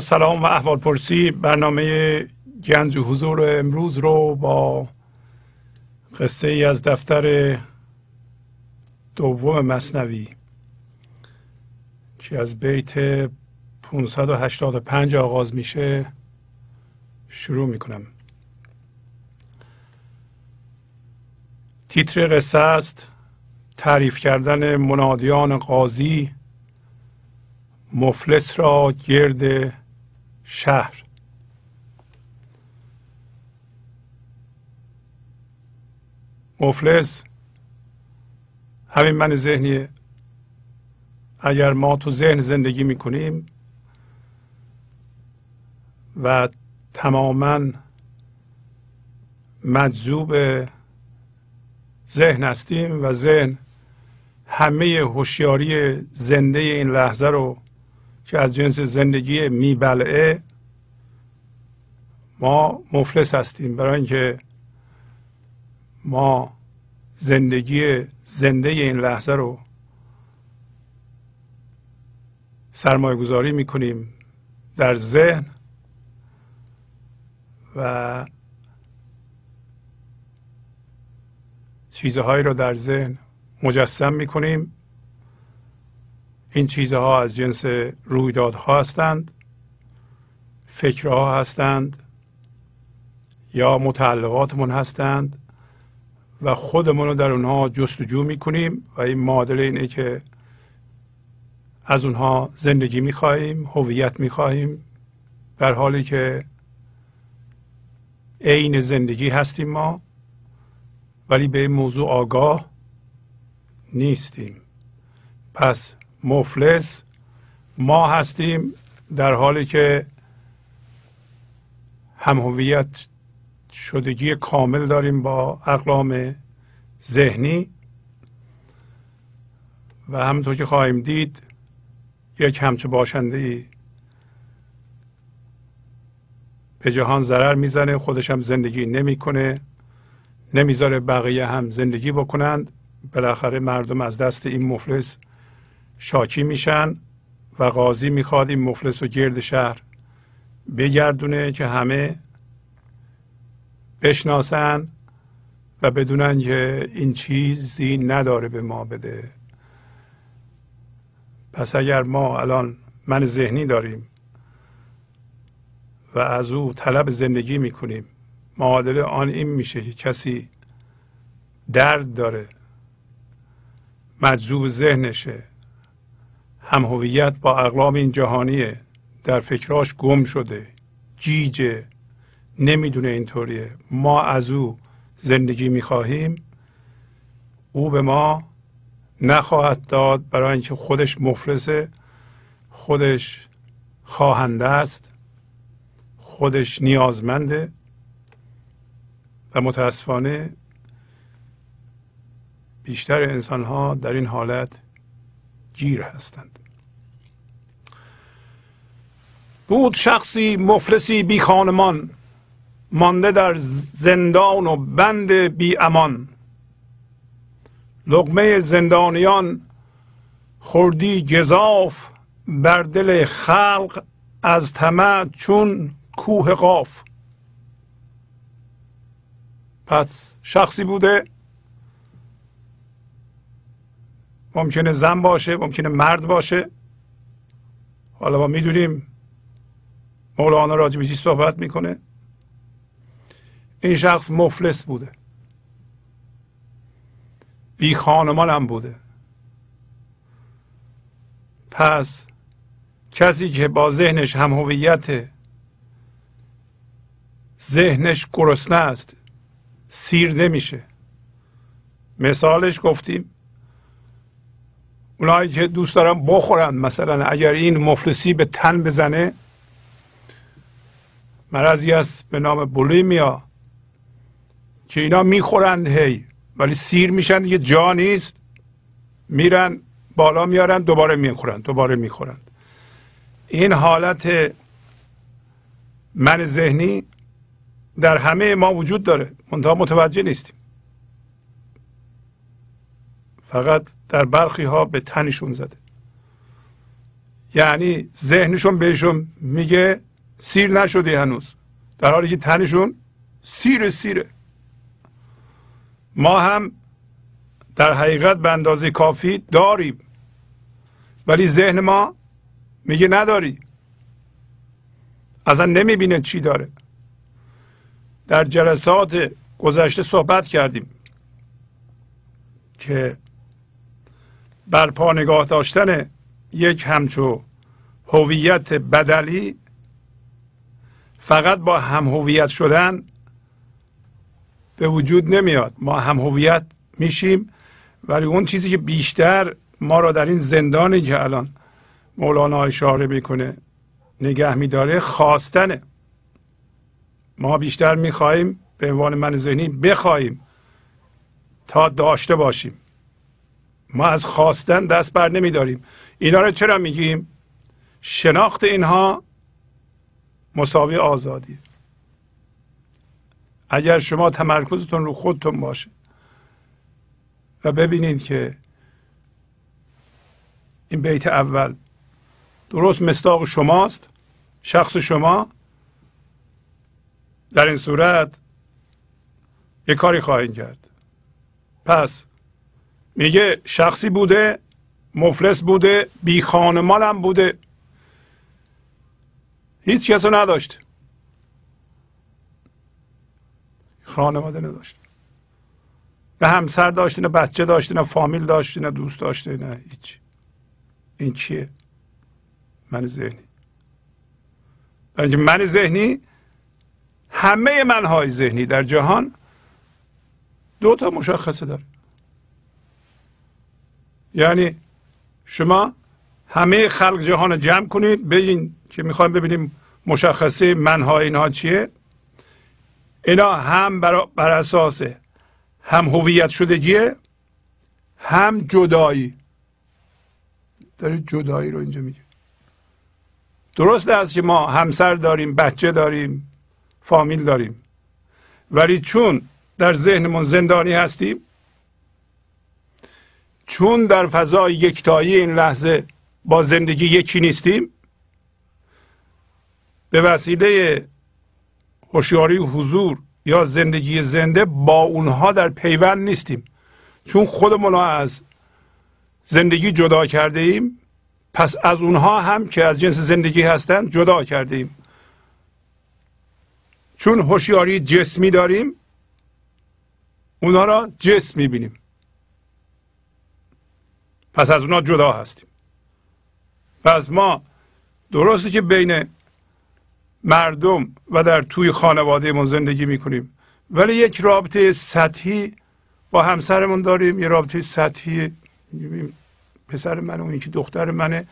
سلام و احوال پرسی. برنامه گنج حضور امروز رو با قصه ای از دفتر دوم مصنوی که از بیت 585 آغاز میشه شروع می‌کنم. تیتر قصه است تعریف کردن منادیان قاضی مفلس را گرد شهر. مفلس همین من ذهنیه اگر ما تو ذهن زندگی می‌کنیم و تماما مجذوب ذهن هستیم و ذهن همه هوشیاری زنده این لحظه رو که از جنس زندگی میبلعه ما مفلس هستیم. برای اینکه ما زندگی زنده این لحظه رو سرمایه گذاری می‌کنیم در ذهن و چیزهایی رو در ذهن مجسم می‌کنیم این چیزها از جنس رویدادها هستند فکرها هستند یا متعلقاتمون هستند و خودمون رو در اونها جستجو می‌کنیم و این معادل اینه که از اونها زندگی می‌خواهیم هویت می‌خواهیم در حالی که عین زندگی هستیم ما ولی به این موضوع آگاه نیستیم. پس مفلس. ما هستیم در حالی که هم هویت شدگی کامل داریم با اقلام ذهنی و همونطور که خواهیم دید یک همچو باشنده ای به جهان ضرر می‌زنه خودش هم زندگی نمی‌کنه نمی‌ذاره بقیه هم زندگی بکنند. بالاخره مردم از دست این مفلس شاکی میشن و قاضی می‌خواد این مفلس و گرد شهر بگردونه که همه بشناسن و بدونن که این چیزی نداره به ما بده. پس اگر ما الان من ذهنی داریم و از او طلب زندگی می‌کنیم معادل آن این میشه که کسی درد داره مجذوب ذهنشه هم هویت با اقلام این جهانیه. در فکراش گم شده جیجه. نمی‌دونه اینطوریه. ما از او زندگی می‌خواهیم. او به ما نخواهد داد برای اینکه خودش مفلسه خودش خواهنده است خودش نیازمنده و متاسفانه بیشتر انسان ها در این حالت گیر هستند. بود شخصی مفلسی بی خانمان مانده در زندان و بند بی امان. لغمه زندانیان خوردی گذاف بر دل خلق از طمع چون کوه قاف. پس شخصی بوده ممکنه زن باشه ممکنه مرد باشه. حالا ما می‌دونیم مولانا راجع به صحبت می‌کنه. این شخص مفلس بوده. بی خانمان هم بوده. پس کسی که با ذهنش هم هویت ذهنش گرسنه است سیر نمیشه. مثالش گفتیم اونایی که دوست دارن بخورن مثلا اگر این مفلسی به تن بزنه مرضی است به نام بولیمیا که اینا می‌خورند هی ولی سیر میشن دیگه جا نیست میرن بالا میارن دوباره می‌خورن دوباره می‌خورند این حالت من ذهنی در همه ما وجود داره. منتها متوجه نیستیم. فقط در برخی ها به تنشون زده. یعنی ذهنشون بهشون میگه سیر نشده هنوز. در حالی که تنشون سیر سیره. ما هم در حقیقت به اندازه کافی داریم. ولی ذهن ما میگه نداری. اصلا نمی‌بینه چی داره. در جلسات گذشته صحبت کردیم که بر پا نگاه داشتن یک همچو هویت بدلی فقط با هم هویت شدن به وجود نمیاد. ما هم هویت میشیم ولی اون چیزی که بیشتر ما را در این زندانی که الان مولانا اشاره می‌کنه نگه میداره خواستنه. ما بیشتر می‌خواهیم به عنوان من ذهنی بخواهیم تا داشته باشیم. ما از خواستن دست بر نمیداریم. اینا رو چرا میگیم؟ شناخت اینها مساوی آزادی اگر شما تمرکزتون رو خودتون باشه و ببینید که این بیت اول درست مستاق شماست شخص شما در این صورت یه کاری خواهید کرد. پس میگه شخصی بوده مفلس بوده بی خانمان هم بوده. هیچ چیز رو نداشت. خانواده نداشت. نه همسر داشته نه بچه داشته نه فامیل داشته نه دوست داشته نه هیچ. این چیه؟ من ذهنی. من ذهنی همه منهای ذهنی در جهان دو تا مشخصه داره. یعنی شما همه خلق جهان جمع کنید بگین که می‌خوایم ببینیم مشخصه منهای اینها چیه. اینا هم بر, بر اساس هم هویت شدگیه هم جدایی. داره جدایی رو اینجا میگه. درست است که ما همسر داریم بچه داریم فامیل داریم. ولی چون در ذهنمون زندانی هستیم چون در فضای یکتایی این لحظه با زندگی یکی نیستیم به وسیله هوشیاری حضور یا زندگی زنده با اونها در پیوند نیستیم. چون خودمون از زندگی جدا کرده ایم پس از اونها هم که از جنس زندگی هستند جدا کرده ایم چون هوشیاری جسمی داریم اونها را جسم می‌بینیم. پس از اونها جدا هستیم. پس ما درسته که بین مردم و در توی خانواده زندگی می‌کنیم ولی یک رابطه سطحی با همسرمون داریم یه رابطه سطحی پسر من و یکی دختر منه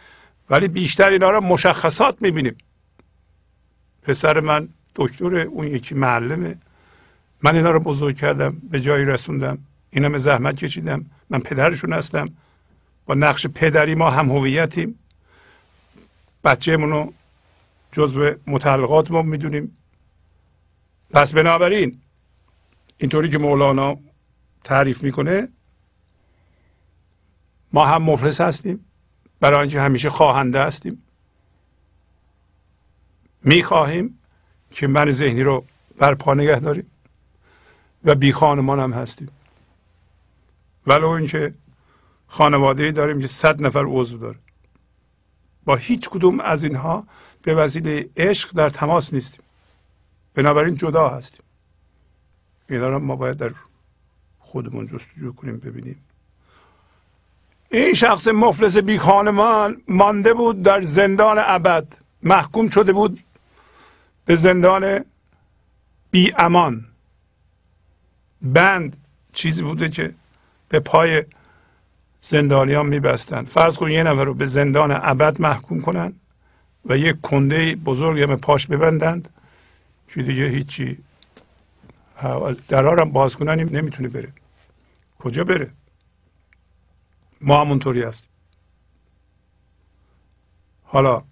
ولی بیشتر اینا رو مشخصات می‌بینیم. پسر من دکتر اون یکی معلمه. من اینا رو بزرگ کردم به جایی رسوندم. اینا زحمت کشیدم. من پدرشون هستم. با نقش پدری ما هم هویتیم. بچه رو جزو متعلقات ما می‌دونیم. پس بنابراین اینطوری که مولانا تعریف می‌کنه ما هم مفلس هستیم. برای اینکه همیشه خواهنده هستیم. می‌خواهیم که من ذهنی رو بر پا نگه داریم و بی خانمان هم هستیم. ولو اینکه خانواده داریم که صد نفر عضو داره. با هیچ کدوم از اینها به وسیله عشق در تماس نیستیم. بنابراین جدا هستیم. اینا ما باید در خودمون جستجو کنیم ببینیم. این شخص مفلس بی خانمان مانده بود در زندان ابد. محکوم شده بود به زندان بی امان. بند چیزی بوده که به پای زندانیان میبستند. فرض کن یه نفر رو به زندان ابد محکوم کنند و یک کنده بزرگ هم پاش ببندند که دیگه هیچی. درارم باز کنن نمی‌تونه بره. کجا بره؟ ما همونطوری هستیم. حالا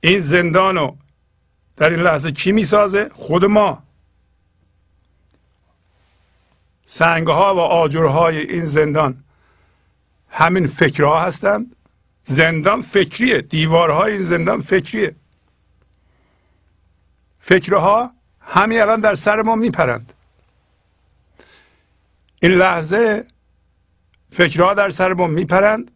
این زندان رو در این لحظه کی می‌سازه؟ خود ما. سنگها و آجرهای این زندان. همین فکرها هستند زندان فکریه. دیوارهای این زندان فکریه. فکرها همین الان در سر ما میپرند. این لحظه فکرها در سر ما میپرند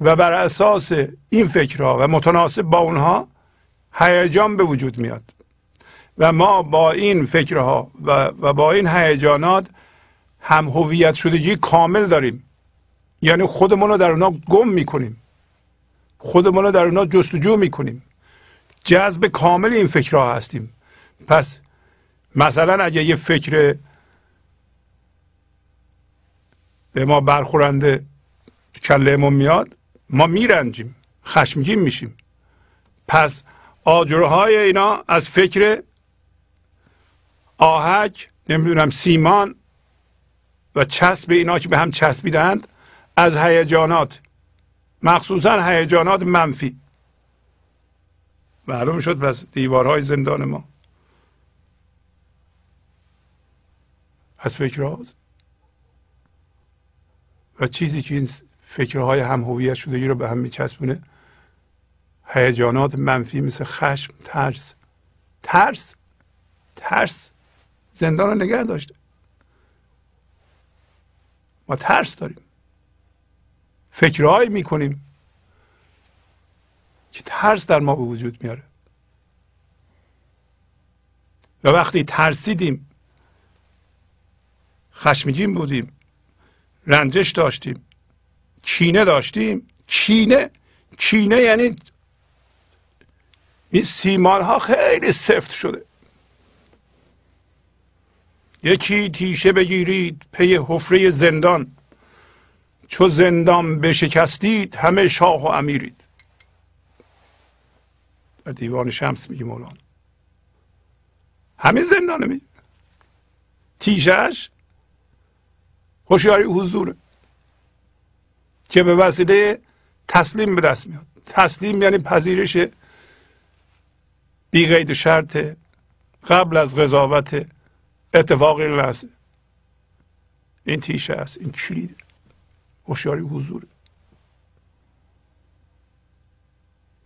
و بر اساس این فکرها و متناسب با اونها هیجان به وجود میاد. و ما با این فکرها و, و با این هیجانات هم هویت شدگی کامل داریم. یعنی خودمون رو در اونا گم می‌کنیم. خودمون رو در اونا جستجو می‌کنیم. جذب کامل این فکرها هستیم. پس مثلا اگه یه فکر به ما برخورنده کلهمون میاد ما میرنجیم خشمگین میشیم. پس آجرهای اینا از فکر آهک نمی‌دونم سیمان و چسب اینا که به هم چسبیدند از هیجانات مخصوصا هیجانات منفی. معلوم شد پس دیوارهای زندان ما. از فکر و چیزی که این فکرهای هم هویت شدگی رو به هم میچسبونه هیجانات منفی مثل خشم ترس. ترس؟ ترس. زندان رو نگه داشته ما ترس داریم. فکرهایی می‌کنیم که ترس در ما به وجود میاره. و وقتی ترسیدیم خشمگین بودیم رنجش داشتیم کینه داشتیم. کینه؟ کینه یعنی این سیمان ها خیلی سفت شده. یکی تیشه بگیرید پی حفره زندان. چو زندان بشکستید همه شاه و امیرید. در دیوان شمس میگه مولانا. همین زندان میگه تیشش هوشیاری حضوره که به وسیله تسلیم به دست میاد. تسلیم یعنی پذیرش بی قید شرط قبل از قضاوت اتفاق لحظه. این تیشه است این کلید. هوشیاری حضور.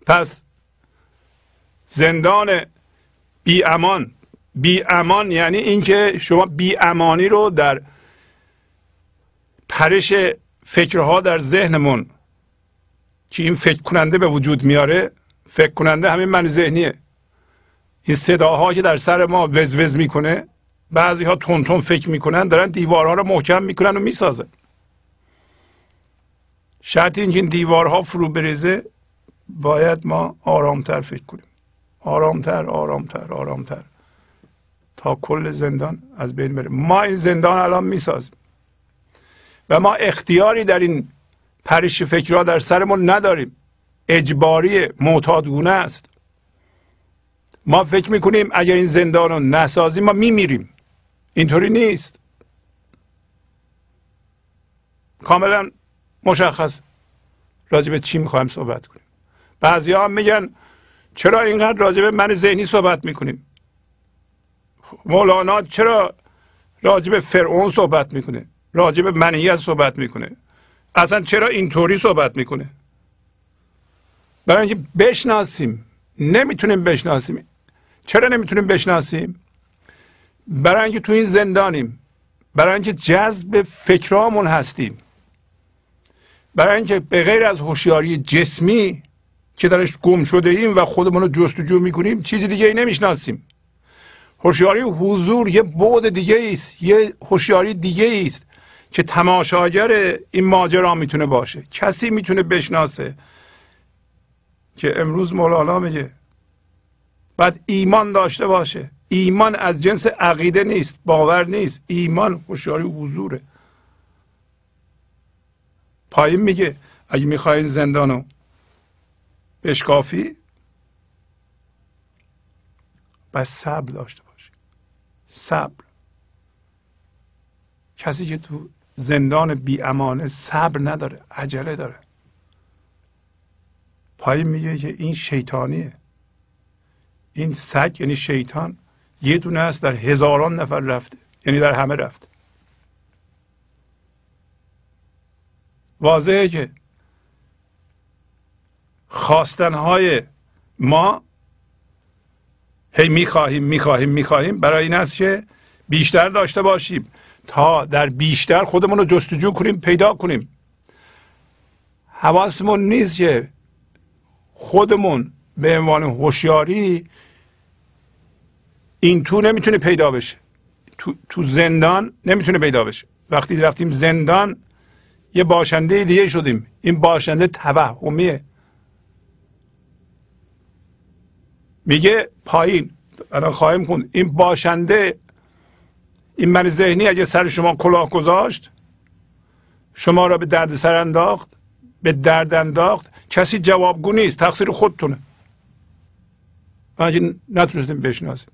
پس زندان بی امان بی امان یعنی اینکه شما بی امانی رو در پرش فکرها در ذهنمون که این فکر کننده به وجود میاره فکر کننده همین من ذهنیه. این صداها که در سر ما وزوز می‌کنه بعضی ها تون تون فکر می‌کنن دارن دیوارها رو محکم می‌کنن و می‌سازن. شرط اینکه این دیوارها فرو بریزه باید ما آرامتر فکر کنیم. آرامتر آرامتر آرامتر. تا کل زندان از بین بره. ما این زندان الان می‌سازیم. و ما اختیاری در این پریش فکرها در سرمون نداریم. اجباری معتادگونه است. ما فکر می‌کنیم اگر این زندان رو نسازیم ما میمیریم. اینطوری نیست. کاملا مشخص راجع به چی می‌خوایم صحبت کنیم. بعضی هم میگن چرا اینقدر راجع به من ذهنی صحبت می‌کنیم؟ مولانا چرا راجع به فرعون صحبت می‌کنه؟ راجع به منیت صحبت می‌کنه؟ اصلا چرا اینطوری صحبت می‌کنه؟ برای اینکه بشناسیم. نمی‌تونیم بشناسیم. چرا نمی‌تونیم بشناسیم؟ برای اینکه تو این زندانیم. برای اینکه جذب فکرامون هستیم. برای اینکه به غیر از هوشیاری جسمی که درش گم شده ایم و خودمون رو جستجو می‌کنیم چیزی دیگه ای نمی‌شناسیم. هوشیاری حضور یه بعد دیگه است یه هوشیاری دیگه است که تماشاگر این ماجرا می‌تونه باشه. کسی می‌تونه بشناسه که امروز مولانا میگه بعد ایمان داشته باشه. ایمان از جنس عقیده نیست باور نیست. ایمان هوشیاری حضوره. پایین میگه اگه می‌خواین زندانو بشکافی بس صبر داشته باشی. صبر. کسی که تو زندان بی امانه صبر نداره عجله داره. پایین میگه که این شیطانیه. این سگ یعنی شیطان یه دونه است در هزاران نفر رفته یعنی در همه رفته. واضحه که خواستنهای ما هی می‌خواهیم می‌خواهیم می‌خواهیم. برای این است که بیشتر داشته باشیم تا در بیشتر خودمون رو جستجو کنیم پیدا کنیم. حواسمون نیست که خودمون به عنوان هوشیاری این تو نمی‌تونه پیدا بشه. تو, تو زندان نمی‌تونه پیدا بشه. وقتی رفتیم زندان یه باشنده دیگه شدیم. این باشنده توهمیه. میگه پایین. الان خواهیم کن این باشنده این من ذهنی اگه سر شما کلاه گذاشت شما را به درد سر انداخت به درد انداخت کسی جوابگو نیست. تقصیر خودتونه. اگه نتونستیم بشناسیم.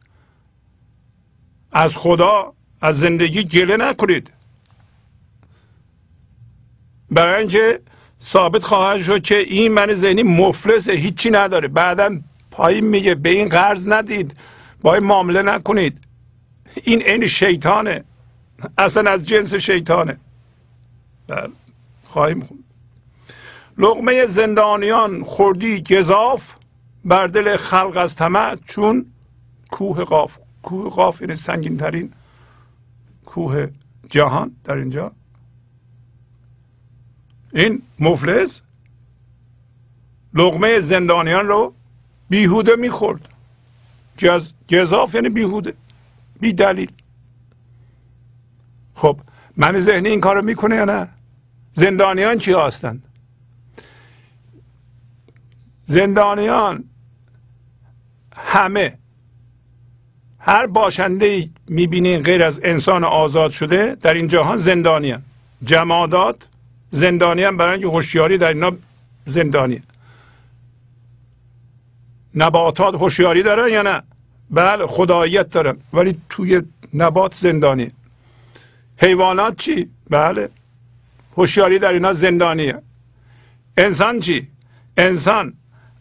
از خدا از زندگی گله نکنید. برای اینکه ثابت خواهد شد که این من ذهنی مفلسه هیچی نداره. بعدا پایین میگه به این قرض ندید. با این معامله نکنید. این عین شیطانه. اصلا از جنس شیطانه. بله. خواهیم لغمه زندانیان خوردی گذاف بر دل خلق از طمع چون کوه قاف. کوه قاف این سنگین ترین کوه جهان در اینجا. این مفلس لغمه زندانیان رو بیهوده می‌خورد. گذاف یعنی بیهوده بی دلیل خب من ذهنی این کارو می‌کنه یا نه؟ زندانیان چی هستند؟ زندانیان همه هر باشنده می‌بینین غیر از انسان آزاد شده در این جهان زندانیان. جمادات زندانیان برای اینکه هوشیاری در اینا زندانی نباتات هوشیاری دارن یا نه؟ بله خداییت دارن ولی توی نبات زندانی حیوانات چی؟ بله هوشیاری در اینا زندانیه. انسان چی؟ انسان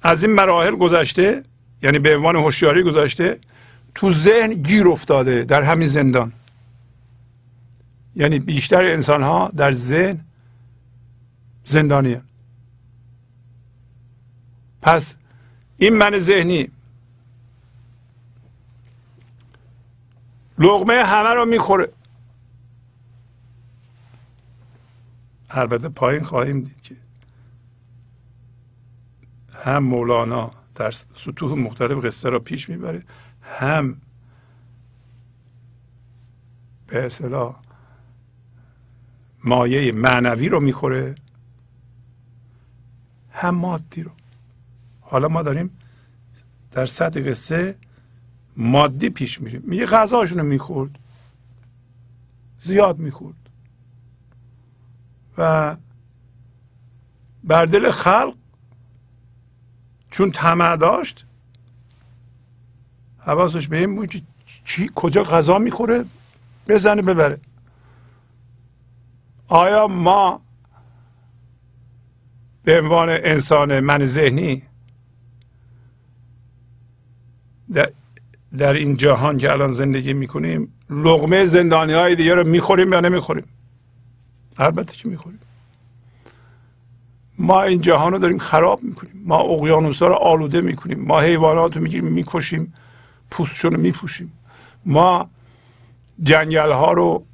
از این مراحل گذشته یعنی به عنوان هوشیاری گذاشته تو ذهن گیر افتاده در همین زندان. یعنی بیشتر انسان ها در ذهن زندانی پس این من ذهنی. لغمه همه رو می‌خوره. البته پایین خواهیم دید که هم مولانا در سطوح مختلف قصه را پیش می‌بره هم به اصطلاح مایه معنوی رو می‌خوره. هم مادی رو. حالا ما داریم در سطح قصه مادی پیش میریم. میگه غذاشون رو می‌خورد. زیاد می‌خورد. و بر دل خلق چون طمع داشت حواسش به این بود که چی کجا غذا می‌خوره؟ بزنه ببره. آیا ما به عنوان انسان من ذهنی در, در این جهان که الان زندگی می‌کنیم لغمه زندانی های دیگه رو می‌خوریم یا نمی‌خوریم؟ البته که می‌خوریم. ما این جهان رو داریم خراب می‌کنیم. ما اقیانوس رو آلوده می‌کنیم. ما حیوانات رو می‌گیریم می‌کشیم پوستشون رو میپوشیم. ما جنگل ها رو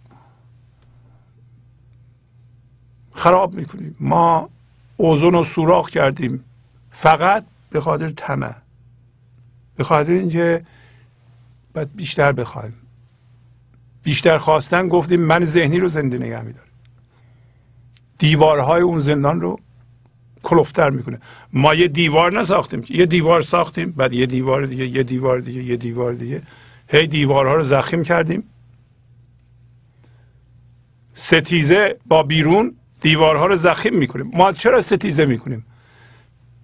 خراب می‌کنیم. ما اوزون رو سوراخ کردیم. فقط به خاطر طمع. به خاطر اینکه باید بیشتر بخوایم. بیشتر خواستن گفتیم من ذهنی رو زنده نگه میداره دیوارهای اون زندان رو کلوفتر می‌کنه. ما یه دیوار نساختیم یه دیوار ساختیم بعد یه دیوار دیگه یه دیوار دیگه یه دیوار دیگه. هی دیوارها رو زخیم کردیم. ستیزه با بیرون دیوارها رو زخیم می‌کنیم. ما چرا ستیزه می‌کنیم؟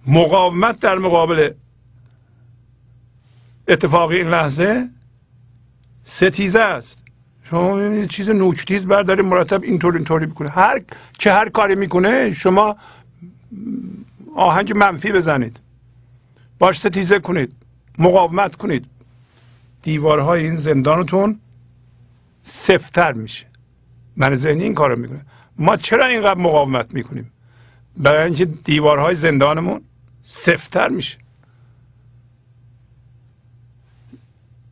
مقاومت در مقابل اتفاقی این لحظه ستیزه است. شما چیز نوچتیز برداری مرتب اینطور اینطوری می‌کنه. هر چه هر کاری می‌کنه شما آهنگ منفی بزنید. باش ستیزه کنید. مقاومت کنید. دیوارهای این زندانتون سفتر میشه. من ذهنی این کارو می‌کنه ما چرا اینقدر مقاومت می‌کنیم؟ برای اینکه دیوارهای زندانمون سفتر میشه.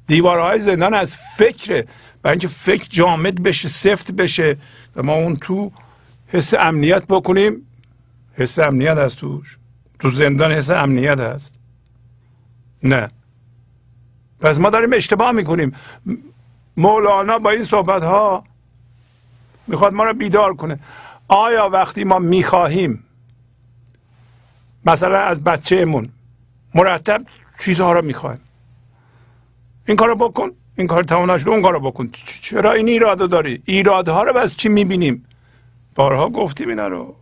دیوارهای زندان از فکره برای اینکه فکر جامد بشه سفت بشه و ما اون تو حس امنیت بکنیم. حس امنیت هست توش. تو زندان حس امنیت هست. نه. پس ما داریم اشتباه می‌کنیم. مولانا با این صحبت ها می‌خواد ما رو بیدار کنه. آیا وقتی ما می‌خواهیم مثلا از بچهمون مرتب چیزها رو می‌خوایم این کارو بکن این کار تمام نشده اون کارو بکن. چرا این ایراد داری؟ ایرادها رو بس چی می‌بینیم؟ بارها گفتیم اینا رو.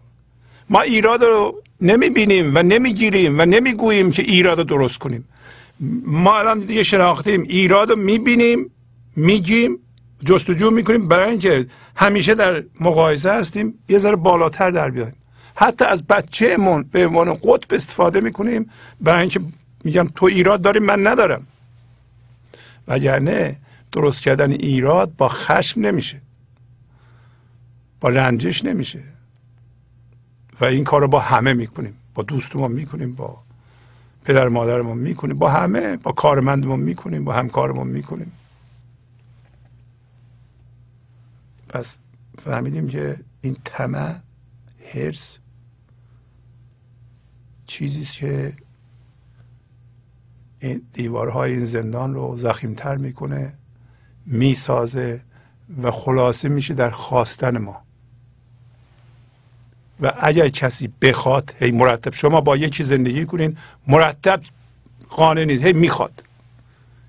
ما ایراد رو نمی‌بینیم و نمی‌گیریم و نمی‌گوییم که ایراد رو درست کنیم. ما الان دیگه شناختیم ایراد رو می‌بینیم میگیم جستجو می‌کنیم برای اینکه همیشه در مقایسه هستیم یه ذره بالاتر در بیایم. حتی از بچهمون به عنوان قطب استفاده می‌کنیم برای اینکه میگم تو ایراد داری من ندارم. وگرنه درست کردن ایراد با خشم نمیشه. با رنجش نمیشه. و این کار رو با همه می‌کنیم. با دوستمون می‌کنیم با پدر مادرمون می‌کنیم. با همه با کارمندمون می‌کنیم با همکارمون می‌کنیم. پس فهمیدیم که این طمع هرس چیزی که این دیوارهای این زندان رو زخیمتر می‌کنه می‌سازه و خلاصه میشه در خواستن ما. و اگر کسی بخواد هی مرتب شما با یکی زندگی کنین مرتب قانع نیست هی می‌خواد.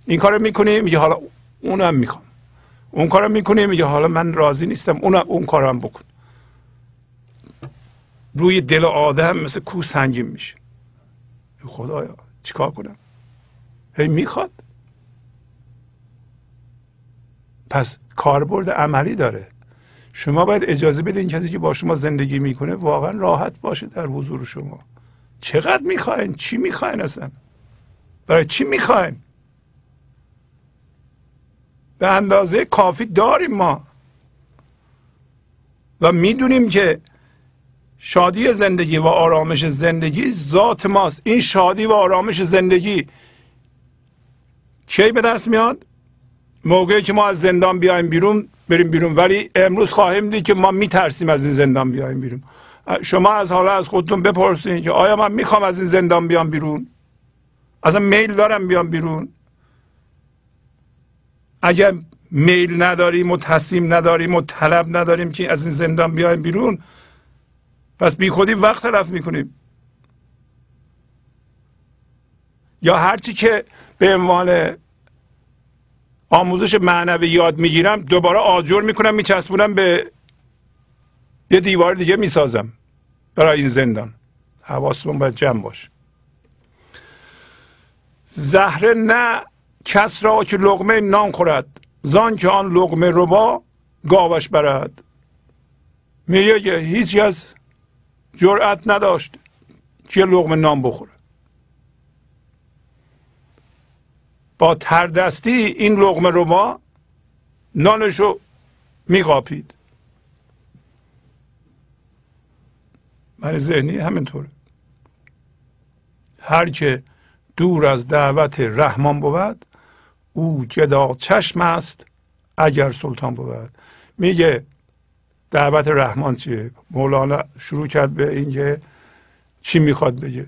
این کارو می‌کنیم میگه حالا اونم می‌خوام. اون کارو می‌کنیم میگه حالا من راضی نیستم. اون اون کارم بکن. روی دل آدم مثل کو سنگین میشه. خدایا چیکار کنم؟ هی می‌خواد. پس کاربرد عملی داره. شما باید اجازه بدین کسی که با شما زندگی می‌کنه واقعا راحت باشه در حضور شما. چقدر می‌خواین؟ چی می‌خواین اصلا؟ برای چی می‌خواین؟ به اندازه کافی داریم ما. و می‌دونیم که شادی زندگی و آرامش زندگی ذات ماست. این شادی و آرامش زندگی کی به دست میاد؟ موقعی که ما از زندان بیایم بیرون بریم بیرون. ولی امروز خواهیم دید که ما میترسیم از این زندان بیایم بیرون. شما از حالا از خودتون بپرسین که آیا من می‌خوام از این زندان بیام بیرون؟ اصلا میل دارم بیام بیرون. اگر میل نداریم و تصمیم نداریم و طلب نداریم که از این زندان بیایم بیرون پس بی خودی وقت تلف می‌کنیم. یا هرچی که به عنوان آموزش معنوی یاد می‌گیرم دوباره آجر می‌کنم میچسبونم به یه دیوار دیگه می‌سازم برای این زندان. حواستون باید جمع باش زهره نه کس را که لغمه نان خورد زان که آن لغمه ربا گاوش برد. میگه هیچ از جرأت نداشت که لغمه نان بخوره. با تردستی این لغمه رو ما نانشو میقاپید. من ذهنی همینطوره. هر که دور از دعوت رحمان بود او جدا چشم است اگر سلطان بود. میگه دعوت رحمان چیه؟ مولانا شروع کرد به اینکه چی می‌خواد بگه.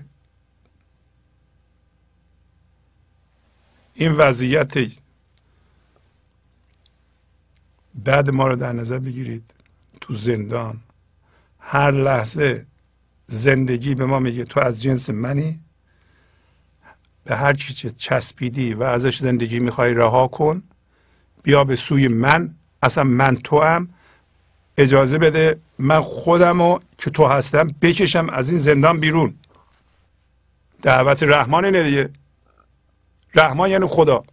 این وضعیت بعد ما رو در نظر بگیرید. تو زندان هر لحظه زندگی به ما میگه تو از جنس منی؟ به هر چی چسبیدی و ازش زندگی می‌خوای رها کن. بیا به سوی من. اصلا من تو هم اجازه بده من خودم رو که تو هستم بکشم از این زندان بیرون. دعوت رحمان اینه دیگه. رحمان یعنی خدا.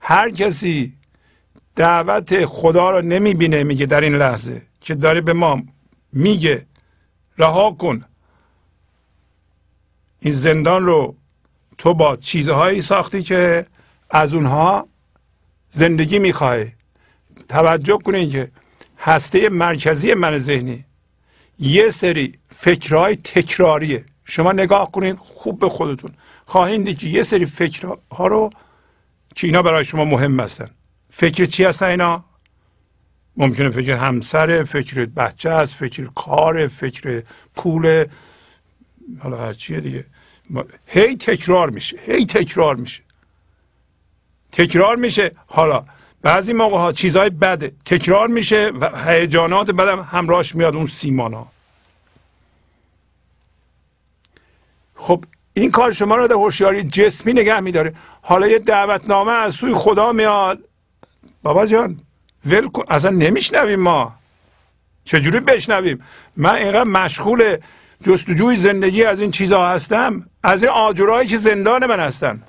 هر کسی دعوت خدا رو نمی‌بینه میگه در این لحظه که داره به ما میگه رها کن. این زندان رو تو با چیزهایی ساختی که از اونها زندگی می‌خوای. توجه کنین که هسته مرکزی من ذهنی یه سری فکرهای تکراریه. شما نگاه کنین خوب به خودتون. خواهید دید که یه سری فکرها رو که اینا برای شما مهم هستن. فکر چی هستن اینا؟ ممکنه فکر همسر فکر بچه است فکر کار فکر پول. حالا هر چیه دیگه. هی تکرار میشه هی تکرار میشه. تکرار میشه. حالا بعضی موقع ها چیزهای بده تکرار میشه و هیجانات بدم همراهش میاد اون سیمان ها خب این کار شما رو در هوشیاری جسمی نگه میداره. حالا یه دعوتنامه از سوی خدا میاد. بابا جان ول اصلا نمیشنویم ما. چجوری بشنویم؟ من اینقدر مشغول جستجوی زندگی از این چیزها هستم از این آجرهایی که زندان من هستن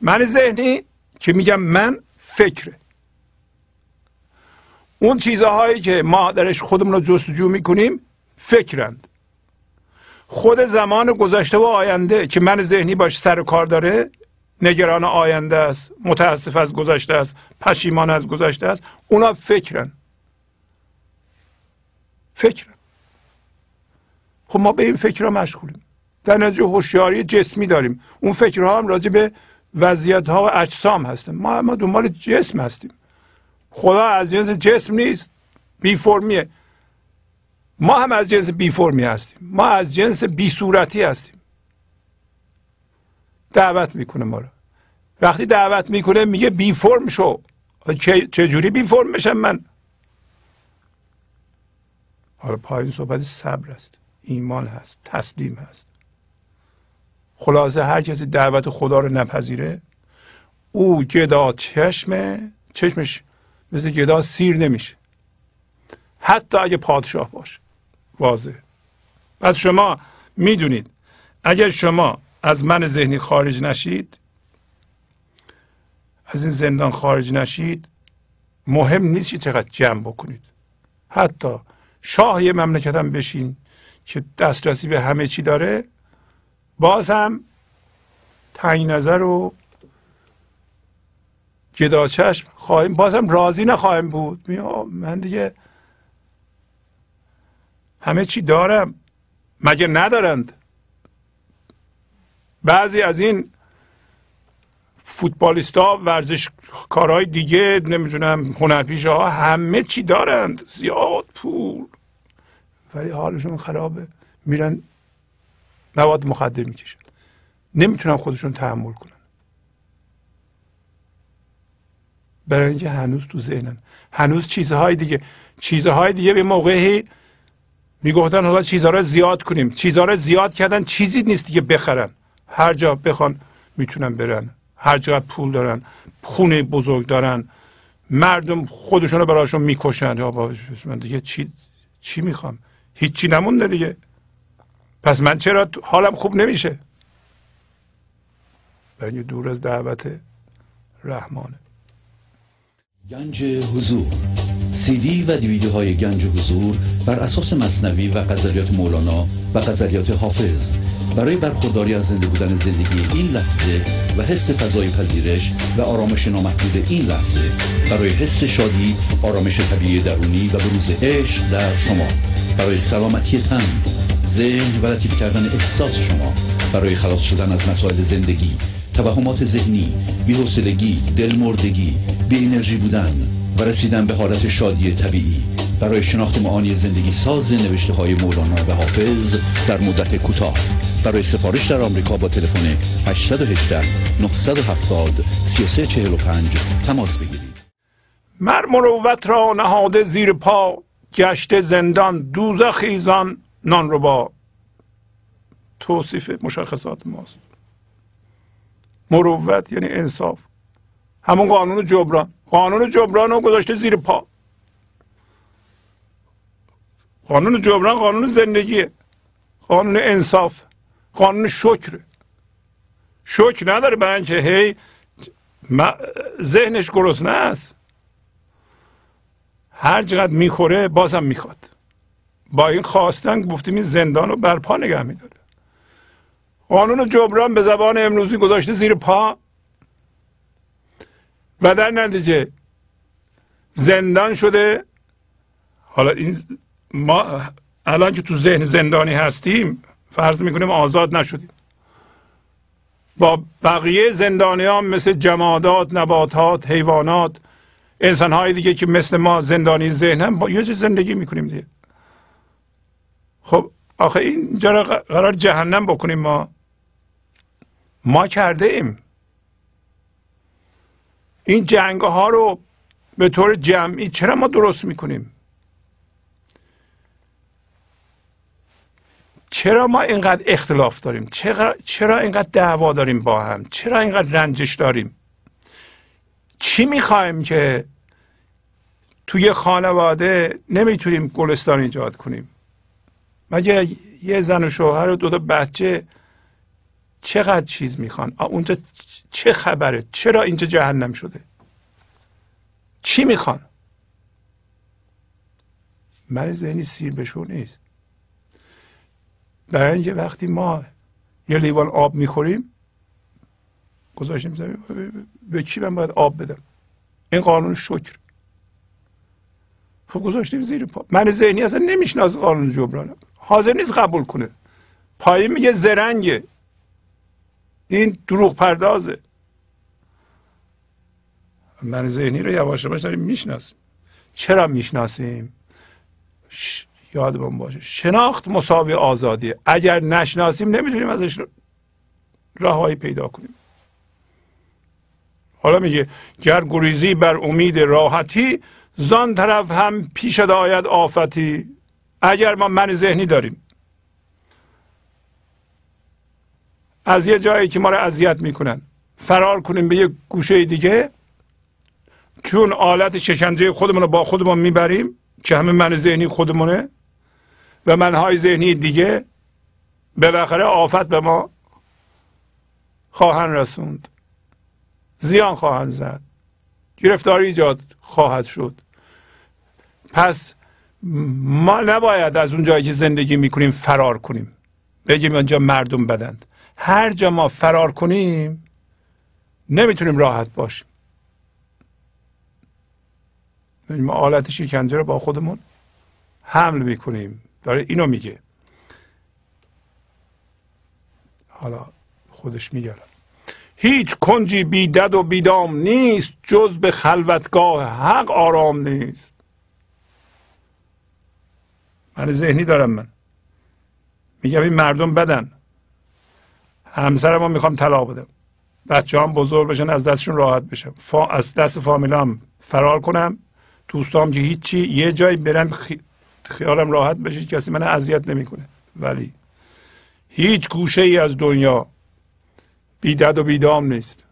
من ذهنی که میگم من فکره. اون چیزهایی که ما درش خودمون رو جستجو می‌کنیم فکرند. خود زمان گذشته و آینده که من ذهنی باش سر و کار داره نگران آینده است متاسف از گذشته است پشیمان از گذشته است اونا فکرن. فکرن. خب ما به این فکر مشغولیم. در نتیجه هوشیاری جسمی داریم. اون فکرها هم راجع به وضعیت ها و اجسام هستن. ما ما دنبال جسم هستیم. خدا از جنس جسم نیست بی فرمیه. ما هم از جنس بی فرمی هستیم. ما از جنس بی صورتی هستیم. دعوت می‌کنه ما رو. وقتی دعوت می‌کنه میگه بی فرم شو. چه جوری بی فرم بشم من؟ حالا پایین صحبت صبر است. ایمان هست تسلیم هست. خلاصه هر کسی دعوت خدا رو نپذیره او گدا چشمه چشمش مثل گدا سیر نمیشه. حتی اگه پادشاه باشه. واضح. پس شما می‌دونید اگر شما از من ذهنی خارج نشید از این زندان خارج نشید مهم نیست چقدر جمع بکنید. حتی شاه یه مملکت هم بشین. که دسترسی به همه چی داره. باز هم تنگ نظر و جدا چشم خواهیم باز هم راضی نخواهیم بود. من دیگه همه چی دارم. مگه ندارند؟ بعضی از این فوتبالیستا ورزش کارهای دیگه نمی‌دونم هنرپیش ها همه چی دارند. زیاد پول. ولی حالشون خرابه. میرن مواد مخدر می‌کشن. نمی‌تونن خودشون تحمل کنن. برای اینکه هنوز تو ذهنن. هنوز چیزهای دیگه چیزهای دیگه به موقعی می‌گفتن حالا چیزها رو زیاد کنیم. چیزها رو زیاد کردن چیزی نیست که بخرن. هر جا بخوان می‌تونن برن. هر جا پول دارن خونه بزرگ دارن. مردم خودشون رو براشون می‌کشن. یا من دیگه چی چی می‌خوام؟ هیچی نمونده دیگه. پس من چرا حالم خوب نمیشه؟ برای دور از دعوت رحمانه گنج حضور. سی دی و دیویدیو های گنج حضور بر اساس مصنوی و قذریات مولانا و قذریات حافظ. برای برخورداری از زنده بودن زندگی این لحظه و حس فضای پذیرش و آرامش نامحدود این لحظه برای حس شادی آرامش طبیعی درونی و بروز عشق در شما. برای سلامتی تن ذهن و لطیف کردن احساس شما برای خلاص شدن از مسائل زندگی توهمات ذهنی بی‌حوصلگی دلمردگی بی انرژی بودن و رسیدن به حالت شادی طبیعی. برای شناخت معانی زندگی ساز نوشته های مولانا و حافظ در مدت کوتاه. برای سفارش در آمریکا با تلفن 818 970 3345 تماس بگیرید. مر مروت را نهاده زیر پا. گشته زندان دوزخ خیزان نان رو با توصیف مشخصات ماست. مروت یعنی انصاف. همون قانون جبران. قانون جبران رو گذاشته زیر پا. قانون جبران قانون زندگیه. قانون انصاف. قانون شکر. شکر نداره برای اینکه هی ذهنش گرسنه است. هر چقدر می‌خوره بازم می‌خواد. با این خواستن گفتیم این زندان رو برپا نگه میداره. قانون جبران به زبان امروزی گذاشته زیر پا. و در نتیجه زندان شده. حالا این ما الان که تو ذهن زندانی هستیم فرض می‌کنیم آزاد نشدیم. با بقیه زندانیان مثل جمادات نباتات حیوانات انسان های دیگه که مثل ما زندانی ذهن هم با یه زندگی می‌کنیم دیگه. خب آخه اینجا قرار جهنم بکنیم ما. ما کرده ایم این جنگ ها رو به طور جمعی چرا ما درست می‌کنیم؟ چرا ما اینقدر اختلاف داریم؟ چرا, چرا اینقدر دعوا داریم با هم؟ چرا اینقدر رنجش داریم؟ چی می‌خوایم که توی خانواده نمی‌تونیم گلستان ایجاد کنیم؟ مگه یه زن و شوهر و دو تا بچه چقدر چیز می‌خوان؟ اونجا چه خبره؟ چرا اینجا جهنم شده؟ چی می‌خوان؟ من ذهنی سیر بشو نیست. برای اینکه وقتی ما یه لیوان آب می‌خوریم گذاشتیم به کی من باید آب بدم؟ این قانون شکر. خب گذاشتیم زیر پا. من ذهنی اصلا نمیشناس قانون جبران حاضر نیست قبول کنه. پایی میگه زرنگه. این دروغ پردازه. من ذهنی رو یواش یواش داریم می‌شناسیم. چرا می‌شناسیم؟ یادمون باشه. شناخت مساوی آزادیه. اگر نشناسیم نمی‌تونیم ازش راههایی پیدا کنیم. حالا میگه گر گریزی بر امید راحتی زان طرف هم پیش آید آفتی. اگر ما من ذهنی داریم. از یه جایی که ما رو اذیت می‌کنن فرار کنیم به یه گوشه دیگه چون آلت شکنجه خودمون رو با خودمون می‌بریم که همه من ذهنی خودمونه و منهای ذهنی دیگه بالاخره آفت به ما خواهند رسوند. زیان خواهند زد. گرفتاری ایجاد خواهد شد. پس ما نباید از اون جایی که زندگی می‌کنیم فرار کنیم. بگیم اونجا مردم بدند. هر جا ما فرار کنیم نمی‌تونیم راحت باشیم. ما آلت شکنجه رو با خودمون حمل می‌کنیم. داره اینو میگه. حالا خودش میگه. هیچ کنجی بیدد و بیدام نیست جز به خلوتگاه حق آرام نیست. من ذهنی دارم من. میگم این مردم بدن. همسرم رو می‌خوام طلاق بدم. بچه هم بزرگ بشن از دستشون راحت بشم. از دست فامیلام فرار کنم. دوستام که هیچی یه جایی برم خیالم راحت بشه کسی من اذیت نمی‌کنه. ولی هیچ گوشه ای از دنیا بیدد و بیدام نیست.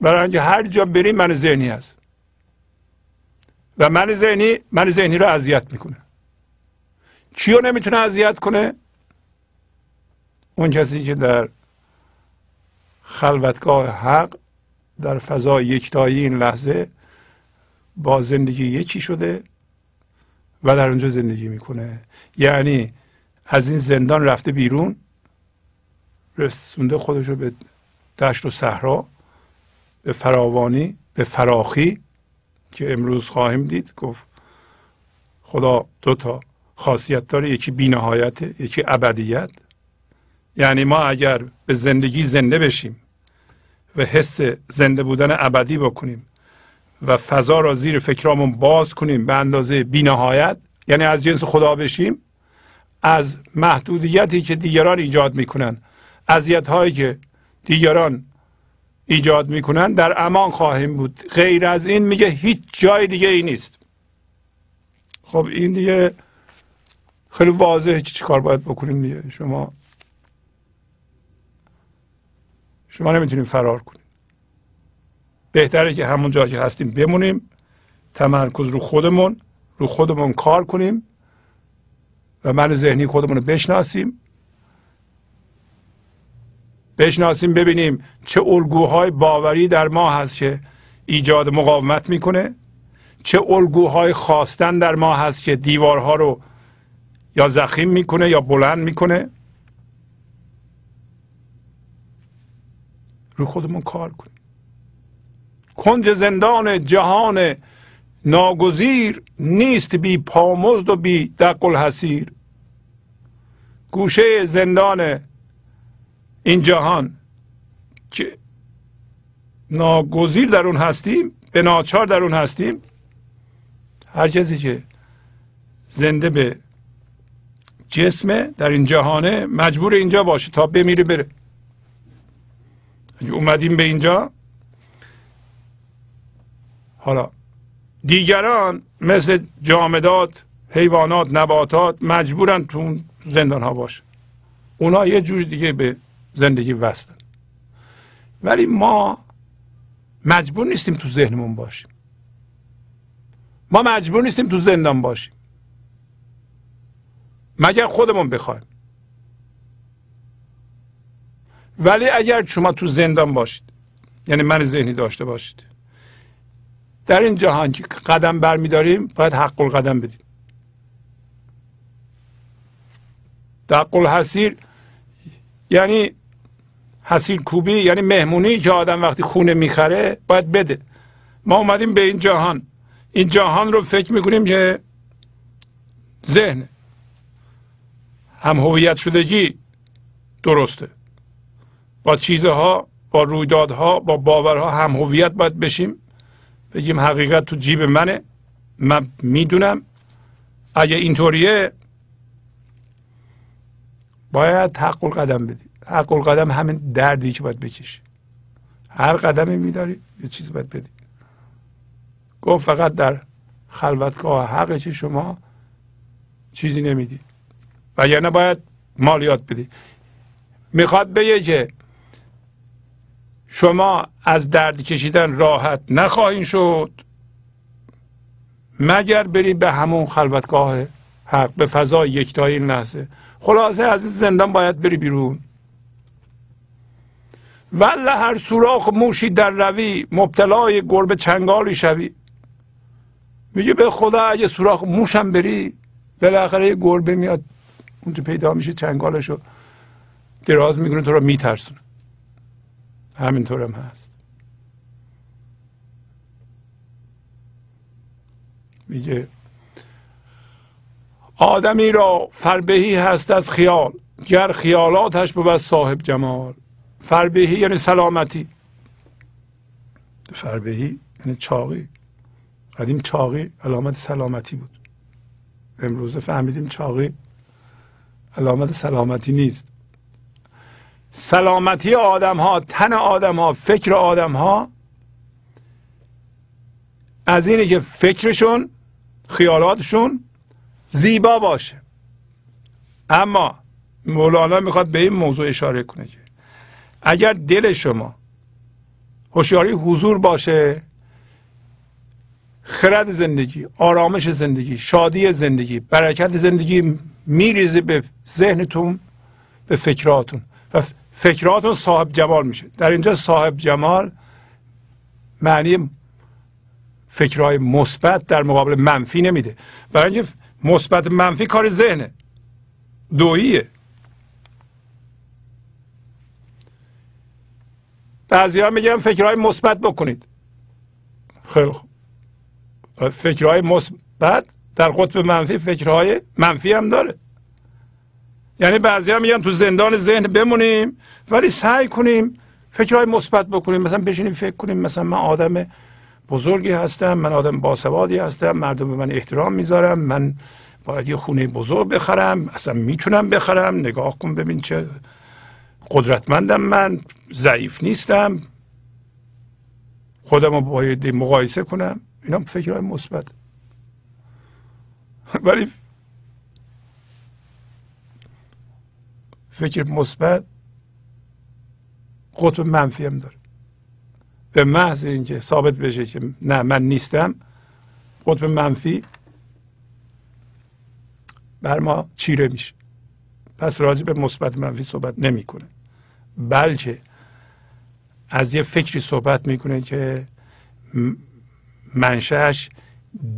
برای اینکه هر جا بریم من ذهنی هست. و من ذهنی من ذهنی رو اذیت می‌کنه. چی رو نمی‌تونه اذیت کنه؟ اون کسی که در خلوتگاه حق در فضای یکتایی این لحظه با زندگی یکی شده و در اونجا زندگی می‌کنه. یعنی از این زندان رفته بیرون رسونده خودش رو به دشت و صحرا به فراوانی به فراخی که امروز خواهیم دید گفت خدا دو تا خاصیت داره یکی بینهایت یکی ابدیت. یعنی ما اگر به زندگی زنده بشیم و حس زنده بودن ابدی بکنیم و فضا را زیر فکرامون باز کنیم به اندازه بینهایت یعنی از جنس خدا بشیم از محدودیتی که دیگران ایجاد می‌کنن اذیت هایی که دیگران ایجاد می‌کنن در امان خواهیم بود. غیر از این میگه هیچ جای دیگه ای نیست. خب این دیگه خیلی واضحه چی کار باید بکنیم دیگه. شما شما نمی‌تونیم فرار کنیم. بهتره که همون جایی که هستیم بمونیم تمرکز رو خودمون رو خودمون کار کنیم و من ذهنی خودمون رو بشناسیم. بشناسیم ببینیم چه الگوهای باوری در ما هست که ایجاد مقاومت می‌کنه چه الگوهای خواستن در ما هست که دیوارها رو یا زخیم می‌کنه یا بلند می‌کنه. رو خودمون کار کنیم. کنج زندان جهان ناگزیر نیست بی پامزد و بی دقل حسیر گوشه زندان این جهان که ناگزیر در اون هستیم به ناچار در اون هستیم هر کسی که زنده به جسمه در این جهانه مجبور اینجا باشه تا بمیره بره. اگه اومدیم به اینجا حالا دیگران مثل جامدات حیوانات نباتات مجبورن تو زندان ها باشه. اونا یه جوری دیگه به زندگی وصلن ولی ما مجبور نیستیم تو ذهنمون باشیم. ما مجبور نیستیم تو زندان باشیم. مگر خودمون بخوایم. ولی اگر شما تو زندان باشید یعنی من ذهنی داشته باشید در این جهان که قدم برمیداریم باید حق القدم بدیم. دق الحسیر یعنی حسیر کوبی یعنی مهمونی که آدم وقتی خونه می‌خره باید بده. ما اومدیم به این جهان. این جهان رو فکر می‌کنیم که ذهن هم هویت شدگی درسته. با چیزها با رویدادها با باورها هم هویت باید بشیم. بگیم حقیقت تو جیب منه. من می‌دونم. اگه اینطوریه باید حق قدم بدی حق قدم همین دردی که باید بکشی. هر قدمی میداری یه چیز باید بدی. گفت فقط در خلوتگاه حقی که شما چیزی نمیدی. و یعنی باید مالیات بدی. می‌خواد بگه که شما از درد کشیدن راحت نخواهید شد مگر برید به همون خلوتگاه حق به فضای یکتایی لحظه خلاصه از این زندان باید بری بیرون. ولی هر سوراخ موشی در روی مبتلای گربه چنگالی شوی. میگه به خدا اگه سوراخ موشم بری بالاخره یه گربه میاد اونجا پیدا میشه چنگالشو دراز می‌کنه تو رو میترسونه. همینطور هم هست. میگه آدمی را فربهی هست از خیال گر خیالاتش بود صاحب جمال. فربهی یعنی سلامتی فربهی یعنی چاقی قدیم چاقی علامت سلامتی بود امروزه فهمیدیم چاقی علامت سلامتی نیست سلامتی آدم ها تن آدم ها فکر آدم ها از اینه که فکرشون خیالاتشون زیبا باشه اما مولانا می‌خواد به این موضوع اشاره کنه که اگر دل شما هوشیاری حضور باشه خرد زندگی آرامش زندگی شادی زندگی برکت زندگی میریزه به ذهنتون به فکراتون. و فکراتون صاحب جمال میشه. در اینجا صاحب جمال معنی فکرهای مثبت در مقابل منفی نمیده. برای اینکه مثبت منفی کار ذهنه. دوییه. بعضی ها میگن فکرهای مثبت بکنید. خیلی خوب. فکرهای مثبت در قطب منفی فکرهای منفی هم داره. یعنی بعضی ها میگن تو زندان ذهن بمونیم ولی سعی کنیم فکرهای مثبت بکنیم. مثلا بشینیم فکر کنیم مثلا من آدم بزرگی هستم من آدم باسوادی هستم مردم به من احترام می‌ذارم من باید یه خونه بزرگ بخرم اصلا می‌تونم بخرم نگاه کن ببین چه قدرتمندم من ضعیف نیستم. خودم رو باید مقایسه کنم. اینا فکرهای مثبت. ولی فکر مثبت قطب منفی هم داره. به محض اینکه ثابت بشه که نه من نیستم قطب منفی بر ما چیره میشه. پس راجع به مثبت منفی صحبت نمی‌کنه. بلکه از یه فکری صحبت می‌کنه که منشأش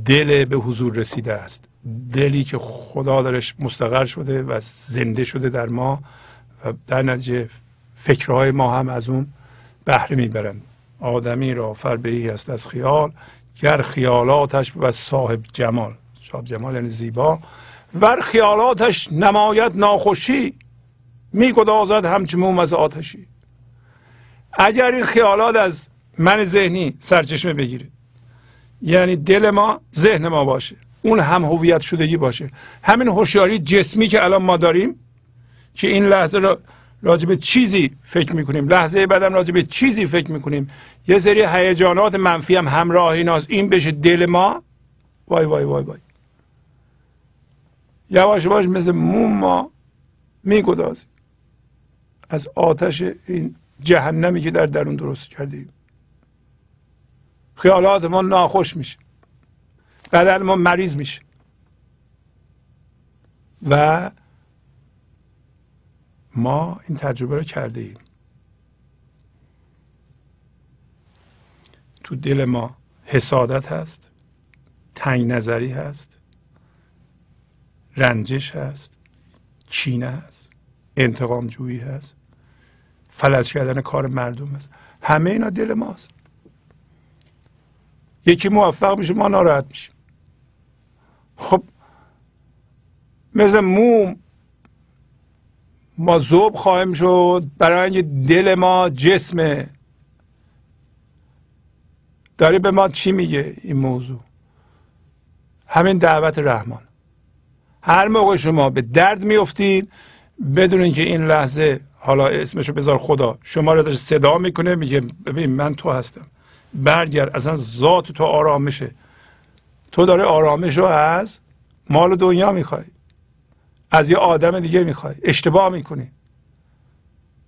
دل به حضور رسیده است. دلی که خدا درش مستقر شده و زنده شده در ما و در نتیجه فکرهای ما هم از اون بهره می‌برند. آدمی را فربهی است از خیال گر خیالاتش و صاحب جمال صاحب جمال یعنی زیبا ور خیالاتش نماید ناخوشی میگدازد همچون موم از آتشی. اگر این خیالات از من ذهنی سرچشمه بگیره یعنی دل ما ذهن ما باشه اون هم هویت شدگی باشه. همین هوشیاری جسمی که الان ما داریم که این لحظه را راجع به چیزی فکر می‌کنیم لحظه بعدم راجع به چیزی فکر می‌کنیم. یه سری هیجانات منفی هم همراه ایناست این بشه دل ما. وای وای وای وای. یواش یواش مثل موم ما میگدازیم. از آتش این جهنمی که در درون درست کردیم خیالات ما ناخوش میشه. بدن ما مریض میشه. و ما این تجربه رو کرده ایم. تو دل ما حسادت هست تنگ نظری هست رنجش هست کینه هست انتقام جویی هست. فلج کردن کار مردم هست همه اینا دل ماست. یکی موفق میشه ما ناراحت میشیم. خب مثل موم ما زوب خواهیم شد برای اینکه دل ما جسمه داره به ما چی میگه این موضوع؟ همین دعوت رحمان. هر موقع شما به درد میفتید بدونین که این لحظه حالا اسمشو بذار خدا. شما رو داره صدا می‌کنه میگه ببین من تو هستم. برگرد اصلا ذات تو آرامشه. تو داره آرامش رو از مال دنیا می‌خوای. از یه آدم دیگه می‌خوای. اشتباه می‌کنی.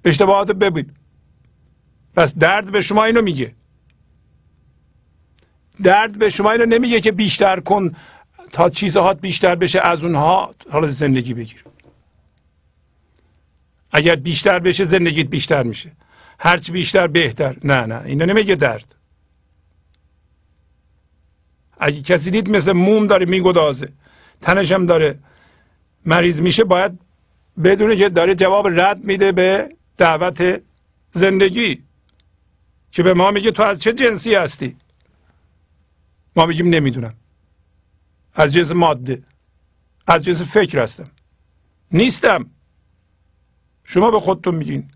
اشتباهات ببین. پس درد به شما اینو میگه. درد به شما اینو نمیگه که بیشتر کن تا چیزهات بیشتر بشه از اونها حالا زندگی بگیر. اگر بیشتر بشه زندگیت بیشتر میشه. هرچی بیشتر بهتر. نه نه اینو نمیگه درد. اگه کسی دید مثل موم داره میگدازه تنش هم داره مریض میشه باید بدونه که داره جواب رد میده به دعوت زندگی. که به ما میگه تو از چه جنسی هستی؟ ما میگیم نمی‌دونم. از جنس ماده. از جنس فکر هستم. نیستم. شما به خودتون میگین.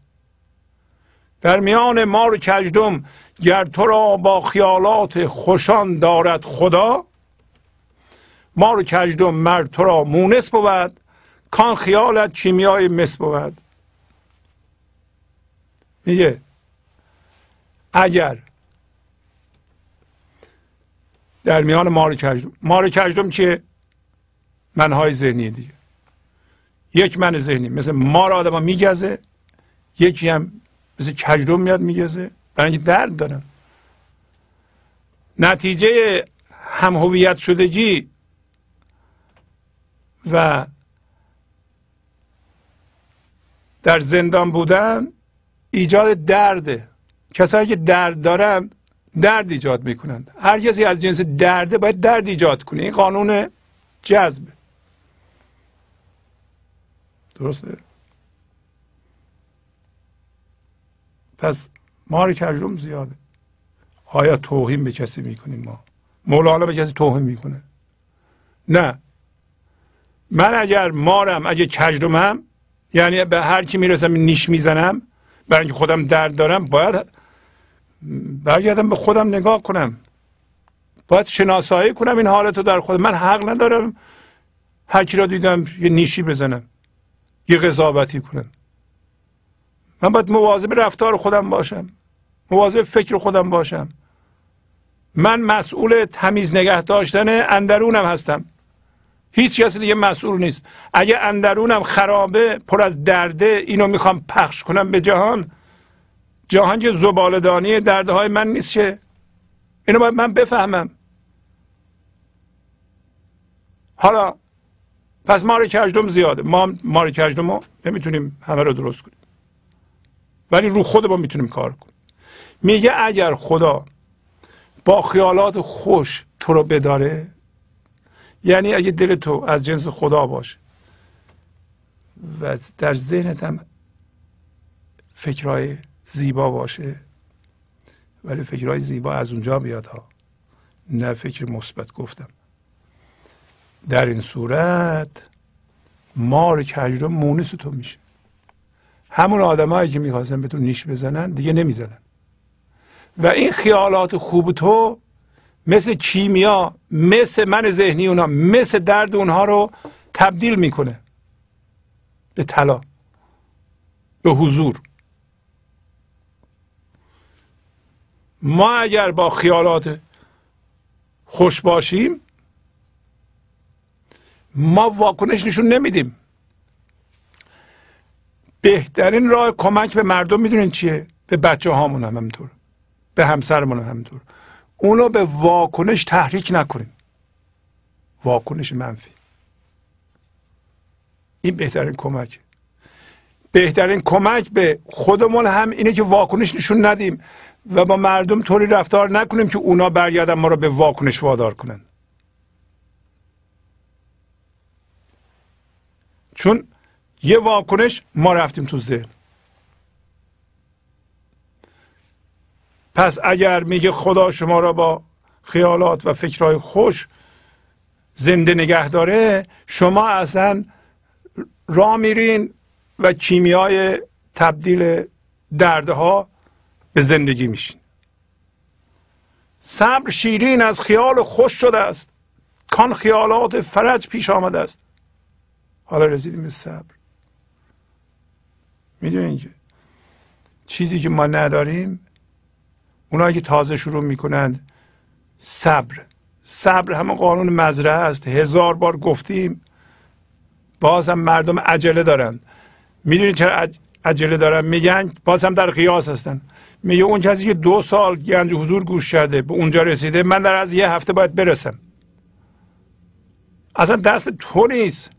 در میان ما رو کجدم گر تو را با خیالات خوشان دارد خدا ما رو کجدم مرد تو را مونس بود کان خیالت چیمیای مس بود. میگه اگر در میان مار کجدم مار کجدم که منهای ذهنی دیگه. یک من ذهنی مثل مار آدم میگزه یکی هم مثل کجدم میاد میگزه. برای اینکه درد دارن نتیجه هم هویت شدگی و در زندان بودن ایجاد درده کسایی که درد دارن درد ایجاد می‌کنند. هر کسی از جنس درده باید درد ایجاد کنه. این قانون جذب. درسته؟ پس ما کجروم زیاده. آیا توهین به کسی می‌کنیم ما؟ مولانا به کسی توهین می‌کنه. نه. من اگر مارم اگه کجرومم یعنی به هر کی می‌رسم نیش می‌زنم برای اینکه خودم درد دارم باید برگردم به خودم نگاه کنم. باید شناسایی کنم این حالت رو در خود من حق ندارم هر کی را دیدم یه نیشی بزنم. یه قضاوتی کنم من باید مواظب رفتار خودم باشم. مواظب فکر خودم باشم. من مسئول تمیز نگه داشتن اندرونم هستم. هیچ کسی دیگه مسئول نیست. اگه اندرونم خرابه پر از درده اینو می‌خوام پخش کنم به جهان جهان که زبالدانی درده های من نیست که. اینو باید من بفهمم. حالا پس مار کجدم زیاده. ما مار کجدم رو نمی‌تونیم همه رو درست کنیم. ولی رو خودمون می‌تونیم کار کنیم. میگه اگر خدا با خیالات خوش تو رو بداره یعنی اگه دل تو از جنس خدا باشه و در ذهنت هم فکرهای زیبا باشه ولی فکرهای زیبا از اونجا بیاد ها. نه فکر مثبت گفتم. در این صورت مار کجرو مونس تو میشه. همون آدمایی که می‌خواستن به تو نیش بزنن دیگه نمی‌زنن. و این خیالات خوب تو مثل کیمیا مثل من ذهنی اونا مثل درد اونها رو تبدیل می‌کنه به طلا به حضور. ما اگر با خیالات خوش باشیم ما واکنش نشون نمیدیم. بهترین راه کمک به مردم می‌دونین چیه؟ به بچه هامون هم همینطور. به همسرمون هم همینطور. اونو به واکنش تحریک نکنیم. واکنش منفی. این بهترین کمک. بهترین کمک به خودمون هم اینه که واکنش نشون ندیم و با مردم طوری رفتار نکنیم که اونا برگردن ما رو به واکنش وادار کنن. چون یه واکنش ما رفتیم تو ذهن. پس اگر میگه خدا شما را با خیالات و فکرهای خوش زنده نگه داره شما اصلا را میرین و کیمیای تبدیل دردها به زندگی میشین. صبر شیرین از خیال خوش شده است. کان خیالات فرج پیش آمده است. حالا رسیدیم به صبر. می‌دونین که چیزی که ما نداریم اونایی که تازه شروع می‌کنن صبر. صبر همه قانون مزرعه است. هزار بار گفتیم باز هم مردم عجله دارن. می‌دونید چرا عجله دارن؟ میگن باز هم در قیاس هستن. میگه اون کسی که دو سال گنج حضور گوش کرده به اونجا رسیده من در از یه هفته باید برسم. اصلا دست تو نیست.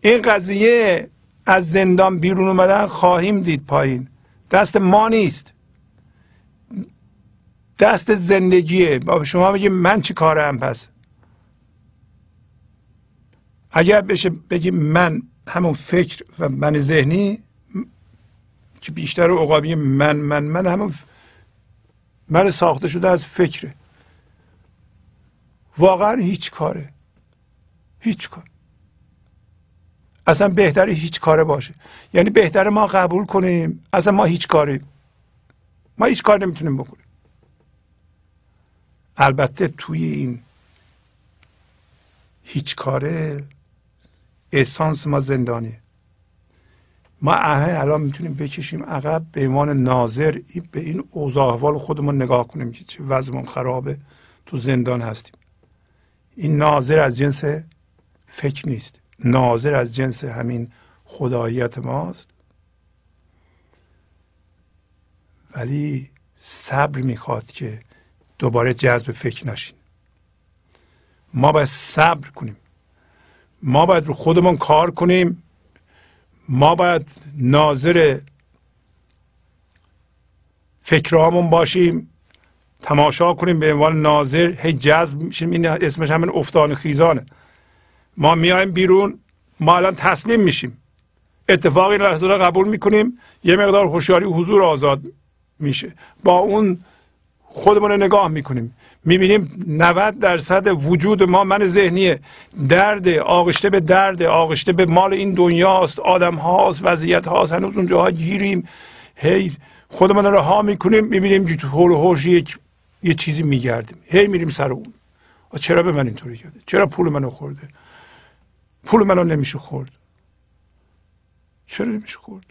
این قضیه از زندان بیرون اومدن خواهیم دید پایین. دست ما نیست. دست زندگیه. با شما بگیم من چی کارم پس؟ اگر بشه بگیم من همون فکر و من ذهنی که بیشتر اوقابی من من من همون من ساخته شده از فکره. واقعا هیچ کاره. هیچ کار اصلا بهتره هیچ کاره باشه. یعنی بهتره ما قبول کنیم. اصلا ما هیچ کاری ما هیچ کار نمی‌تونیم بکنیم. البته توی این هیچ کاره احسانس ما زندانیه. ما اهه الان می‌تونیم بکشیم عقب به عنوان ناظر. به این اوضاع احوال خودمون نگاه کنیم که چه وضعمون خرابه. تو زندان هستیم. این ناظر از جنس فکر نیست. ناظر از جنس همین خداییت ماست. ولی صبر می‌خواد که دوباره جذب فکر نشین. ما باید صبر کنیم. ما باید رو خودمون کار کنیم. ما باید ناظر فکرهامون باشیم. تماشا کنیم. به عنوان ناظر هی جذب میشیم. این اسمش همین افتان خیزانه ما میایم بیرون ما الان تسلیم میشیم. اتفاقی لحظه را قبول می‌کنیم یه مقدار هوشیاری حضور آزاد میشه. با اون خودمون رو نگاه می‌کنیم. می‌بینیم 90 درصد وجود ما من ذهنیه. درد آغشته به درد آغشته به مال این دنیاست. آدم هاست وضعیت هاست هنوز اونجاها گیریم. هی خودمون رو رها می‌کنیم می‌بینیم که تو هوش یه چیزی میگردیم. هی میریم سر اون. چرا به من اینطوری کرده؟ چرا پول منو خورده؟ پول منو نمیشه خورد. چرا نمیشه خورد؟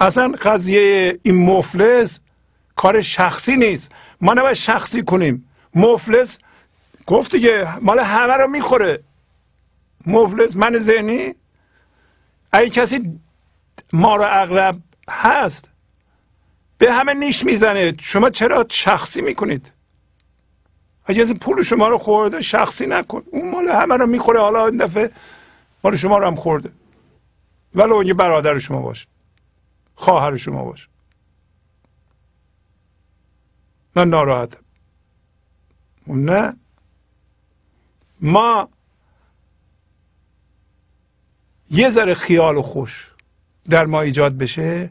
اصلا قضیه این مفلس کار شخصی نیست. ما نباید شخصی کنیم. مفلس گفت دیگه مال همه رو می‌خوره. مفلس من ذهنی؟ اگه کسی ما رو اغرب هست به همه نیش می‌زنه. شما چرا شخصی می‌کنید؟ اگه از پول شما رو خورده شخصی نکن. اون مال همه رو می‌خوره حالا این دفعه مال شما رو هم خورده. ولی اون یه برادر شما باشه. خواهر شما باشه. من ناراحتم نه. ما یه ذره خیال و خوش در ما ایجاد بشه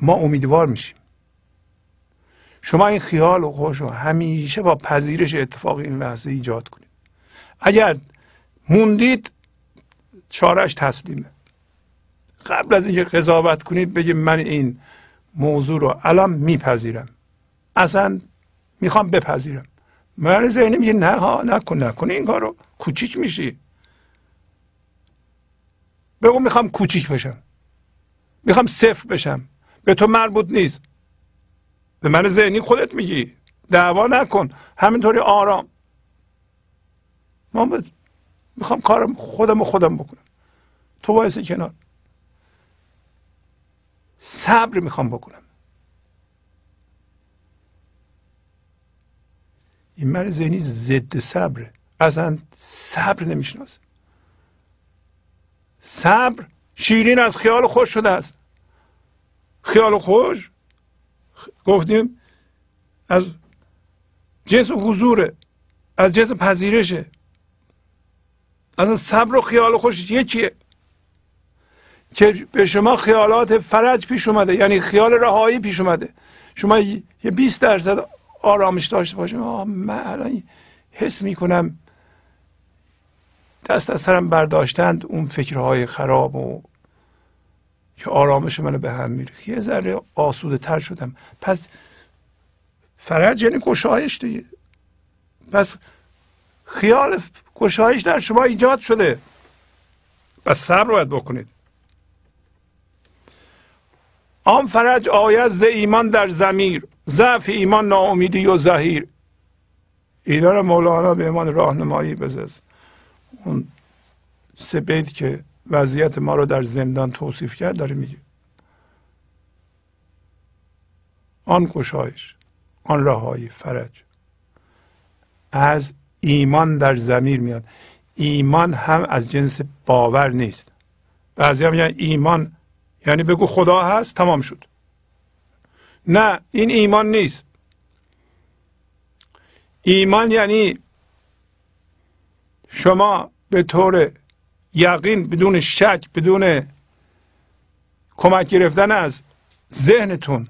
ما امیدوار میشیم. شما این خیال و خوش رو همیشه با پذیرش اتفاق این لحظه ایجاد کنید. اگر موندید چارش تسلیمه. قبل از اینکه قضاوت کنید بگید من این موضوع رو الان میپذیرم. اصلا می‌خوام بپذیرم. من ذهنی میگه نه ها نکن نکن. این کار رو کوچیک میشی. بگو می‌خوام کوچیک بشم. می‌خوام صفر بشم. به تو مربوط نیست. به من ذهنی خودت میگی. دعوا نکن. همینطوری آرام. من می‌خوام کارم خودم و خودم بکنم. تو وایسی کنار. صبر می‌خوام بکنم. این من ذهنی ضد صبره. اصلا صبر نمی‌شناسه صبر شیرین از خیال خوش شده است. خیال خوش گفتیم از جنس حضوره از جنس پذیرشه. اصلا صبر و خیال خوش یکیه که به شما خیالات فرج پیش اومده یعنی خیال رهایی پیش اومده. شما یه 20 درصد آرامش داشته باشید من الان حس می‌کنم دست از سرم برداشتند اون فکرهای خراب و که آرامش منو به هم میره یه ذره آسوده تر شدم. پس فرج یعنی گشایش دیگه. پس خیال گشایش در شما ایجاد شده. و صبر باید بکنید. آن فرج آید ز ایمان در زمیر ضعف ایمان ناامیدی و زهیر اینا مولانا به ایمان راهنمایی بزرز. اون سه بیت که وضعیت ما رو در زندان توصیف کرد داره میگه. آن گشایش آن رهایی فرج. از ایمان در زمیر میاد. ایمان هم از جنس باور نیست. بعضی هم میگن ایمان یعنی بگو خدا هست تمام شد. نه این ایمان نیست. ایمان یعنی شما به طور یقین بدون شک بدون کمک گرفتن از ذهنتون.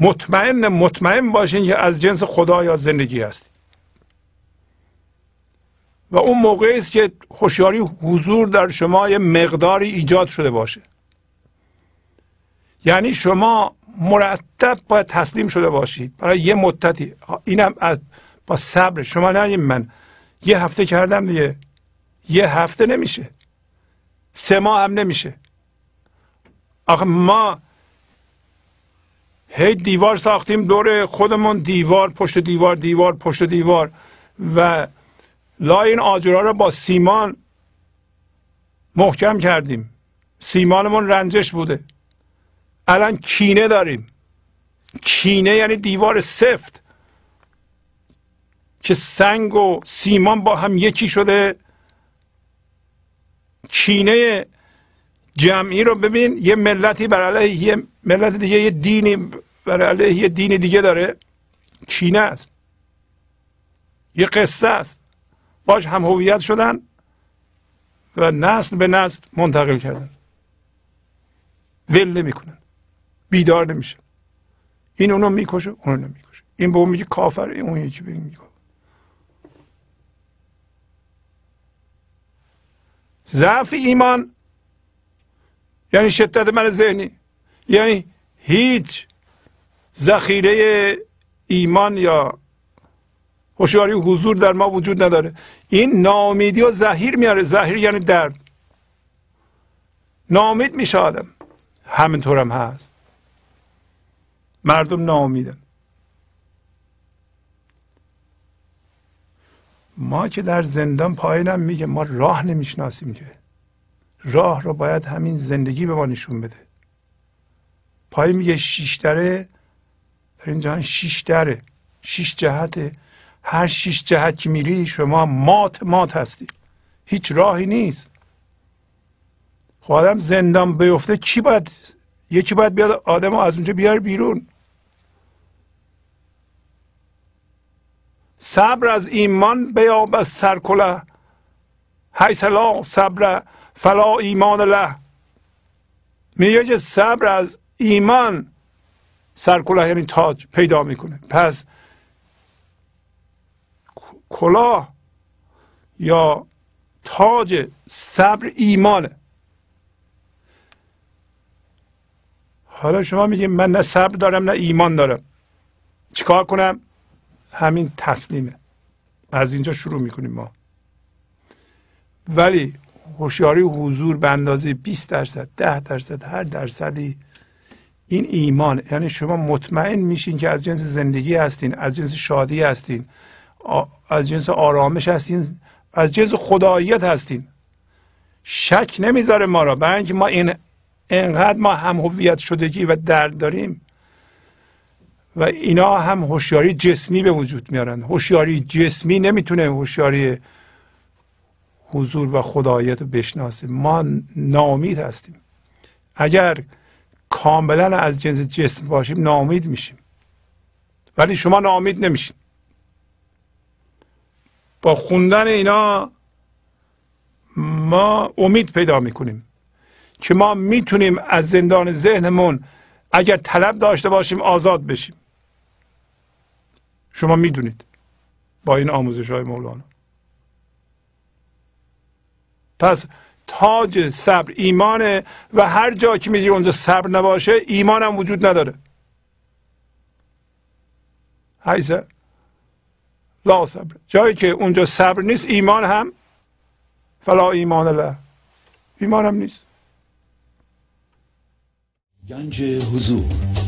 مطمئن مطمئن باشین که از جنس خدا یا زندگی هست. و اون موقعی است که هوشیاری حضور در شما یه مقداری ایجاد شده باشه. یعنی شما مرتب باید تسلیم شده باشید. برای یه مدتی. اینم با صبر. شما نه من. یه هفته کردم دیگه. یه هفته نمیشه. سه ماه هم نمیشه. آخه ما هی دیوار ساختیم دور خودمون دیوار پشت دیوار دیوار پشت دیوار. و لای این آجرها رو با سیمان محکم کردیم. سیمانمون رنجش بوده. الان کینه داریم. کینه یعنی دیوار سفت. که سنگ و سیمان با هم یکی شده. کینه جمعی رو ببین یه ملتی بر علیه یه ملت دیگه یه دینی بر علیه یه دین دیگه داره. کینه است. یه قصه است. باش هم هویت شدن و نسل به نسل منتقل کردن. ول نمی‌کنن. بیدار نمیشه این اونو می‌کشه اونو نمی‌کشه. این به اون میگه کافر اون یکی به این میگه. ضعف ایمان. یعنی شدت من ذهنی. یعنی هیچ ذخیره ایمان یا هوشیاری حضور در ما وجود نداره. این ناامیدی و زهیر میاره. زهیر یعنی درد. ناامید میشه آدم. همینطور هم هست. مردم ناامیدن. ما که در زندان پایینم میگه ما راه نمی‌شناسیم که. راه رو باید همین زندگی به ما نشون بده. پایین میگه شیش دره در این جهان شیش دره شیش جهته. هر شیش جهت که میری شما مات مات هستی. هیچ راهی نیست. خب آدم زندان بیفته کی باید یکی باید بیاد آدم از اونجا بیار بیرون؟ صبر از ایمان بیاب از سرکله حیث لا صبر فلا ایمان له. میگه که صبر از ایمان سرکله یعنی تاج پیدا می‌کنه. پس کلاه یا تاج صبر ایمانه. حالا شما میگید من نه صبر دارم نه ایمان دارم. چیکار کنم؟ همین تسلیمه. از اینجا شروع می‌کنیم ما. ولی هوشیاری حضور به اندازه 20 درصد 10 درصد هر درصدی این ایمان یعنی شما مطمئن میشین که از جنس زندگی هستین از جنس شادی هستین از جنس آرامش هستین از جنس خداییت هستین. شک نمی‌ذاره ما را. برای اینکه ما این انقدر ما هم هویت شدگی و درد داریم و اینا هم هوشیاری جسمی به وجود میارن. هوشیاری جسمی نمی‌تونه هوشیاری حضور و خداییت بشناسه. ما ناامید هستیم. اگر کاملا از جنس جسم باشیم ناامید میشیم. ولی شما ناامید نمیشین. با خوندن اینا ما امید پیدا می‌کنیم که ما می‌تونیم از زندان ذهنمون اگر طلب داشته باشیم آزاد بشیم. شما می‌دونید. با این آموزش های مولانا. پس تاج صبر ایمانه و هر جا که میگه اونجا صبر نباشه ایمان وجود نداره. حیثه لا صبر. جایی که اونجا صبر نیست ایمان هم فلا ایمان له. ایمان هم نیست. گنج حضور.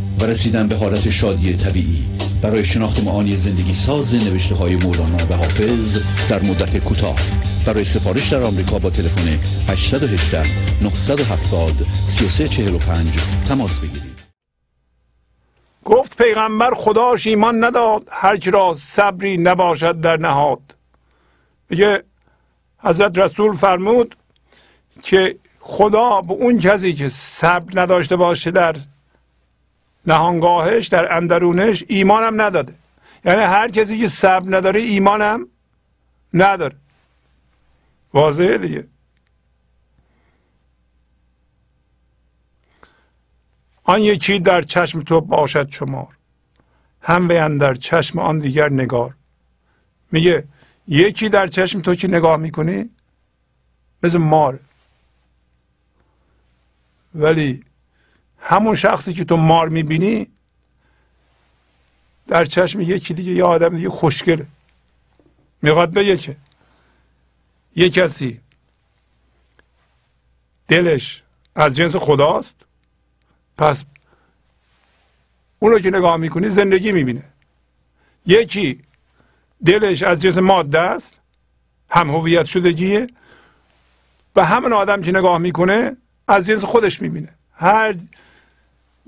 و رسیدن به حالت شادی طبیعی. برای شناخت معانی زندگی ساز نوشته های مولانا و حافظ در مدت کوتاه. برای سفارش در آمریکا با تلفن 818 970 3345 تماس بگیرید. گفت پیغمبر خداش ایمان نداد هر را صبری نباشد در نهاد. میگه حضرت رسول فرمود که خدا به اون کسی که صبر نداشته باشه در نهانگاهش در اندرونش ایمانم نداده. یعنی هر کسی که صبر نداره ایمانم نداره. واضحه دیگه. آن یکی در چشم تو باشد شمار. هم به در چشم آن دیگر نگار. میگه یکی در چشم تو که نگاه می‌کنی مثل مار. ولی همون شخصی که تو مار می‌بینی در چشم یکی دیگه یه آدم دیگه خوشگله. می‌خواد بگه که یه کسی دلش از جنس خداست پس اونو که نگاه می‌کنی زندگی می‌بینه. یکی دلش از جنس ماده است هم هویت شدگیه و همون آدم که نگاه می‌کنه از جنس خودش می‌بینه. هر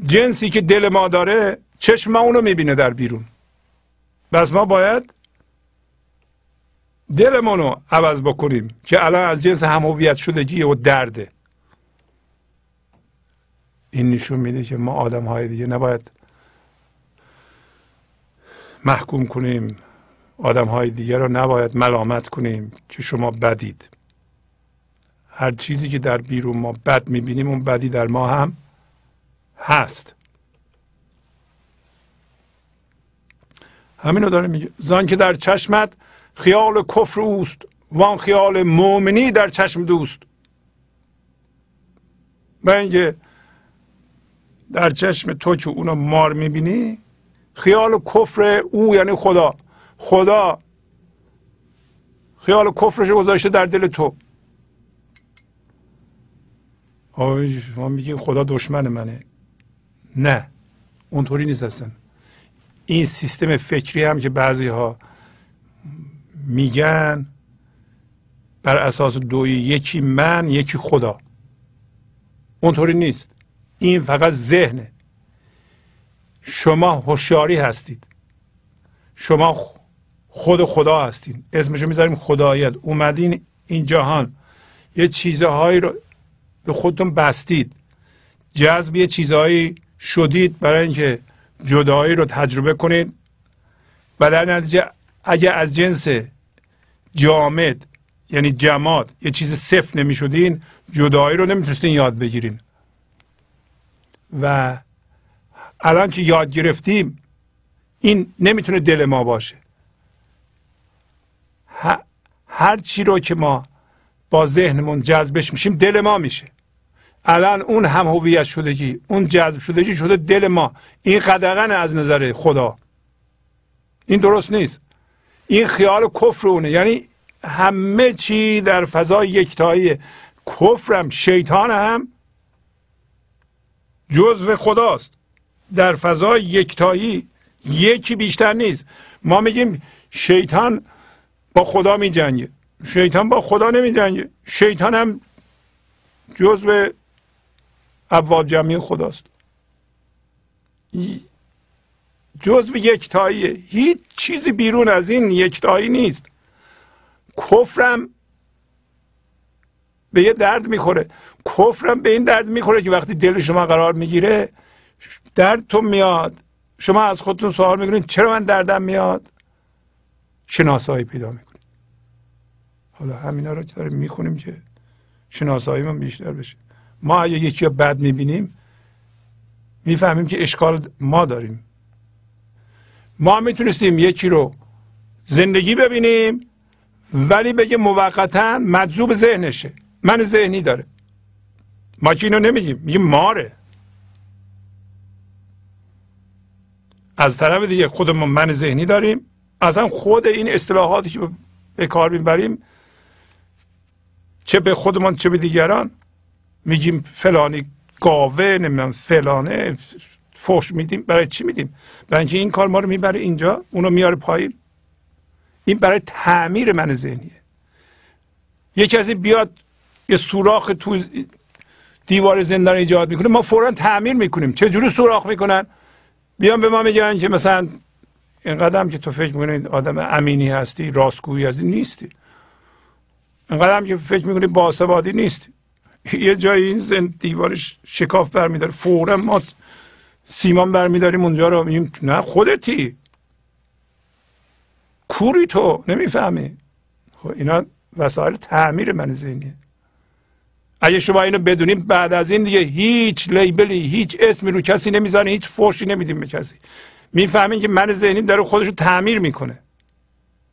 جنسی که دل ما داره چشم ما اونو می‌بینه در بیرون. بس ما باید دلمون رو عوض بکنیم که الان از جنس هم شدگی و درده. این نشون میده که ما آدم های دیگه نباید محکوم کنیم. آدم های دیگه رو نباید ملامت کنیم که شما بدید. هر چیزی که در بیرون ما بد می‌بینیم اون بدی در ما هم هست. همینو داره میگه. زان که در چشمت خیال کفر اوست وان خیال مؤمنی در چشم دوست. و اینکه در چشم تو که اونو مار می‌بینی خیال کفر او یعنی خدا. خدا خیال کفرش گذاشته در دل تو. ما میگیم خدا دشمن منه. نه. اونطوری نیست اصلا. این سیستم فکری هم که بعضی ها میگن بر اساس دوی یکی من یکی خدا. اونطوری نیست. این فقط ذهنه. شما هوشیاری هستید. شما خود خدا هستید اسمشو می‌ذاریم خدایت. اومدین این جهان. یه چیزهایی رو به خودتون بستید. جذب یه چیزهایی شدید برای اینکه جدایی رو تجربه کنید و در نتیجه اگه از جنس جامد یعنی جماد یه چیز صفر نمی شدین جدایی رو نمی‌تونستین یاد بگیرین. و الان که یاد گرفتیم این نمی‌تونه دل ما باشه. هر چی رو که ما با ذهنمون جذبش میشیم دل ما میشه. الان اون هم هویت شدگی اون جذب شدگی شده دل ما. این قدغن از نظر خدا. این درست نیست. این خیال کفر اونه. یعنی همه چی در فضای یکتایی کفرم شیطان هم جزو خداست. در فضای یکتایی یکی بیشتر نیست. ما میگیم شیطان با خدا می جنگه شیطان با خدا نمی جنگه شیطان هم جزو ابواب جمعی خداست. جزو یکتاییه هیچ چیزی بیرون از این یکتایی نیست. کفرم به یه درد می‌خوره. کفرم به این درد می‌خوره که وقتی دل شما قرار می‌گیره تو میاد. شما از خودتون سوال می‌کنید چرا من دردم میاد؟ شناسایی پیدا می‌کنید. حالا همینا رو که داریم می‌خونیم که شناسایی من بیشتر بشه. ما اگه یکی بد می‌بینیم می‌فهمیم که اشکال ما داریم. ما می‌تونستیم یکی رو زندگی ببینیم ولی بگه موقتا مجذوب ذهنشه. من ذهنی داره. ما که اینو نمیگیم میگیم ماره. از طرف دیگه خودمون من ذهنی داریم. اصلا خود این اصطلاحاتی که به کار می‌بریم چه به خودمان چه به دیگران میگیم فلانی گاوه نمی‌دونم فلانه فوش میدیم. برای چی میدیم؟ برای اینکه این کار ما رو می‌بره اینجا اونو میاره پایین. این برای تعمیر من ذهنیه. یه کسی بیاد یه سوراخ تو دیوار زندان ایجاد می‌کنه ما فورا تعمیر می‌کنیم. چه جوری سوراخ می‌کنن؟ بیان به ما میگن که مثلا این قدم که تو فکر می‌کنی آدم امینی هستی راستگویی هستی نیستی. این قدم که فکر می‌کنی باسوادی نیستی. یه جایی این دیوارش شکاف برمیداره. فورا ما سیمان برمیداریم اونجا رو. میگیم نه خودتی. کوری تو نمی‌فهمی. خب اینا وسایل تعمیر من ذهنیه. اگه شما اینو بدونیم بعد از این دیگه هیچ لیبلی هیچ اسمی رو کسی نمی‌زنه هیچ فوشی نمیدیم به کسی. می‌فهمین که من ذهنی داره خودش رو تعمیر می‌کنه.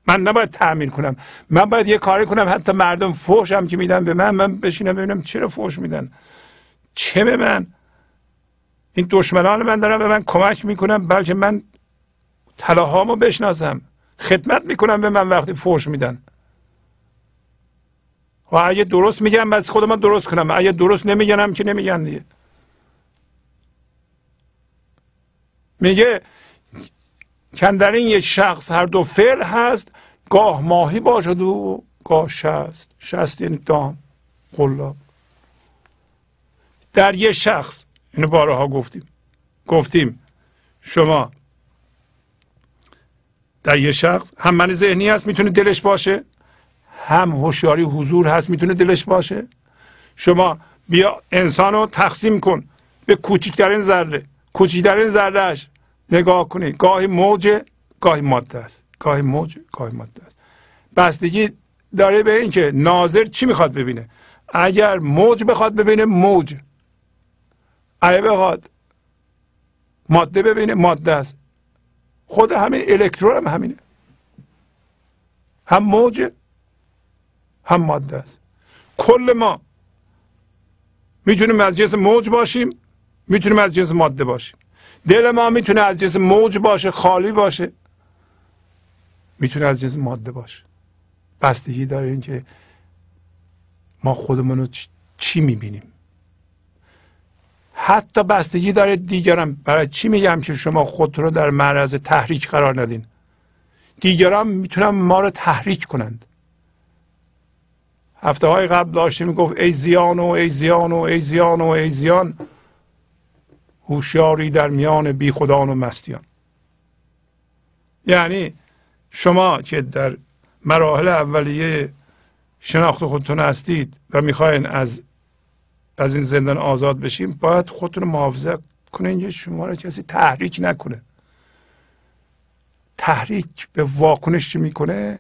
من نباید تعمیر کنم. من باید یه کاری کنم. حتی مردم فوش هم که میدن به من من بشینم ببینم چرا فوش میدن. چه به من؟ این دشمنان من دارن به من کمک می‌کنم بلکه من طلاهامو بشناسم. خدمت می‌کنم به من وقتی فوش میدن. و اگه درست میگم بس خودم درست کنم. اگه درست نمیگنم که نمیگن دیگه. میگه کندرین یک شخص هر دو فعل هست گاه ماهی باشد و گاه شست. شست یعنی دام قلاب. در یه شخص اینو بارها گفتیم. گفتیم شما در یه شخص هم من ذهنی هست می‌تونه دلش باشه هم هوشیاری حضور هست می‌تونه دلش باشه. شما بیا انسان رو تقسیم کن. به کوچکترین ذره. کوچکترین ذرهش نگاه کنید گاهی موج گاهی ماده است. گاهی موج گاهی ماده است. بستگی داره به اینکه ناظر چی می‌خواد ببینه؟ اگر موج بخواد ببینه موج. اگر بخواد ماده ببینه ماده است. خود همین الکترون هم همینه. هم موج هم ماده است. کل ما می‌تونیم از جنس موج باشیم می‌تونیم از جنس ماده باشیم. دل ما می‌تونه از جنس موج باشه خالی باشه. می‌تونه از جنس ماده باشه. بستگی داره اینکه ما خودمون رو چی می‌بینیم. حتی بستگی داره دیگران برای چی میگم که شما خود رو در معرض تحریک قرار ندین؟ دیگران می‌تونن ما رو تحریک کنند. هفته های قبل داشتیم می‌گفت ای زیان و ای زیان و ای زیان و ای زیان. هوشیاری در میان بی خدان و مستیان. یعنی شما که در مراحل اولیه شناخت خودتون هستید و می‌خواین از از این زندان آزاد بشیم باید خودتون محافظت کنین که شما رو کسی تحریک نکنه. تحریک به واکنش می‌کنه؟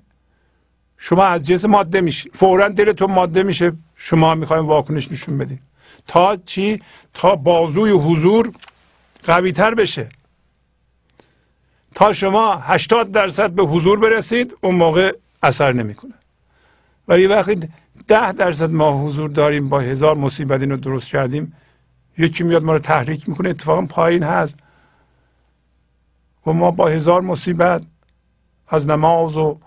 شما از جنس ماده میشی فورا دلتون ماده میشه شما می‌خوایم واکنش نشون بدین. تا چی؟ تا بازوی حضور قوی تر بشه. تا شما 80 درصد به حضور برسید اون موقع اثر نمی‌کنه. ولی وقتی ده درصد ما حضور داریم با هزار مصیبت اینو درست کردیم یکی میاد ما رو تحریک می‌کنه اتفاقا پایین هست. و ما با هزار مصیبت از نماز و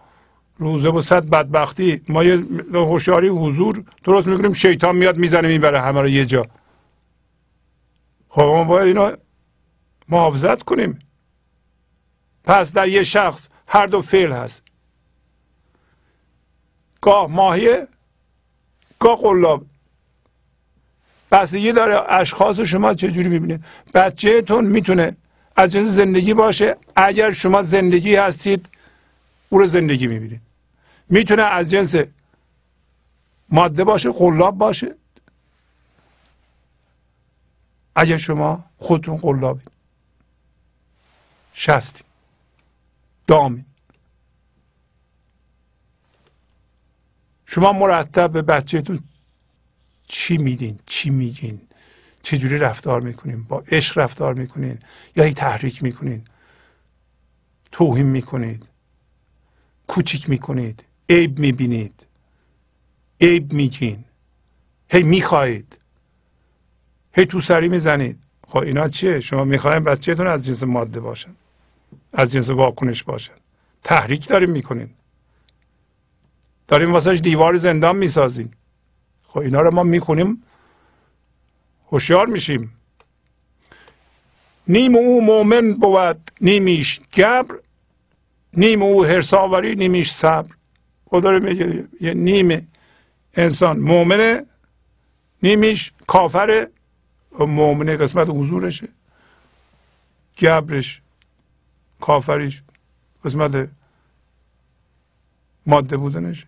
روزه و صد بدبختی. ما یه هوشیاری حضور. درست می‌کنیم شیطان میاد می‌زنه می‌بره همه رو یه جا. خب ما باید اینا محافظت کنیم. پس در یه شخص هر دو فعل هست. گاه ماهیه گاه قلاب. بستگی داره اشخاص شما چجوری می‌بینید. بچهتون می‌تونه از جنس زندگی باشه. اگر شما زندگی هستید او رو زندگی می‌بینید. می‌تونه از جنس ماده باشه قلاب باشه. اگر شما خودتون قلابید شستی دامی شما مرتب به بچهتون چی میدین؟ چی میگین؟ چجوری رفتار می‌کنین؟ با عشق رفتار می‌کنین؟ یا هی تحریک می‌کنین؟ توهین می‌کنید؟ کوچیک می‌کنید؟ عیب می‌بینید. عیب میگین. هی می‌خواهید. هی تو سری می‌زنید. خب اینا چیه؟ شما می‌خواین بچهتون از جنس ماده باشن. از جنس واکنش باشن. تحریک داریم می‌کنین. داریم واسهش دیوار زندان می‌سازیم خب اینا رو ما می‌کنیم هوشیار میشیم. نیم او مؤمن بود نیمیش گبر نیم او هرساوری نیمیش صبر. خدا رو میگه یه نیم انسان مؤمنه نیمیش کافره مؤمنه قسمت حضورشه. گبرش کافریش قسمت ماده بودنشه.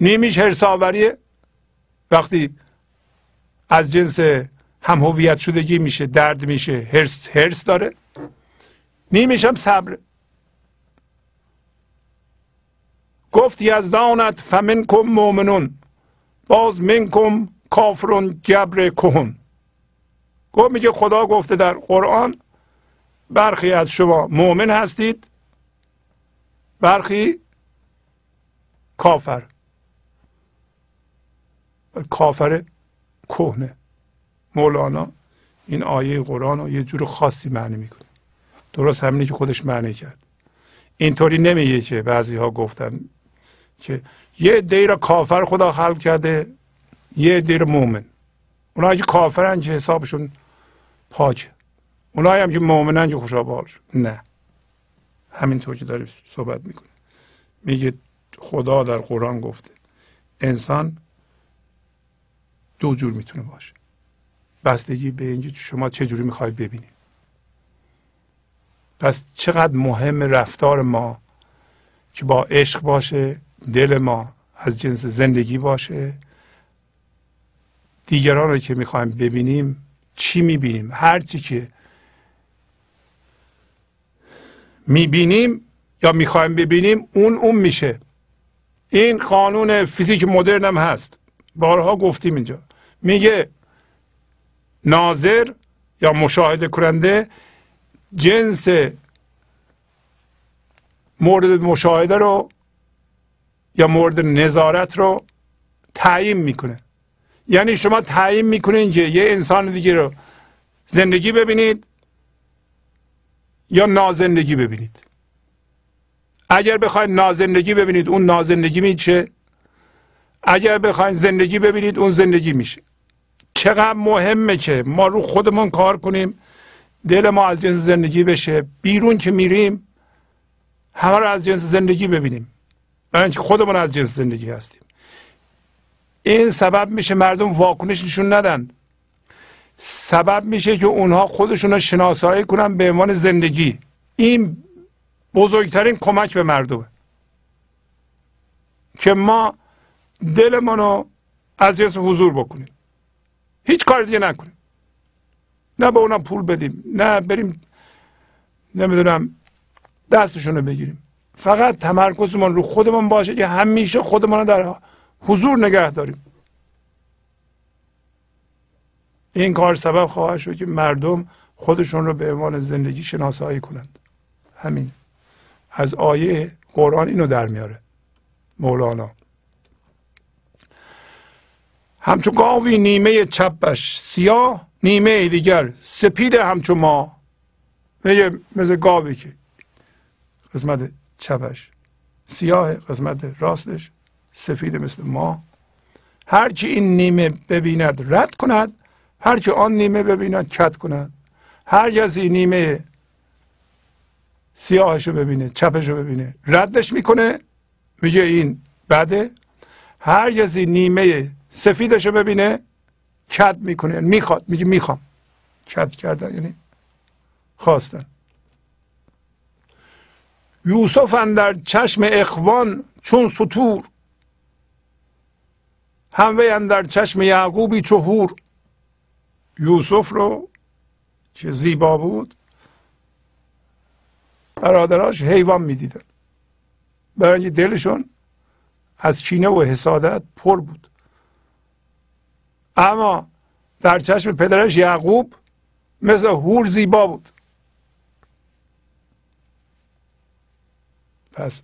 نیمیش هرساوریه وقتی از جنس هم هویت شدگی میشه درد میشه هرس, هرس داره. نیمیش هم صبر. گفت یزدانت فمنکم مؤمنون. باز منکم کافرون جبر کهون گفت میگه خدا گفته در قرآن برخی از شما مؤمن هستید برخی کافر. کافر کهنه. مولانا این آیه قرآن رو یه جور خاصی معنی می‌کنه. درست همینی که خودش معنی کرد. اینطوری نمیگه که بعضی ها گفتن که یه دی را کافر خدا خلق کرده یه دی را مومن. اونایی که کافرن که حسابشون پاکه اونایی هم که مؤمنن که خوشا نه. همینطور که داره صحبت می‌کنه میگه خدا در قرآن گفته انسان دو جور می‌تونه باشه. بستگی به اینجا شما چه جوری می‌خوای ببینید پس چقدر مهم رفتار ما که با عشق باشه دل ما از جنس زندگی باشه. دیگران رو که می‌خوایم ببینیم چی می‌بینیم؟ هرچی که می‌بینیم یا می‌خوایم ببینیم اون اون میشه. این قانون فیزیک مدرن هم هست. بارها گفتیم اینجا. میگه ناظر یا مشاهده کننده جنس مورد مشاهده رو یا مورد نظارت رو تعیین می‌کنه. یعنی شما تعیین می‌کنین که یه انسان دیگه رو زندگی ببینید یا نازندگی ببینید. اگر بخواید نازندگی ببینید اون نازندگی میشه اگر بخواید زندگی ببینید اون زندگی میشه. چقدر مهمه که ما رو خودمون کار کنیم دل ما از جنس زندگی بشه. بیرون که میریم همه رو از جنس زندگی ببینیم. برای اینکه خودمون از جنس زندگی هستیم. این سبب میشه مردم واکنش نشون ندن. سبب میشه که اونها خودشون رو شناسایی کنن به عنوان زندگی. این بزرگترین کمک به مردمه. که ما دلمون رو از جنس حضور بکنیم. هیچ کار دیگه نکنیم. نه به اونم پول بدیم نه بریم نمی‌دونم دستشون رو بگیریم. فقط تمرکزمون رو خودمون باشه که همیشه خودمون رو در حضور نگه داریم. این کار سبب خواهد شد که مردم خودشون رو به عنوان زندگی شناسایی کنند. همین. از آیه قرآن اینو در میاره. مولانا. همچو گاوی نیمه چپش سیاه نیمه دیگر سپید همچو ما میگه مثل گاوی که. قسمت چپش. سیاه قسمت راستش سفید مثل ما. هرچی این نیمه ببیند رد کند هرچی آن نیمه ببیند کت کند. هر کسی نیمه سیاهش رو ببینه چپش رو ببینه ردش می‌کنه میگه این بده. هر کسی نیمه سفیدش رو ببینه کت می‌کنه یعنی می‌خواد میگه می‌خوام. کت کردن یعنی خواستن. یوسف در چشم اخوان چون سطور هموه در چشم یعقوبی چهور یوسف رو که زیبا بود برادراش حیوان می‌دیدن. برای دلشون از کینه و حسادت پر بود. اما در چشم پدرش یعقوب مثل هور زیبا بود. پس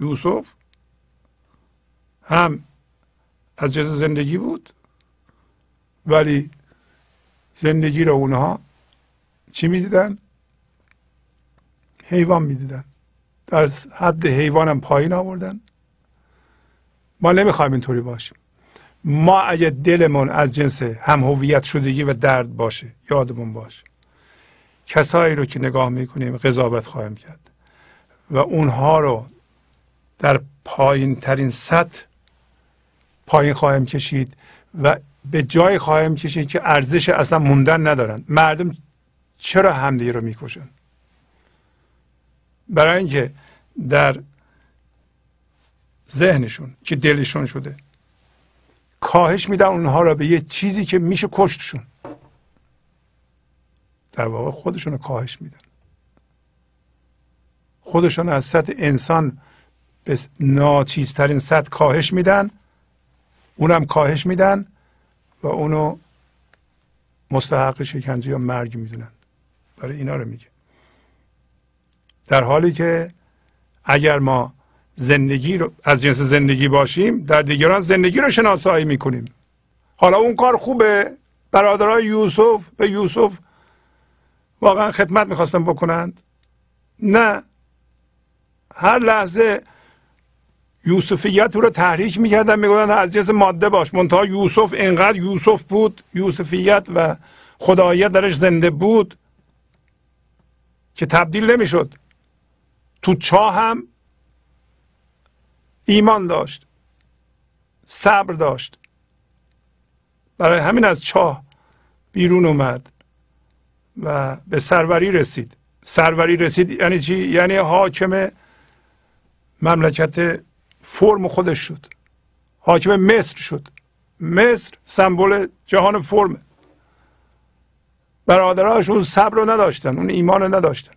یوسف هم از جز زندگی بود ولی زندگی رو اونها چی می‌دیدن؟ حیوان می‌دیدن. در حد حیوانم پایین آوردن. ما نمی‌خوایم اینطوری باشیم. ما اگه دلمون از جنس هم هویت شدگی و درد باشه یادمون باشه. کسایی رو که نگاه می‌کنیم قضاوت خواهیم کرد. و اونها رو در پایین ترین سطح پایین خواهیم کشید و به جای خواهیم کشید که ارزش اصلا موندن ندارن مردم چرا همدیگه رو می‌کشن؟ برای اینکه در ذهنشون که دلشون شده کاهش میدن اونها را به یه چیزی که میشه کشتشون. در واقع خودشون رو کاهش میدن. خودشون از سطح انسان به ناچیزترین سطح کاهش میدن. اونم کاهش میدن و اونو مستحق شکنجه یا مرگ می‌دونن. برای اینا رو میگه. در حالی که اگر ما زندگی رو از جنس زندگی باشیم در دیگران زندگی رو شناسایی می‌کنیم. حالا اون کار خوبه؟ برادرای یوسف به یوسف واقعا خدمت می‌خواستن بکنند. نه. هر لحظه یوسفیت رو تحریک می‌کردن می‌گفتن از جنس ماده باش. منتها یوسف اینقدر یوسف بود یوسفیت و خداییت درش زنده بود که تبدیل نمی‌شد. تو چاه هم ایمان داشت صبر داشت. برای همین از چاه بیرون اومد و به سروری رسید. سروری رسید یعنی چی؟ یعنی حاکم مملکت فرم خودش شد. حاکم مصر شد. مصر سمبل جهان فرم. برادرهاشون صبر رو نداشتن اون ایمان رو نداشتن.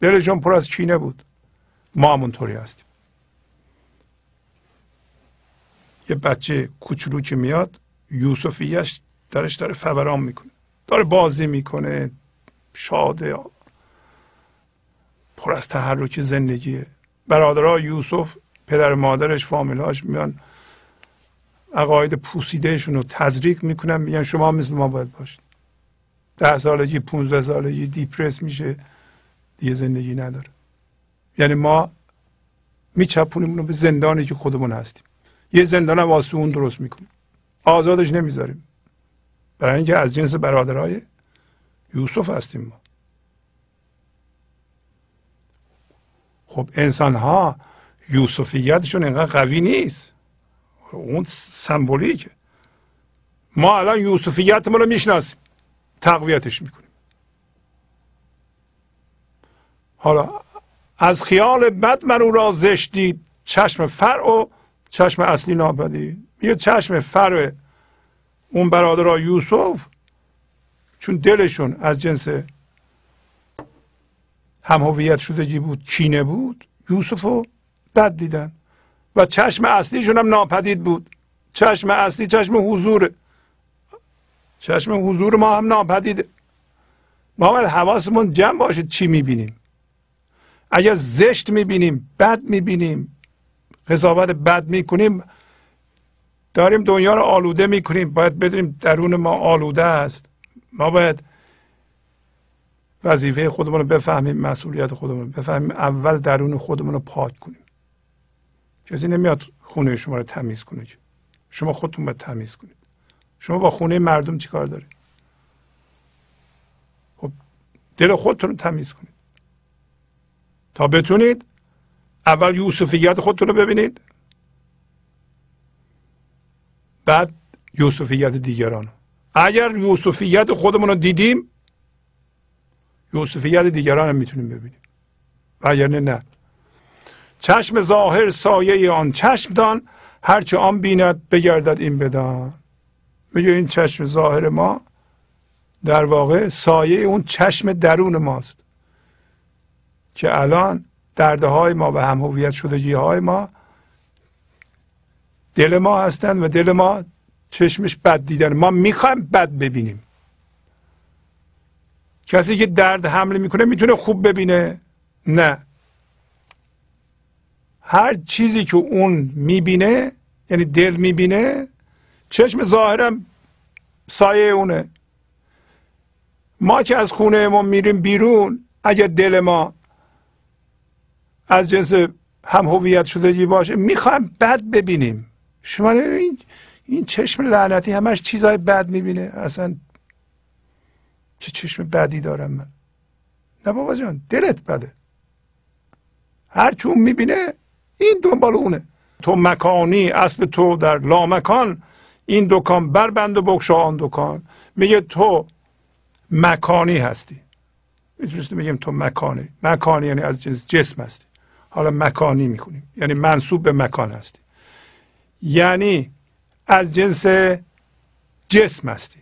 دلشون پر از کینه بود. ما همونطوری هستیم. یه بچه کوچولو که میاد یوسفیش درش داره فوران می‌کنه. داره بازی می‌کنه. شاده پر از تحرک زندگیه. برادرها یوسف پدر مادرش فامیلاش میان عقاید پوسیدهشون رو تزریق می‌کنن میگن شما مثل ما باید باشید. ده سالگی پونزده سالگی دیپرس میشه دیگه زندگی نداره. یعنی ما میچپونیم رو به زندانی که خودمون هستیم. یه زندان هم واسه اون درست می‌کنیم. آزادش نمی‌ذاریم. برای اینکه از جنس برادرای یوسف هستیم ما. خب انسان ها یوسفیتشون اینقدر قوی نیست. اون سمبولیکه ما الان یوسفیتمون رو می‌شناسیم. تقویتش می‌کنیم. حالا از خیال بد من او را زشتی چشم فرع و چشم اصلی نابدی یه چشم فرع اون برادرها یوسف. چون دلشون از جنس هم هویت شدگی بود کینه بود یوسف رو بد دیدن. و چشم اصلیشون هم ناپدید بود. چشم اصلی چشم حضور. چشم حضور ما هم ناپدیده. ما باید حواسمون جمع باشه چی می‌بینیم. اگر زشت می‌بینیم بد می‌بینیم قضاوت بد می‌کنیم داریم دنیا رو آلوده می‌کنیم. باید بدونیم درون ما آلوده است. ما باید وظیفه خودمون رو بفهمیم مسئولیت خودمون رو بفهمیم اول درون خودمون رو پاک کنیم. کسی نمیاد خونه شما رو تمیز کنه شما خودتون باید تمیز کنید. شما با خونه مردم چیکار دارید؟ خب دل خودتون رو تمیز کنید. تا بتونید اول یوسفیت خودتون رو ببینید. بعد یوسفیت دیگران اگر یوسفیت خودمون رو دیدیم یوسفیت دیگران هم می‌تونیم ببینیم. و اگر نه. نه چشم ظاهر سایه آن چشم دان هرچه آن بیند بگردد این بدان. میگه این چشم ظاهر ما در واقع سایه اون چشم درون ماست. که الان درده های ما و هم هویت شدگی های ما دل ما هستند و دل ما چشمش بد دیدن. ما می‌خوایم بد ببینیم. کسی که درد حمله می‌کنه می‌تونه خوب ببینه؟ نه. هر چیزی که اون می‌بینه یعنی دل می‌بینه چشم ظاهرم سایه اونه. ما که از خونه ما میریم بیرون اگر دل ما از جنس هم هویت شدگی باشه می‌خوایم بد ببینیم. شما این چشم لعنتی همش چیزای بد می‌بینه. اصلا چه چشم بدی دارم من. نه بابا جان دلت بده. هر چون می‌بینه این دنبال اونه. تو مکانی اصل تو در لامکان این دکان بربند و بگشا آن دکان. میگه تو مکانی هستی. می‌تونست میگیم تو مکانی. مکانی یعنی از جنس جسم هستی. حالا مکانی می‌کنیم یعنی منصوب به مکان هستی. یعنی از جنس جسم هستی.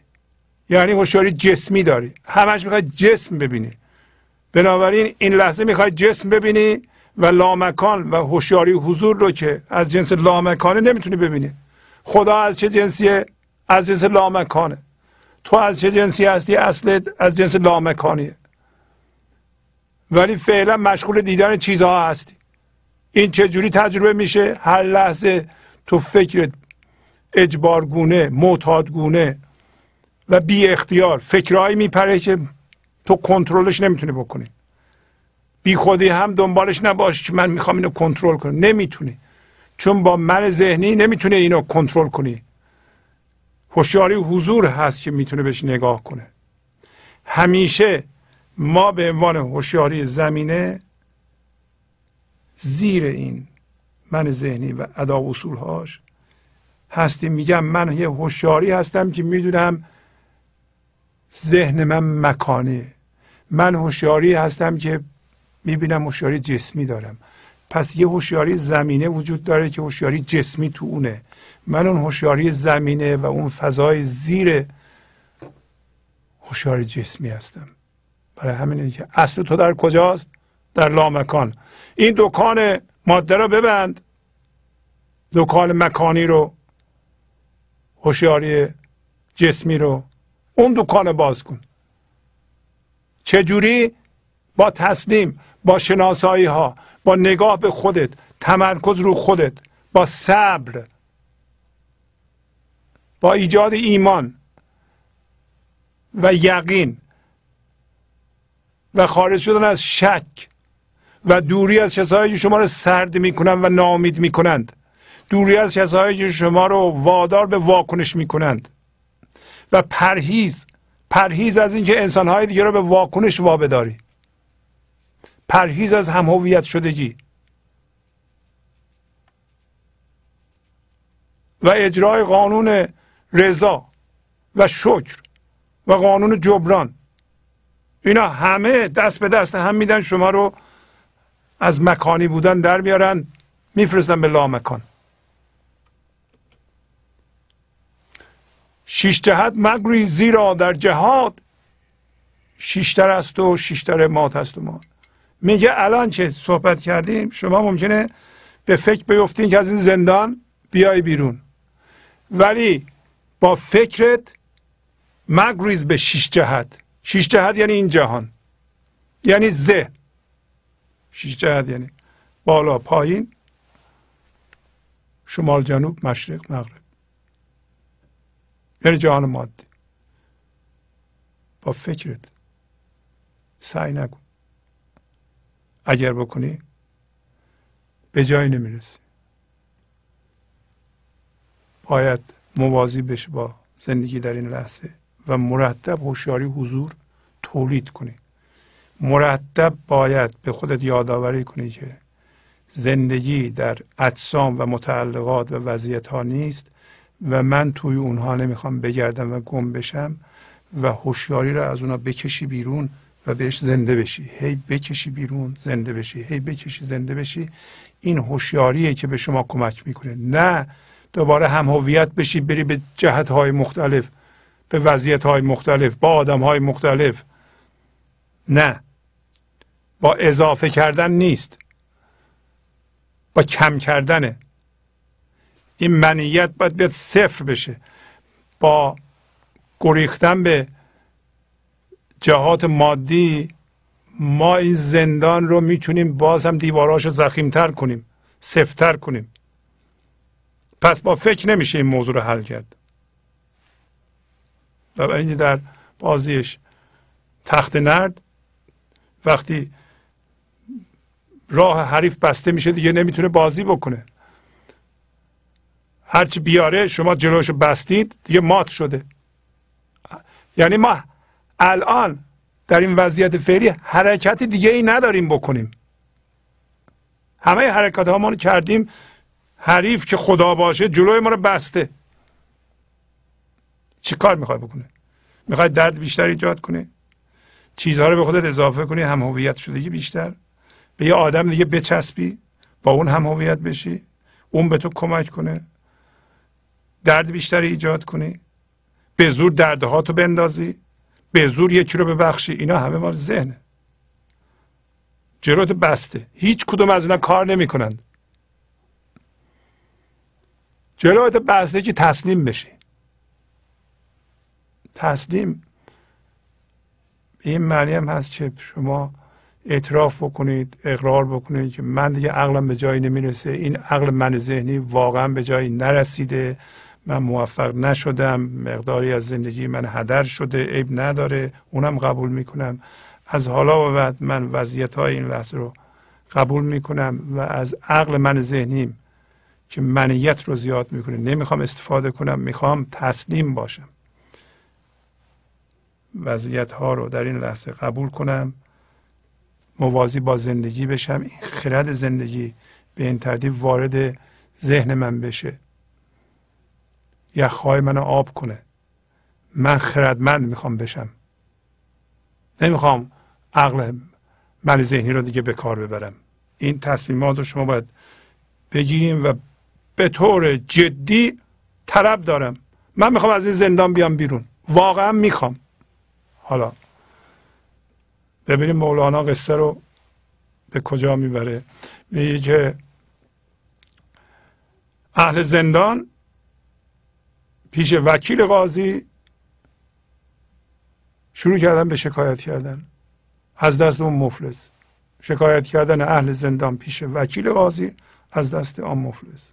یعنی هوشیاری جسمی داری. همش می‌خوای جسم ببینی. بنابراین این لحظه می‌خوای جسم ببینی و لامکان و هوشیاری حضور رو که از جنس لامکانه نمی‌تونی ببینی. خدا از چه جنسیه؟ از جنس لامکانه. تو از چه جنسی هستی؟ اصل از جنس لامکانیه. ولی فعلا مشغول دیدن چیزها هستی. این چجوری تجربه میشه؟ هر لحظه تو فکر اجبارگونه معتادگونه و بی اختیار فکرهایی میپره که تو کنترلش نمی‌تونی بکنی. بی خودی هم دنبالش نباشی که من می‌خوام اینو کنترل کنم. نمی‌تونی. چون با من ذهنی نمی‌تونه اینو کنترل کنی. هوشیاری حضور هست که می‌تونه بهش نگاه کنه. همیشه ما به عنوان هوشیاری زمینه زیر این من ذهنی و ادا اصولهاش هستیم. میگم من یه هوشیاری هستم که می‌دونم ذهن من مکانه. من هوشیاری هستم که می‌بینم هوشیاری جسمی دارم. پس یه هوشیاری زمینه وجود داره که هوشیاری جسمی تو اونه. من اون هوشیاری زمینه و اون فضای زیر هوشیاری جسمی هستم. برای همینه که اصل تو در کجاست؟ در لامکان. این دکان ماده رو ببند. دکان مکانی رو هوشیاری جسمی رو. اون دکان باز کن. چجوری؟ با تسلیم با شناسایی ها با نگاه به خودت تمرکز رو خودت با صبر با ایجاد ایمان و یقین و خارج شدن از شک و دوری از کسایی که شما رو سرد می‌کنند و نامید می‌کنند. دوری از کسایی که شما رو وادار به واکنش می‌کنند. و پرهیز پرهیز از اینکه انسانهای دیگه رو به واکنش وابداری پرهیز از هم شدگی. و اجرای قانون رضا و شکر و قانون جبران. اینا همه دست به دست هم میدن شما رو از مکانی بودن در میارن میفرستن به لامکان. شیش جهت مگری زیرا در جهاد. شیشتر است و شیشتر مات است و مات. میگه الان که صحبت کردیم؟ شما ممکنه به فکر بیفتین که از این زندان بیای بیرون. ولی با فکرت مگریز به شیش جهت. شیش جهت یعنی این جهان. یعنی زه. شیش جهت یعنی بالا پایین شمال جنوب مشرق مغرب. یعنی جهان مادی با فکرت سعی نکن. اگر بکنی به جایی نمی‌رسی. باید موازی بشه با زندگی در این لحظه و مرتب هوشیاری حضور تولید کنی. مرتب باید به خودت یادآوری کنی که زندگی در اجسام و متعلقات و وضعیت ها نیست. و من توی اونها نمی‌خوام بگردم و گم بشم و هوشیاری را از اونها بکشی بیرون و بهش زنده بشی. هی بکشی بیرون زنده بشی. هی بکشی زنده بشی. این هوشیاریه که به شما کمک می‌کنه. نه دوباره هم هویت بشی بری به جهت های مختلف به وضعیت های مختلف با آدم های مختلف. نه. با اضافه کردن نیست. با کم کردنه. این منیت باید بیاد صفر بشه. با گریختن به جهات مادی ما این زندان رو می‌تونیم باز هم دیواراشو زخیمتر کنیم سفتر کنیم. پس با فکر نمیشه این موضوع رو حل کرد. و این در بازیش تخت نرد وقتی راه حریف بسته میشه دیگه نمی‌تونه بازی بکنه. هرچی بیاره شما جلوشو بستید دیگه مات شده. یعنی ما الان در این وضعیت فعلی حرکت دیگه ای نداریم بکنیم. همه حرکت ها ما کردیم حریف که خدا باشه جلوی ما رو بسته. چی کار می‌خوای بکنه؟ می‌خوای درد بیشتر ایجاد کنه چیزها رو به خودت اضافه کنی هم هویت شدگی بیشتر. به یه آدم دیگه بچسبی با اون هم هویت بشی. اون به تو کمک کنه. درد بیشتری ایجاد کنی. به زور دردها تو بندازی. به زور یکی رو ببخشی. اینا همه مال ذهنه. جلوت بسته. هیچ کدوم از اینا کار نمی کنند جلوت بسته که تسلیم بشی. تسلیم. این معنی هم هست که شما اعتراف بکنید اقرار بکنید که من دیگه عقلم به جایی نمی‌رسه. این عقل من ذهنی واقعا به جایی نرسیده. من موفق نشدم مقداری از زندگی من هدر شده عیب نداره اونم قبول می‌کنم. از حالا و بعد من وضعیت های این لحظه رو قبول می‌کنم و از عقل من ذهنیم که منیت رو زیاد می‌کنه. نمی‌خوام استفاده کنم می‌خوام تسلیم باشم. وضعیت ها رو در این لحظه قبول کنم موازی با زندگی بشم. این خرد زندگی به این ترتیب وارد ذهن من بشه. یخهای منو آب کنه. من خردمند می‌خوام بشم. نمی‌خوام عقل من ذهنی رو دیگه به کار ببرم. این تصمیمات رو شما باید بگیریم و به طور جدی طلب دارم. من می‌خوام از این زندان بیام بیرون. واقعا می‌خوام. حالا ببینیم مولانا قصه رو به کجا می‌بره. میگه اهل زندان پیش وکیل قاضی شروع کردن به شکایت کردن. از دست اون مفلس. شکایت کردن اهل زندان پیش وکیل قاضی از دست آن مفلس.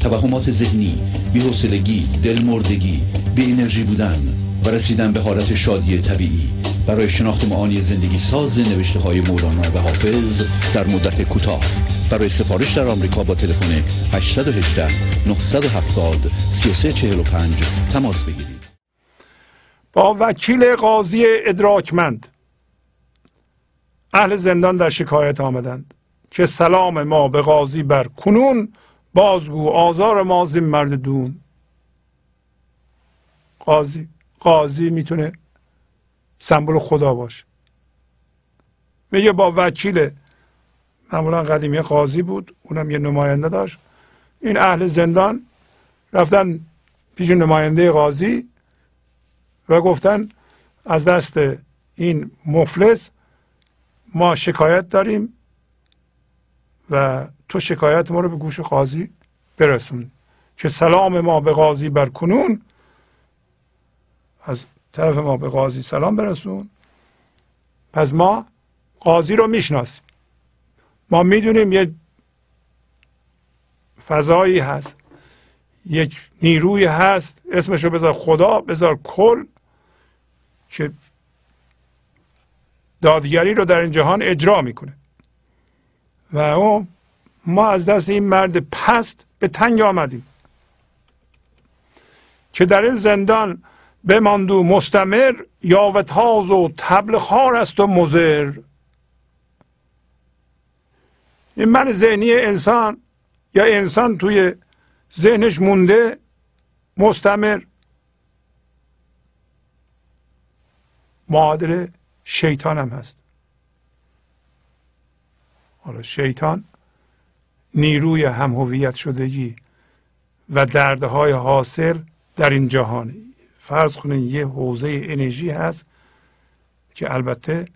توهمات ذهنی بی‌حوصلگی دلمردگی بی انرژی بودن و رسیدن به حالت شادی طبیعی. برای شناخت معانی زندگی ساز نوشته های مولانا و حافظ در مدت کوتاه. برای سفارش در آمریکا با تلفن 818 970 3345 تماس بگیرید. با وکیل قاضی ادراکمند. اهل زندان در شکایت آمدند که سلام ما به قاضی بر کنون بازگو آزار ما زین مرد دون. قاضی قاضی می‌تونه سمبل خدا باشه. میگه با وکیل معمولا قدیمی قاضی بود اونم یه نماینده داشت. این اهل زندان رفتن پیش نماینده قاضی و گفتن از دست این مفلس ما شکایت داریم و تو شکایت ما رو به گوش قاضی برسون. که سلام ما به قاضی بر کنون از طرف ما به قاضی سلام برسون. پس ما قاضی رو می‌شناسیم. ما می‌دونیم یه فضایی هست. یک نیروی هست. اسمش رو بذار خدا بذار کل که دادگری رو در این جهان اجرا می‌کنه. و او ما از دست این مرد پست به تنگ آمدیم که در این زندان بماندو مستمر یا تاز و تبل خار است و مزر این من ذهنی انسان یا انسان توی ذهنش مونده مستمر. معادل شیطان هم هست. حالا شیطان نیروی هم هویت شدگی و دردهای حاصل در این جهان. فرض کنین یه حوزه انرژی هست که البته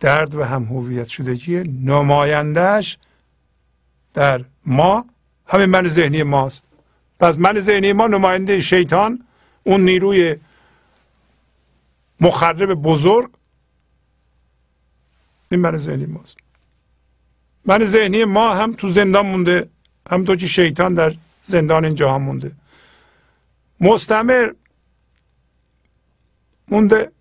درد و هم هویت شدگی نمایندهش در ما همین من ذهنی ماست. پس من ذهنی ما نماینده شیطان اون نیروی مخرب بزرگ این من ذهنی ماست. من ذهنی ما هم تو زندان مونده همونطور که شیطان در زندان این جهان مونده مستمر مونده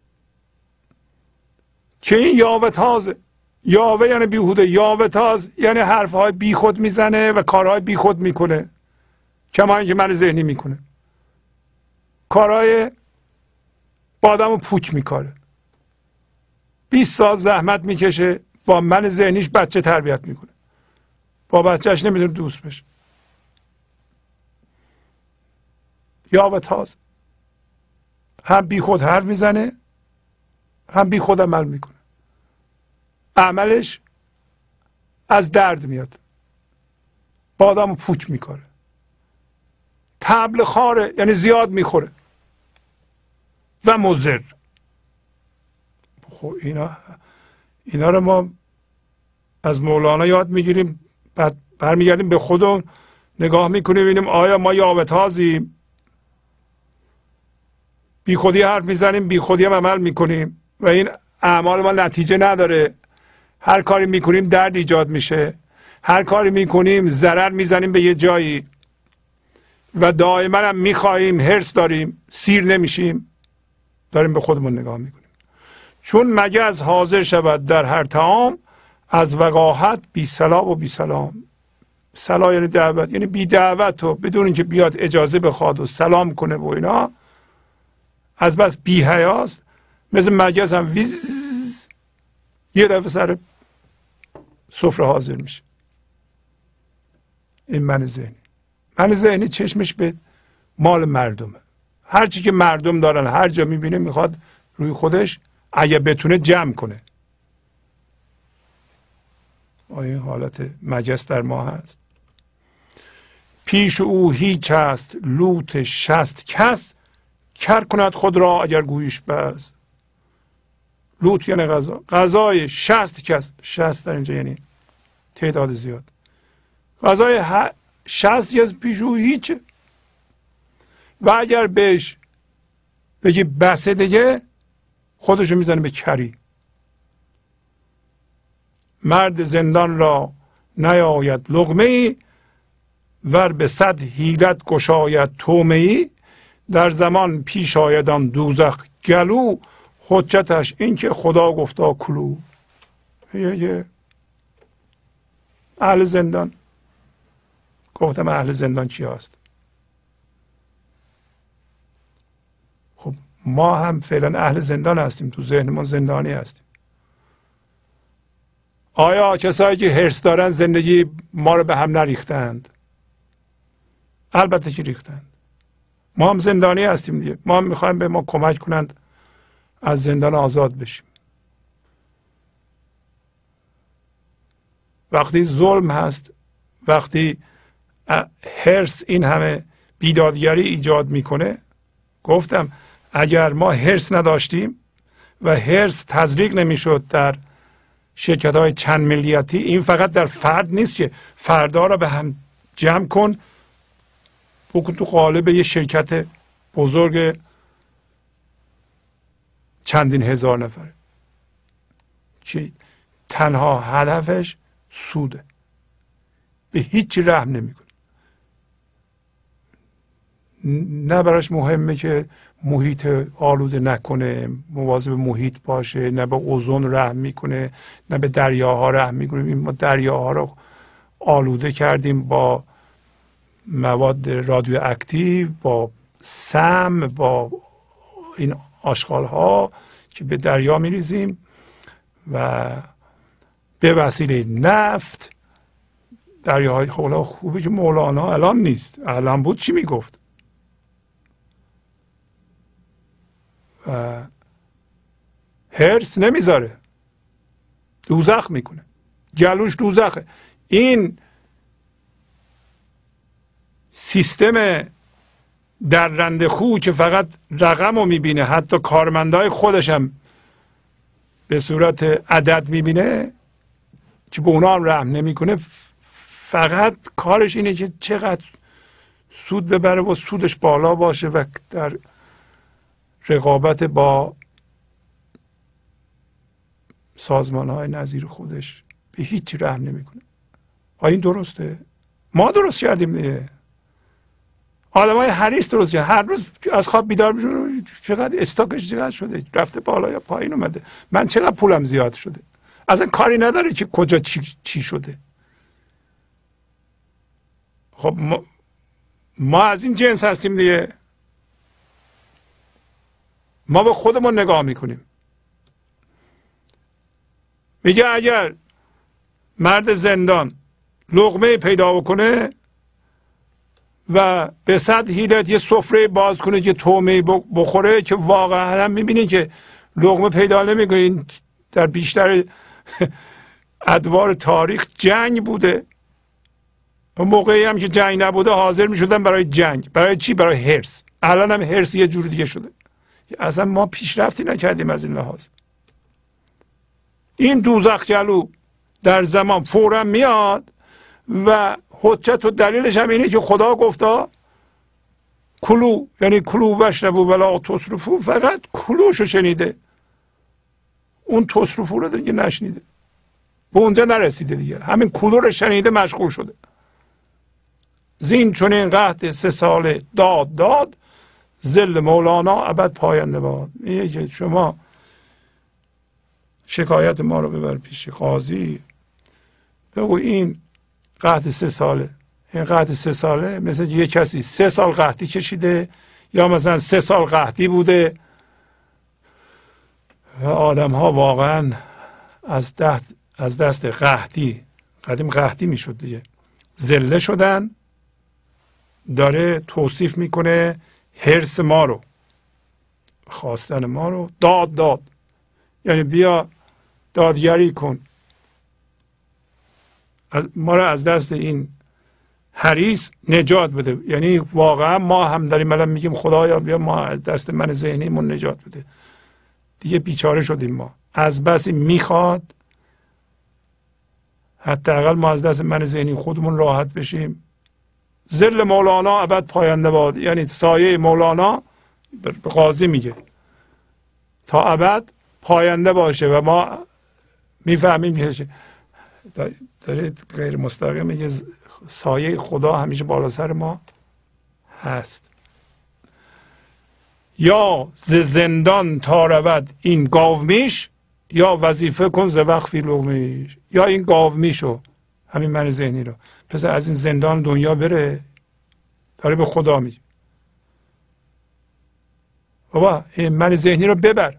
که این یاوه تازه یاوه یعنی بیهوده یاوه تاز یعنی حرفهای بیخود می‌زنه و کارهای بیخود می‌کنه کما اینکه من ذهنی می‌کنه کارهای با آدم پوچ میکاره 20 سال زحمت می‌کشه با من ذهنیش بچه تربیت می‌کنه. با بچهش نمی‌دونه دوست بشه یا و تاز. هم بی خود حرف می‌زنه هم بی خود عمل می‌کنه. عملش از درد میاد. با آدم پوچ می‌کنه تبل خاره یعنی زیاد می‌خوره. و مزر خب اینا اینا رو ما از مولانا یاد می‌گیریم. بعد برمیگردیم به خودمون نگاه می‌کنیم ببینیم آیا ما یاوتازیم بی خودی حرف می‌زنیم بی خودی هم عمل می‌کنیم و این اعمال ما نتیجه نداره. هر کاری می‌کنیم درد ایجاد میشه. هر کاری می‌کنیم ضرر می‌زنیم به یه جایی. و دائما هم می‌خواهیم هرس داریم سیر نمیشیم. داریم به خودمون نگاه می‌کنیم. چون مگه از حاضر شود در هر تعام از وقاحت بی سلام و بی سلام. سلا یعنی دعوت یعنی بی دعوت و بدون اینکه بیاد اجازه بخواد و سلام کنه و اینا از بس بی حیاست. مثل مگس هم ویز یه دفعه سر سفره حاضر میشه. این من ذهنی. من ذهنی چشمش به مال مردمه. هرچی که مردم دارن هر جا می‌بینه می‌خواد روی خودش اگه بتونه جمع کنه. آیا حالت مجس در ما هست. پیش او هیچ است لوت شست. کس کر کند خود را اگر گویش بز لوت یعنی غذا. غذای شست کس. شست در اینجا یعنی تعداد زیاد. غذای شست کس پیش او هیچه. و اگر بهش بگی بسه دیگه خودشو می‌زنه به کری. مرد زندان را نیاید لغمه ای ور به صد حیلت گشاید تومه ای در زمان پیش آیدان دوزخ گلو حجتش این که خدا گفتا کلو. یه اهل زندان. گفتم اهل زندان کی هست خب ما هم فعلا اهل زندان هستیم تو ذهنمون زندانی هستیم. آیا کسایی که هرس دارن زندگی ما رو به هم نریختند؟ البته که ریختند. ما هم زندانی هستیم دیگه. ما هم می‌خوایم به ما کمک کنند از زندان آزاد بشیم. وقتی ظلم هست وقتی هرس این همه بیدادگری ایجاد می‌کنه گفتم اگر ما هرس نداشتیم و هرس تزریق نمی‌شد در شرکت های چند ملیتی این فقط در فرد نیست که فردا را به هم جمع کن. بکن تو قالب یه شرکت بزرگ چندین هزار نفره که تنها هدفش سوده. به هیچ رحم نمی‌کنه. نه براش مهمه که محیط آلوده نکنه مواظب محیط باشه نه به اوزون رحم می‌کنه نه به دریاها رحم می‌کنه. ما دریاها رو آلوده کردیم با مواد رادیو اکتیو با سم با این آشغال ها که به دریا میریزیم و به وسیله نفت دریاهای خولا خوبه که مولانا الان نیست. الان بود چی می‌گفت؟ و هرس نمی‌ذاره. دوزخ می‌کنه. گلوش دوزخه. این سیستم در رند خو که فقط رقم رو می‌بینه حتی کارمندای خودش هم به صورت عدد می‌بینه که به اونا هم رحم نمی‌کنه. فقط کارش اینه که چقدر سود ببره و سودش بالا باشه و در رقابت با سازمان های نظیر خودش به هیچ رحم نمی‌کنه. آیا این درسته؟ ما درست کردیم دیگه. آدم های حریص درست کردن. هر روز از خواب بیدار میشون چقدر استاکش چقدر شده؟ رفته بالا یا پایین اومده. من چقدر پولم زیاد شده؟ اصلا کاری نداره که کجا چی, چی شده. خب ما, ما از این جنس هستیم دیگه. ما به خودمون نگاه می‌کنیم. میگه اگر مرد زندان لغمه پیدا بکنه و به صد هیلت یه سفره باز کنه که تومه بخوره که واقعا هم می‌بینید که لغمه پیدا نمی‌کنه در بیشتر ادوار تاریخ جنگ بوده. اون موقعی هم که جنگ نبوده حاضر می‌شدن برای جنگ. برای چی؟ برای هرس الان هم هرس یه جور دیگه شده. اصلا ما پیشرفتی نکردیم از این لحاظ. این دوزخ جلو در زمان فورا میاد و حجت و دلیلش هم اینه که خدا گفتا کلو یعنی کلو وشربو بلا تصرفو فقط کلوشو شنیده. اون تصرفو رو دیگه نشنیده. به اونجا نرسیده دیگه. همین کلو رو شنیده مشغول شده. زین چون این قهد سه ساله داد داد زل مولانا ابد پاینده باد. میگه که شما شکایت ما رو ببر پیش قاضی. بگو این قحط سه ساله. این قحط سه ساله مثل یه کسی سه سال قحطی کشیده یا مثلا سه سال قحطی بوده و آدم ها واقعا از از دست قحطی قدیم قحطی می‌شد دیگه. زله شدن داره توصیف می‌کنه حرس ما رو خواستن ما رو داد داد. یعنی بیا دادگری کن. ما رو از دست این حریص نجات بده. یعنی واقعا ما هم داریم الان میگیم خدایا بیا ما از دست من ذهنیمون نجات بده. دیگه بیچاره شدیم ما. از بسی می‌خواد حداقل ما از دست من ذهنی خودمون راحت بشیم. زل مولانا ابد پاینده باد. یعنی سایه مولانا به قاضی میگه. تا ابد پاینده باشه و ما می‌فهمیم که داره غیر مستقیم میگه سایه خدا همیشه بالا سر ما هست. یا ز زندان تا رود این گاومیش یا وظیفه کن ز وقفی لغمیش یا این گاومیشو همین من ذهنی رو. پس از این زندان دنیا بره داره به خدا میگه. بابا من ذهنی رو ببر.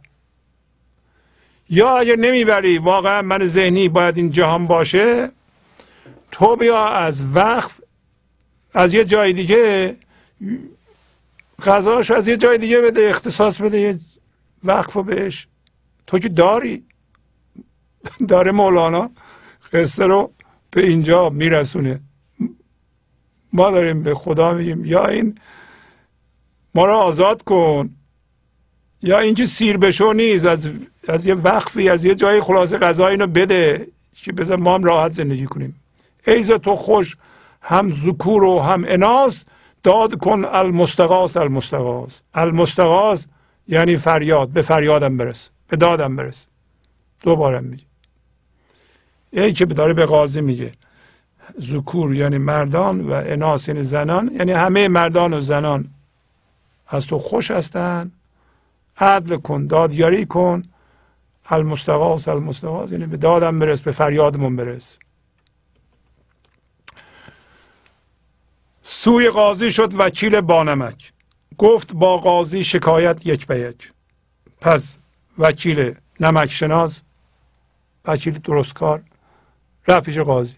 یا اگر نمی‌بری واقعا من ذهنی باید این جهان باشه تو بیا از وقف از یه جای دیگه غذاش از یه جای دیگه بده اختصاص بده یه وقف بهش. تو که داری. داره مولانا قصه رو به اینجا میرسونه. ما داریم به خدا میگیم یا این ما رو آزاد کن یا اینکه سیر بشو نیست از, از یه وقفی از یه جای خلاصه غذا اینو بده که بذار ما هم راحت زندگی کنیم. ایز تو خوش هم ذکور و هم اناس داد کن المستغاث المستغاث. المستغاث یعنی فریاد به فریادم برس به دادم برس. دوباره میگه ای که داره به قاضی میگه. ذکور یعنی مردان و اناس یعنی زنان یعنی همه مردان و زنان. از تو خوش هستند عدل کن دادیاری کن. المستغاث المستغاث یعنی به دادم برس به فریادمون برس. سوی قاضی شد وکیل بانمک. گفت با قاضی شکایت یک به یک. پس وکیل نمک شناس وکیل درستکار. رفت پیش قاضی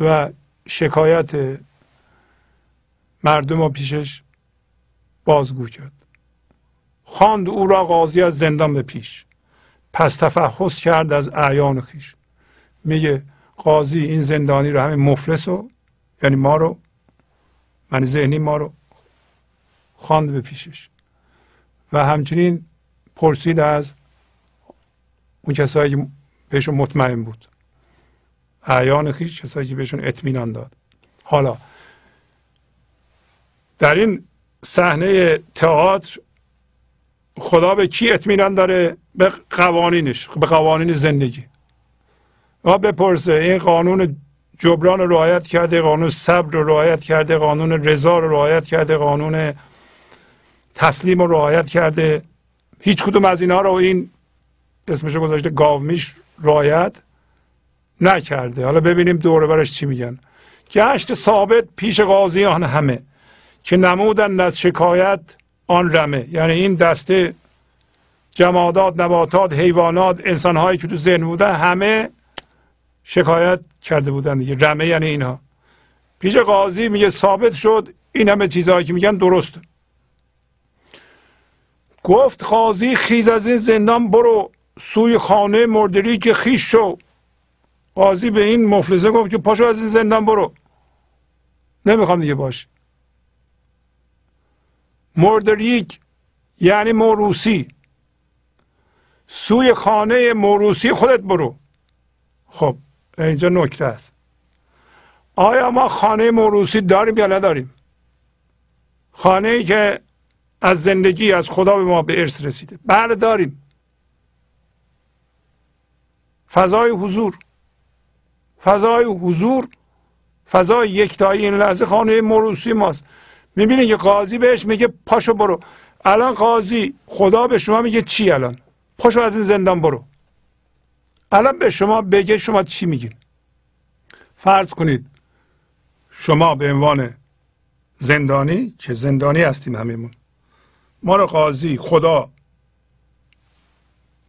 و شکایت مردم و پیشش بازگو کرد. خواند او را قاضی از زندان به پیش. پس تفحص کرد از اعیان خیش. میگه قاضی این زندانی رو همین مفلس رو یعنی ما رو من ذهنی ما رو خواند به پیشش. و همچنین پرسید از اون کسایی که بهشون مطمئن بود. اعیان خیش کسایی که بهشون اطمینان داد. حالا در این صحنه تئاتر خدا به کی اطمینان داره؟ به قوانینش به قوانین زندگی. و بپرسه این قانون جبران رو رعایت کرده قانون صبر رو رعایت کرده قانون رضا رو رعایت کرده قانون تسلیم رو رعایت کرده. هیچ کدوم از اینها رو این اسمشو گذاشته گاومیش رعایت نکرده. حالا ببینیم دور برش چی میگن. گشت ثابت پیش قاضیان همه که نمودن از شکایت آن رمه. یعنی این دسته جمادات نباتات حیوانات انسانهایی که تو ذهن بودن همه شکایت کرده بودن دیگه. رمه یعنی اینها. پیش قاضی میگه ثابت شد. این همه چیزهایی که میگن درست. گفت قاضی خیز از این زندان برو. سوی خانه مردری که خیش شو. قاضی به این مفلسه گفت که پاشو از این زندان برو. نمی‌خوام دیگه باش. مردریک یعنی موروسی. سوی خانه موروسی خودت برو. خب اینجا نکته است. آیا ما خانه موروسی داریم یا نداریم؟ خانه ای که از زندگی از خدا به ما به ارث رسیده. بله داریم. فضای حضور. فضای حضور فضای یکتایی این لحظه خانه موروسی ماست. می‌بینی که قاضی بهش میگه پاشو برو. الان قاضی خدا به شما میگه چی الان؟ پاشو از این زندان برو. الان به شما بگه شما چی میگین؟ فرض کنید شما به عنوان زندانی که زندانی هستیم هممون. ما رو قاضی خدا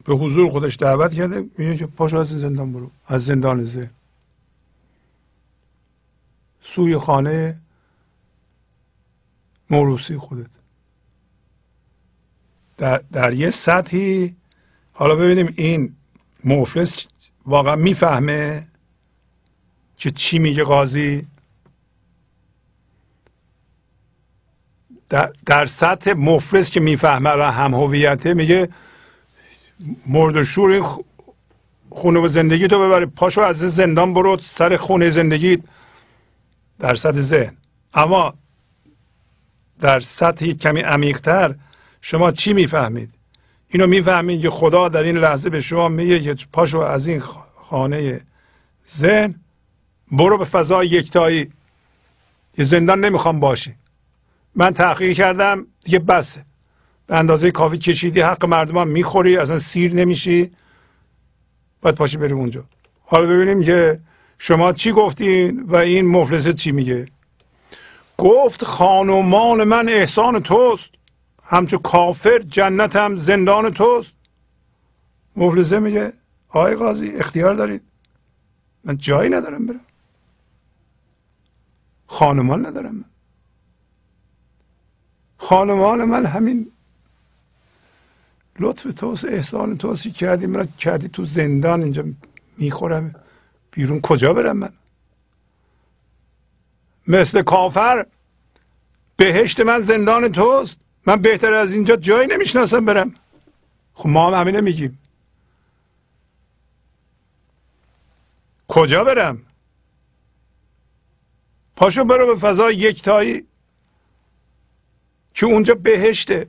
به حضور خودش دعوت کرده میگه که پاشو از زندان برو از زندان ذهن سوی خانه موروسی خودت. در, در یه سطحی حالا ببینیم این مفلس واقعا می‌فهمه که چی میگه قاضی. در, در سطح مفلس که می‌فهمه الان هم هویته میگه مرد شور خونه و زندگی تو ببری پاشو از زندان برو سر خونه زندگی در سطح ذهن. اما در سطحی کمی عمیقتر شما چی می‌فهمید؟ اینو می‌فهمید که خدا در این لحظه به شما میگه که پاشو از این خانه ذهن برو به فضای یکتایی. یه زندان نمی‌خوام باشی. من تحقیق کردم دیگه بسه. به اندازه کافی کشیدی حق مردم هم می‌خوری اصلا سیر نمیشی. باید پاشی بریم اونجا. حالا ببینیم که شما چی گفتین و این مفلسه چی میگه؟ گفت خانمان من احسان توست همچو کافر جنتم زندان توست. مفلسه میگه آقای قاضی اختیار دارید. من جایی ندارم برم. خانمان ندارم من. خانمان من همین لطف توست احسان توست کردی من کردی تو زندان اینجا می‌خورم. بیرون کجا برم من؟ مثل کافر بهشت من زندان توست. من بهتر از اینجا جایی نمی‌شناسم برم. خب ما هم همینه میگیم. کجا برم؟ پاشو برو به فضای یکتایی. که اونجا بهشته.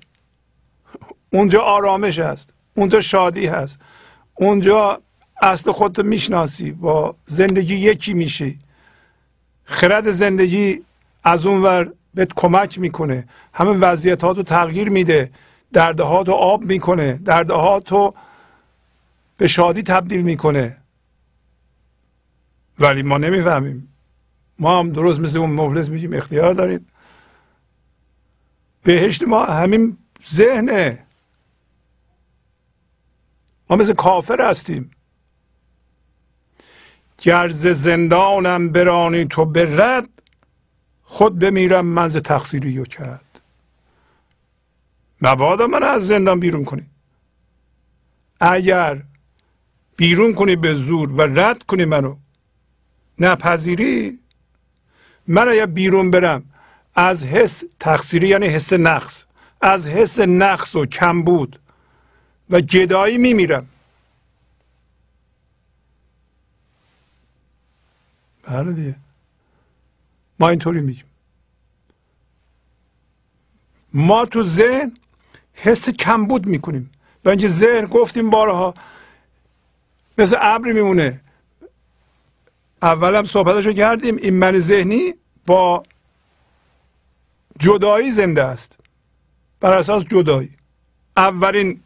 اونجا آرامش هست. اونجا شادی هست. اونجا اصل خودتو می‌شناسی با زندگی یکی میشی. خرد زندگی از اونور بهت کمک می‌کنه. همه وضعیت تو تغییر میده درده ها تو آب می‌کنه درده ها تو به شادی تبدیل می‌کنه. ولی ما نمی‌فهمیم. ما هم درست مثل اون مفلس میگیم اختیار دارید بهشت ما همین ذهنه. ما مثل کافر هستیم. گرز زندانم برانی تو به رد خود بمیرم منز تقصیری رو کرد مبادا من از زندان بیرون کنی. اگر بیرون کنی به زور و رد کنی منو نپذیری؟ من اگر بیرون برم از حس تقصیری یعنی حس نقص از حس نقص و کمبود و جدایی میمیرم. بله دیگه. ما اینطوری میگیم. ما تو ذهن حس کمبود می‌کنیم. و اینکه ذهن گفتیم بارها مثل ابری میمونه. اولم صحبتشو کردیم این من ذهنی با جدایی زنده است. بر اساس جدایی. اولین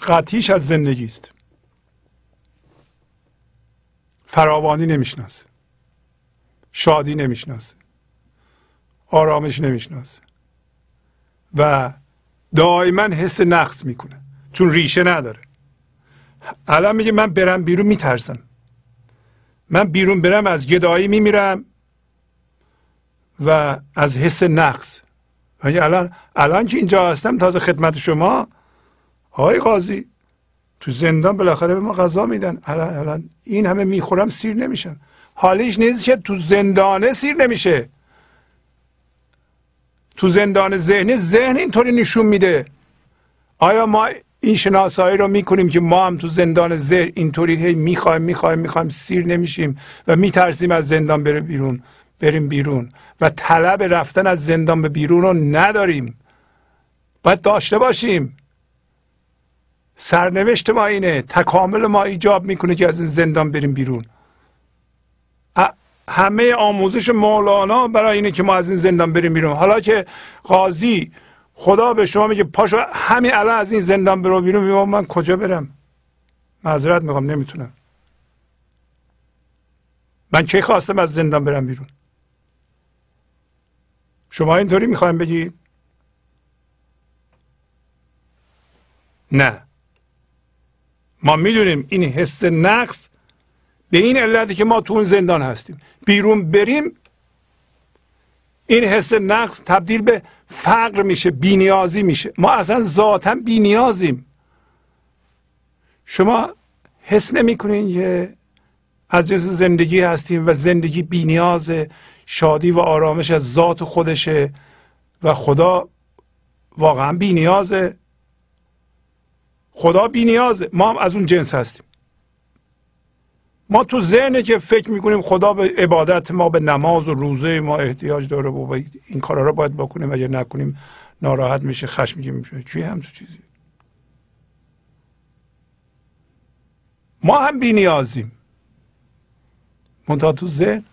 قطیش از زندگی است. فراوانی نمی‌شناسه شادی نمی‌شناسه آرامش نمی‌شناسه و دائما حس نقص می‌کنه. چون ریشه نداره. الان میگه من برم بیرون میترسم. من بیرون برم از گدایی میمیرم و از حس نقص. یعنی الان الان که اینجا هستم تازه خدمت شما آقای قاضی تو زندان بالاخره به ما غذا میدن. الان الان این همه می‌خورم سیر نمیشم حالیش نیست که تو زندانه سیر نمیشه. تو زندان ذهنی ذهن اینطوری نشون میده. آیا ما این شناسایی رو می‌کنیم که ما هم تو زندان ذهن اینطوری هی می‌خوایم می‌خوایم می‌خوایم سیر نمیشیم و میترسیم از زندان بره بیرون بریم بیرون و طلب رفتن از زندان به بیرون رو نداریم. باید داشته باشیم. سرنوشت ما اینه تکامل ما ایجاب می‌کنه که از این زندان بریم بیرون. همه آموزش مولانا برای اینه که ما از این زندان بریم بیرون. حالا که قاضی خدا به شما میگه پاشو همین الان از این زندان برو بیرون میگم من کجا برم؟ معذرت می‌خوام نمی‌تونم. من کی خواستم از زندان برم بیرون؟ شما اینطوری می‌خوایم بگید نه. ما می‌دونیم این حس نقص به این علتی که ما تو اون زندان هستیم. بیرون بریم این حس نقص تبدیل به فقر میشه بینیازی میشه. ما اصلا ذاتا بینیازیم. شما حس نمی‌کنین که از جنس زندگی هستیم و زندگی بینیاز شادی و آرامش از ذات خودشه و خدا واقعا بینیازه. خدا بینیازه ما هم از اون جنس هستیم. ما تو ذهنه که فکر می‌کنیم خدا به عبادت ما به نماز و روزه ما احتیاج داره و این کارا رو باید بکنیم. اگر نکنیم ناراحت میشه خشمگین میشه چی هم تو چیزی؟ ما هم بی نیازیم منتها تو ذهن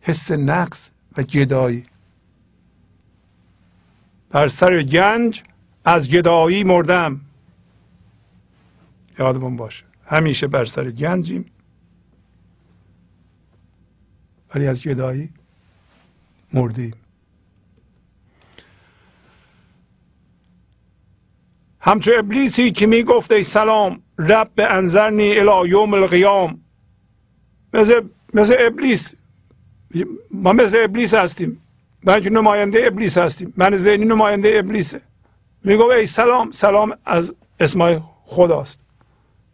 حس نقص و گدایی بر سر گنج از گدایی مردم. یادمون باشه. همیشه بر سر گنجیم. ولی از گدایی مردیم. همچو ابلیسی که می گفت ای سلام رب به انظرنی الى یوم القیام. مثل, مثل ابلیس. ما مثل ابلیس هستیم. من نماینده ابلیس هستیم. من ذهنی نماینده ابلیسه. میگو ای سلام سلام از اسمای خداست.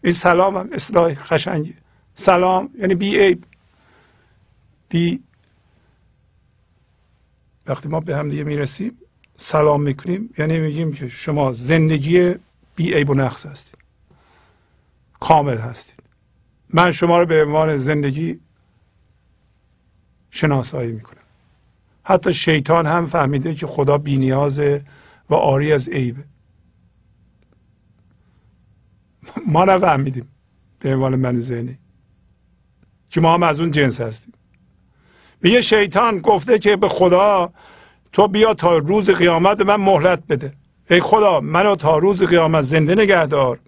این سلام هم اصلاح خشنگی. سلام یعنی بی عیب. بی وقتی ما به هم دیگه می‌رسیم سلام می‌کنیم. یعنی میگیم که شما زندگی بی عیب و نقص هستید. کامل هستید. من شما رو به عنوان زندگی شناسایی می‌کنم. حتی شیطان هم فهمیده که خدا بینیازه و آری از عیبه ما نفهمیدیم به عنوان من ذهنی. که ما هم از اون جنس هستیم میگه شیطان گفته که به خدا تو بیا تا روز قیامت من مهلت بده. ای خدا منو تا روز قیامت زنده نگه دار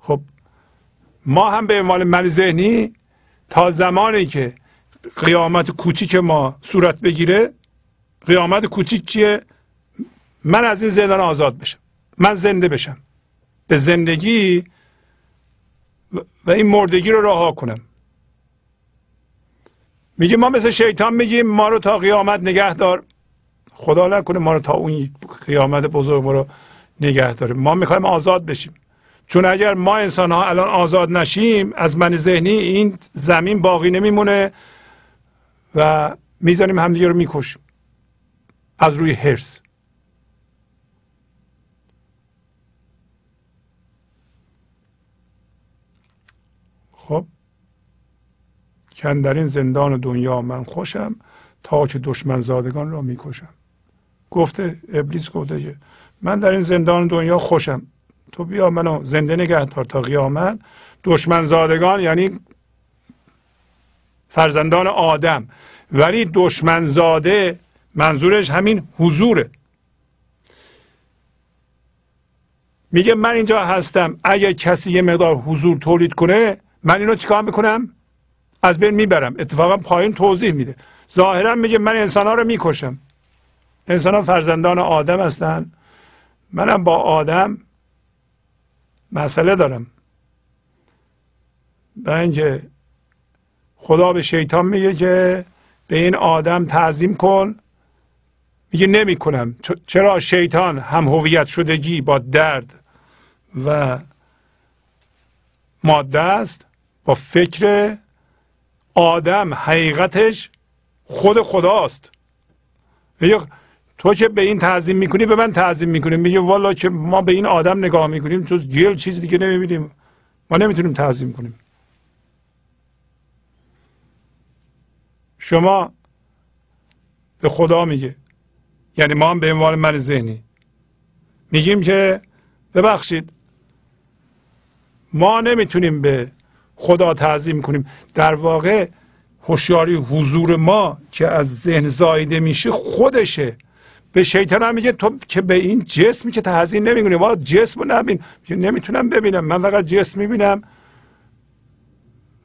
خب ما هم به عنوان من ذهنی تا زمانی که قیامت کوچیک ما صورت بگیره قیامت کوچیک چیه؟ من از این زندان آزاد بشم. من زنده بشم. به زندگی و این مردگی رو رها کنم. میگه ما مثل شیطان میگیم ما رو تا قیامت نگه دار. خدا نکنه ما رو تا اون قیامت بزرگ ما رو نگه داره. ما می‌خوایم آزاد بشیم. چون اگر ما انسان ها الان آزاد نشیم از من ذهنی این زمین باقی نمیمونه و می‌زنیم همدیگه رو می‌کشیم. از روی هرس خب. کن در این زندان دنیا من خوشم تا که دشمن زادگان را می‌کشم. گفته ابلیس گفته که من در این زندان دنیا خوشم. تو بیا منو زنده نگه دار تا قیامت. دشمن زادگان یعنی فرزندان آدم. ولی دشمن زاده منظورش همین حضوره. میگه من اینجا هستم اگر کسی یه مقدار حضور تولید کنه من اینو چیکار می‌کنم؟ از بین می‌برم. اتفاقا پایین توضیح میده. ظاهرا میگه من انسان ها رو می‌کشم. انسان ها فرزندان آدم هستن. منم با آدم مسئله دارم. به اینکه خدا به شیطان میگه که به این آدم تعظیم کن میگه نمی کنم چرا شیطان هم هویت شدگی با درد و ماده است؟ با فکر آدم حقیقتش خود خداست. میگه تو که به این تعظیم می‌کنی به من تعظیم می‌کنی. میگه والا که ما به این آدم نگاه می‌کنیم جز گل چیزی دیگه نمی‌بینیم. ما نمی‌تونیم تعظیم کنیم. شما به خدا میگه. یعنی ما هم به عنوان من ذهنی. میگیم که ببخشید ما نمی‌تونیم به خدا تعظیم کنیم. در واقع هوشیاری حضور ما که از ذهن زایده میشه خودشه. به شیطان هم میگه تو که به این جسمی که تعظیم نمی‌کنی. ما جسم رو نبین. نمی‌تونم ببینم. من فقط جسم می‌بینم.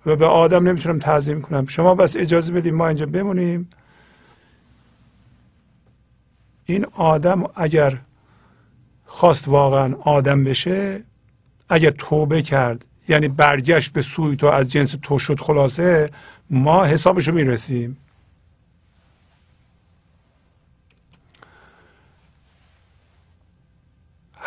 و به آدم نمی‌تونم تعظیم کنم. شما بس اجازه بدیم ما اینجا بمونیم. این آدم اگر خواست واقعا آدم بشه اگر توبه کرد یعنی برگشت به سوی تو از جنس تو شد خلاصه ما حسابشو می‌رسیم.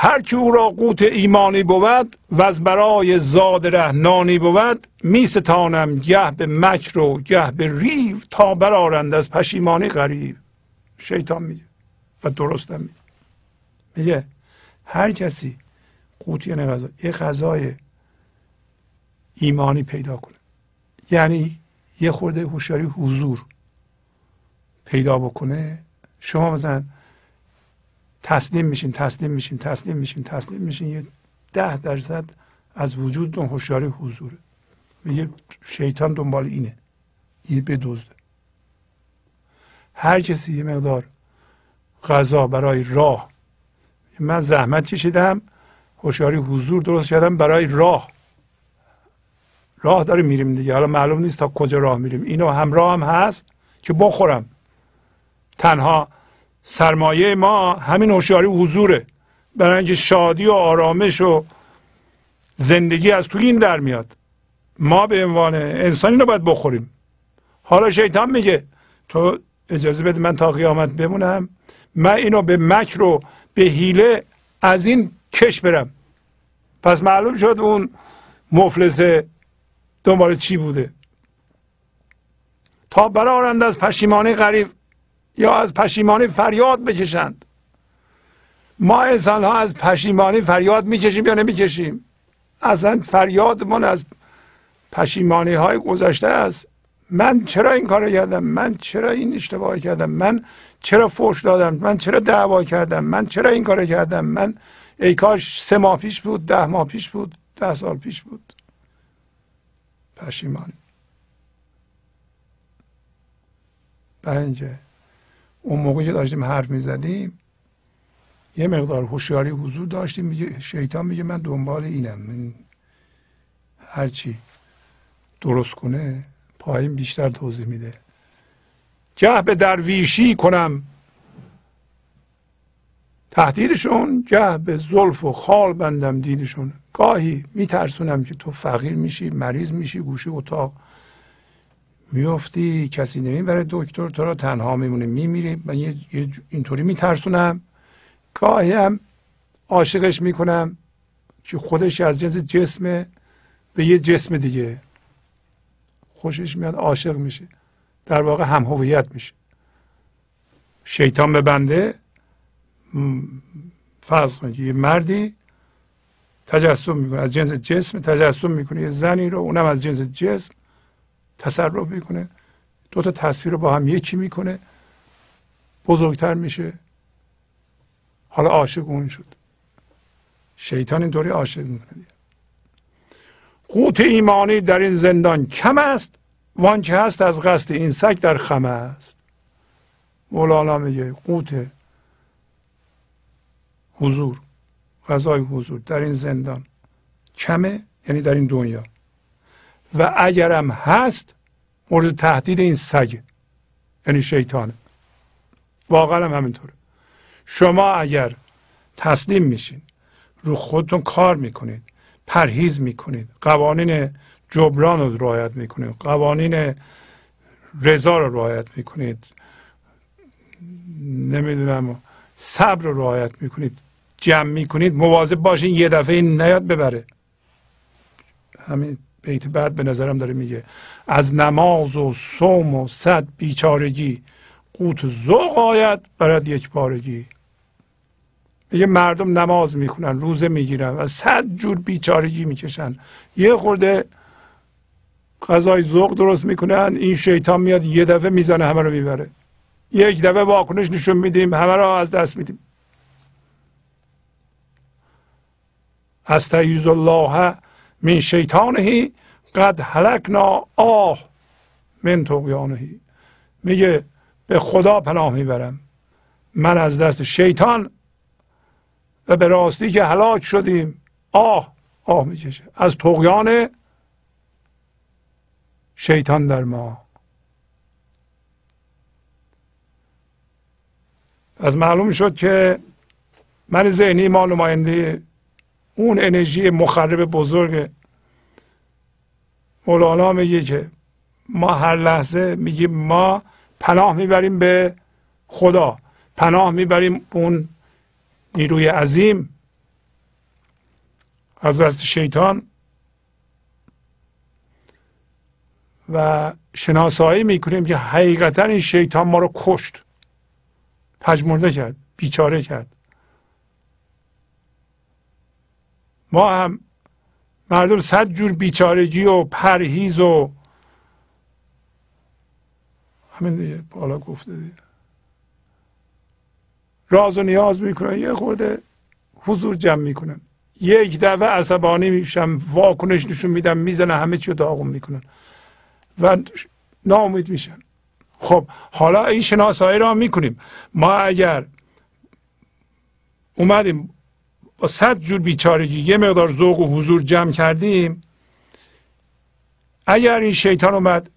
هر که او را قوت ایمانی بود و از برای زاد ره نانی بود می ستانم گه به مکر و گه به ریو تا برارند از پشیمانی غریب. شیطان میگه. و درستم میگه. میگه هر کسی قوت یعنی غذا یه غذای ایمانی پیدا کنه. یعنی یه خورده هوشیاری حضور پیدا بکنه. شما مثلا تسلیم میشین تسلیم میشین تسلیم میشین تسلیم میشین یه ده درصد از وجود هوشیاری حضوره. میگه شیطان دنبال اینه. این بدزده. هر کسی یه مقدار غذا برای راه. من زحمت کشیدم هوشیاری حضور درست کردم برای راه. راه داریم میریم دیگه. حالا معلوم نیست تا کجا راه میریم. اینو همراه هم هست که بخورم. تنها سرمایه ما همین هوشیاری حضوره. برای اینکه شادی و آرامش و زندگی از تو این در میاد. ما به عنوان انسانی رو باید بخوریم. حالا شیطان میگه تو اجازه بده من تا قیامت بمونم. من اینو به مکر و به حیله از این کش برم. پس معلوم شد اون مفلسه دنبال چی بوده. تا برارند از پشیمانی غریب یا از پشیمانی فریاد بکشند. ما انسان ها از پشیمانی فریاد می‌کشیم یا نمی‌کشیم؟ اصلا فریادمون از پشیمانی های گذشته است. من چرا این کار کردم؟ من چرا این اشتباه کردم؟ من چرا فوش دادم؟ من چرا دعوا کردم؟ من چرا این کار کردم؟ من ای کاش سه ماه پیش بود ده ماه پیش بود ده سال پیش بود. پشیمانی اینجا اون موقع که داشتیم حرف می‌زدیم یه مقدار هوشیاری حضور داشتیم. میگه شیطان میگه من دنبال اینم. من هرچی درست کنه پایین بیشتر توضیح میده. گه به درویشی کنم. تهدیدشون گه به زلف و خال بندم دیدشون. گاهی میترسونم که تو فقیر میشی مریض میشی گوشه اتاق میفتی کسی نمی‌بره دکتر تو رو تنها میمونه میمیری من یه, اینطوری میترسونم. گاهی هم عاشقش می‌کنم که خودش از جنس جسمه به یه جسم دیگه. خوشش میاد عاشق میشه. در واقع هم هویت میشه. شیطان به بنده فرض کنید یه مردی تجسم می‌کنه از جنس جسم تجسم می‌کنه. یه زنی رو اونم از جنس جسم تصرف می‌کنه. دو تا تصویر رو با هم یکی می‌کنه. بزرگتر میشه. حالا عاشق اون شد. شیطان اینطوری عاشق می‌کنه. قوت ایمانی در این زندان کم است وان که هست از قصد این سگ در خمه است. مولانا میگه قوت حضور غذای حضور در این زندان کمه یعنی در این دنیا. و اگرم هست مورد تهدید این سگ یعنی شیطانه واقعا هم همینطوره. شما اگر تسلیم میشین رو خودتون کار می‌کنید پرهیز می‌کنید. قوانین جبران رو رعایت می‌کنید. قوانین رضا رو رعایت می‌کنید. نمی‌دونم صبر رو رعایت می‌کنید. جمع می‌کنید. مواظب باشین یه دفعه این نیاد ببره. همین بیت بعد به نظرم داره میگه از نماز و صوم و صد بیچارگی قوت ذوق آید برد یک پارگی میگه مردم نماز می‌کنن روزه می‌گیرن و صد جور بیچارگی می‌کشن. یه خورده غذای ذوق درست می‌کنن این شیطان میاد یه دفعه می‌زنه همه رو می‌بره. یک دفعه واکنش نشون میدیم همه رو از دست میدیم. استعیذ الله من شیطانهی قد هلکنا آه من تقیانهی میگه به خدا پناه می‌برم. من از دست شیطان و به راستی که هلاک شدیم. آه آه می‌کشه. از تقیان شیطان در ما. از معلوم شد که من ذهنی ما نماینده اون انرژی مخرب بزرگ مولانا میگه که ما هر لحظه میگیم ما پناه می‌بریم به خدا. پناه می‌بریم اون نیروی عظیم از دست شیطان و شناسایی می‌کنیم که حقیقتا این شیطان ما رو کشت پژمرده کرد بیچاره کرد. ما هم مردم صد جور بیچارگی و پرهیز و همین دیگه بالا گفته دیگه. راز و نیاز می‌کنن یه خورده حضور جمع می‌کنن. یک دفعه عصبانی میشم واکنش نشون میدم می‌زنه همه چی رو داغون می‌کنن. و ناامید میشن. خب حالا این شناسایی را می‌کنیم. ما اگر اومدیم با صد جور بیچارگی یه مقدار ذوق و حضور جمع کردیم اگر این شیطان اومد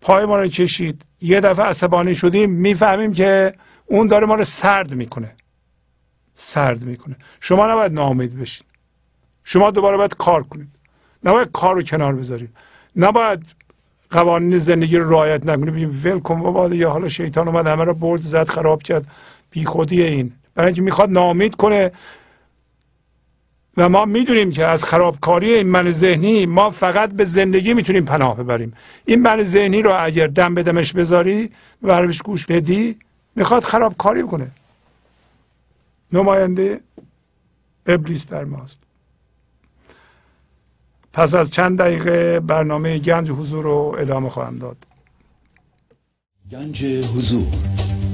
پای ما رو کشید یه دفعه عصبانی شدیم می‌فهمیم که اون داره ما رو سرد می‌کنه. سرد می‌کنه. شما نباید ناامید بشین. شما دوباره باید کار کنید. نباید کار رو کنار بذارید. نباید قوانین زندگی رو رعایت نکنید. بگیم ول کن بابا یا حالا شیطان اومد همه رو برد زد خراب کرد. بی خودی این. برای اینکه می‌خواد نامید کنه. و ما می‌دونیم که از خرابکاری این من ذهنی ما فقط به زندگی می‌تونیم پناه ببریم. این من ذهنی رو اگر دم به دمش بذاری و گوش بدی می‌خواد خرابکاری کنه. نماینده ابلیس در ماست. پس از چند دقیقه برنامه گنج حضور رو ادامه خواهم داد. گنج حضور.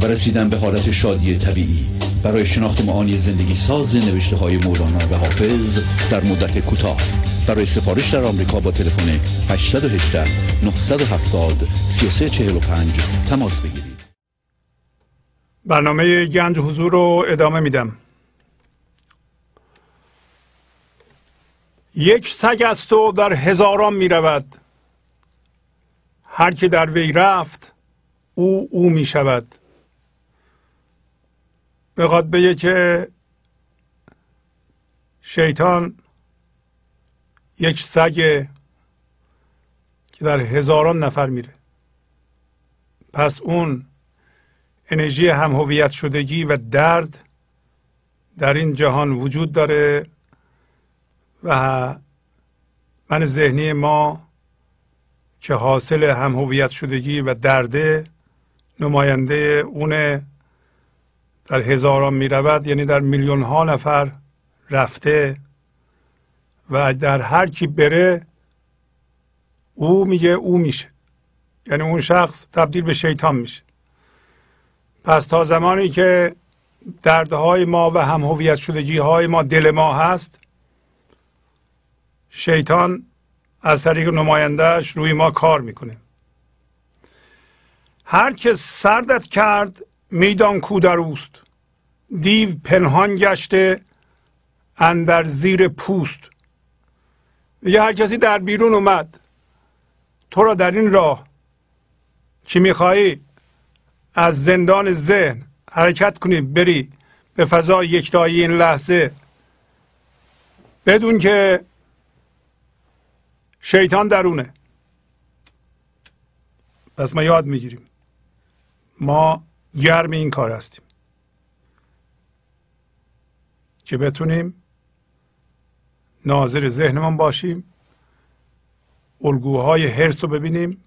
و رسیدن به حالت شادی طبیعی. برای شناخت معانی زندگی ساز نوشته های مولانا و حافظ در مدت کوتاه. برای سفارش در آمریکا با تلفن 818 970 3345 تماس بگیرید. برنامه گنج حضور رو ادامه میدم. یک سگ است و در هزاران می رود هر که در وی رفت او او می شود بخواد بگه که شیطان یک سگ که در هزاران نفر میره. پس اون انرژی هم هویت شدگی و درد در این جهان وجود داره و من ذهنی ما که حاصل هم هویت شدگی و درده نماینده اونه در هزاران می رود یعنی در میلیون ها نفر رفته و در هر کی بره او میگه او میشه. یعنی اون شخص تبدیل به شیطان میشه. پس تا زمانی که دردهای ما و هم هویت شدگی های ما دل ما هست شیطان از طریق نمایندهش روی ما کار می‌کنه. هر که سردت کرد میدان کو در اوست. دیو پنهان گشته اندر زیر پوست. میگه هر کسی در بیرون اومد. تو را در این راه. که می‌خواهی از زندان ذهن حرکت کنی بری به فضای یکتایی این لحظه. بدون که شیطان درونه. پس ما یاد می‌گیریم. ما گرم این کار هستیم. که بتونیم ناظر ذهنمان باشیم الگوهای حرس رو ببینیم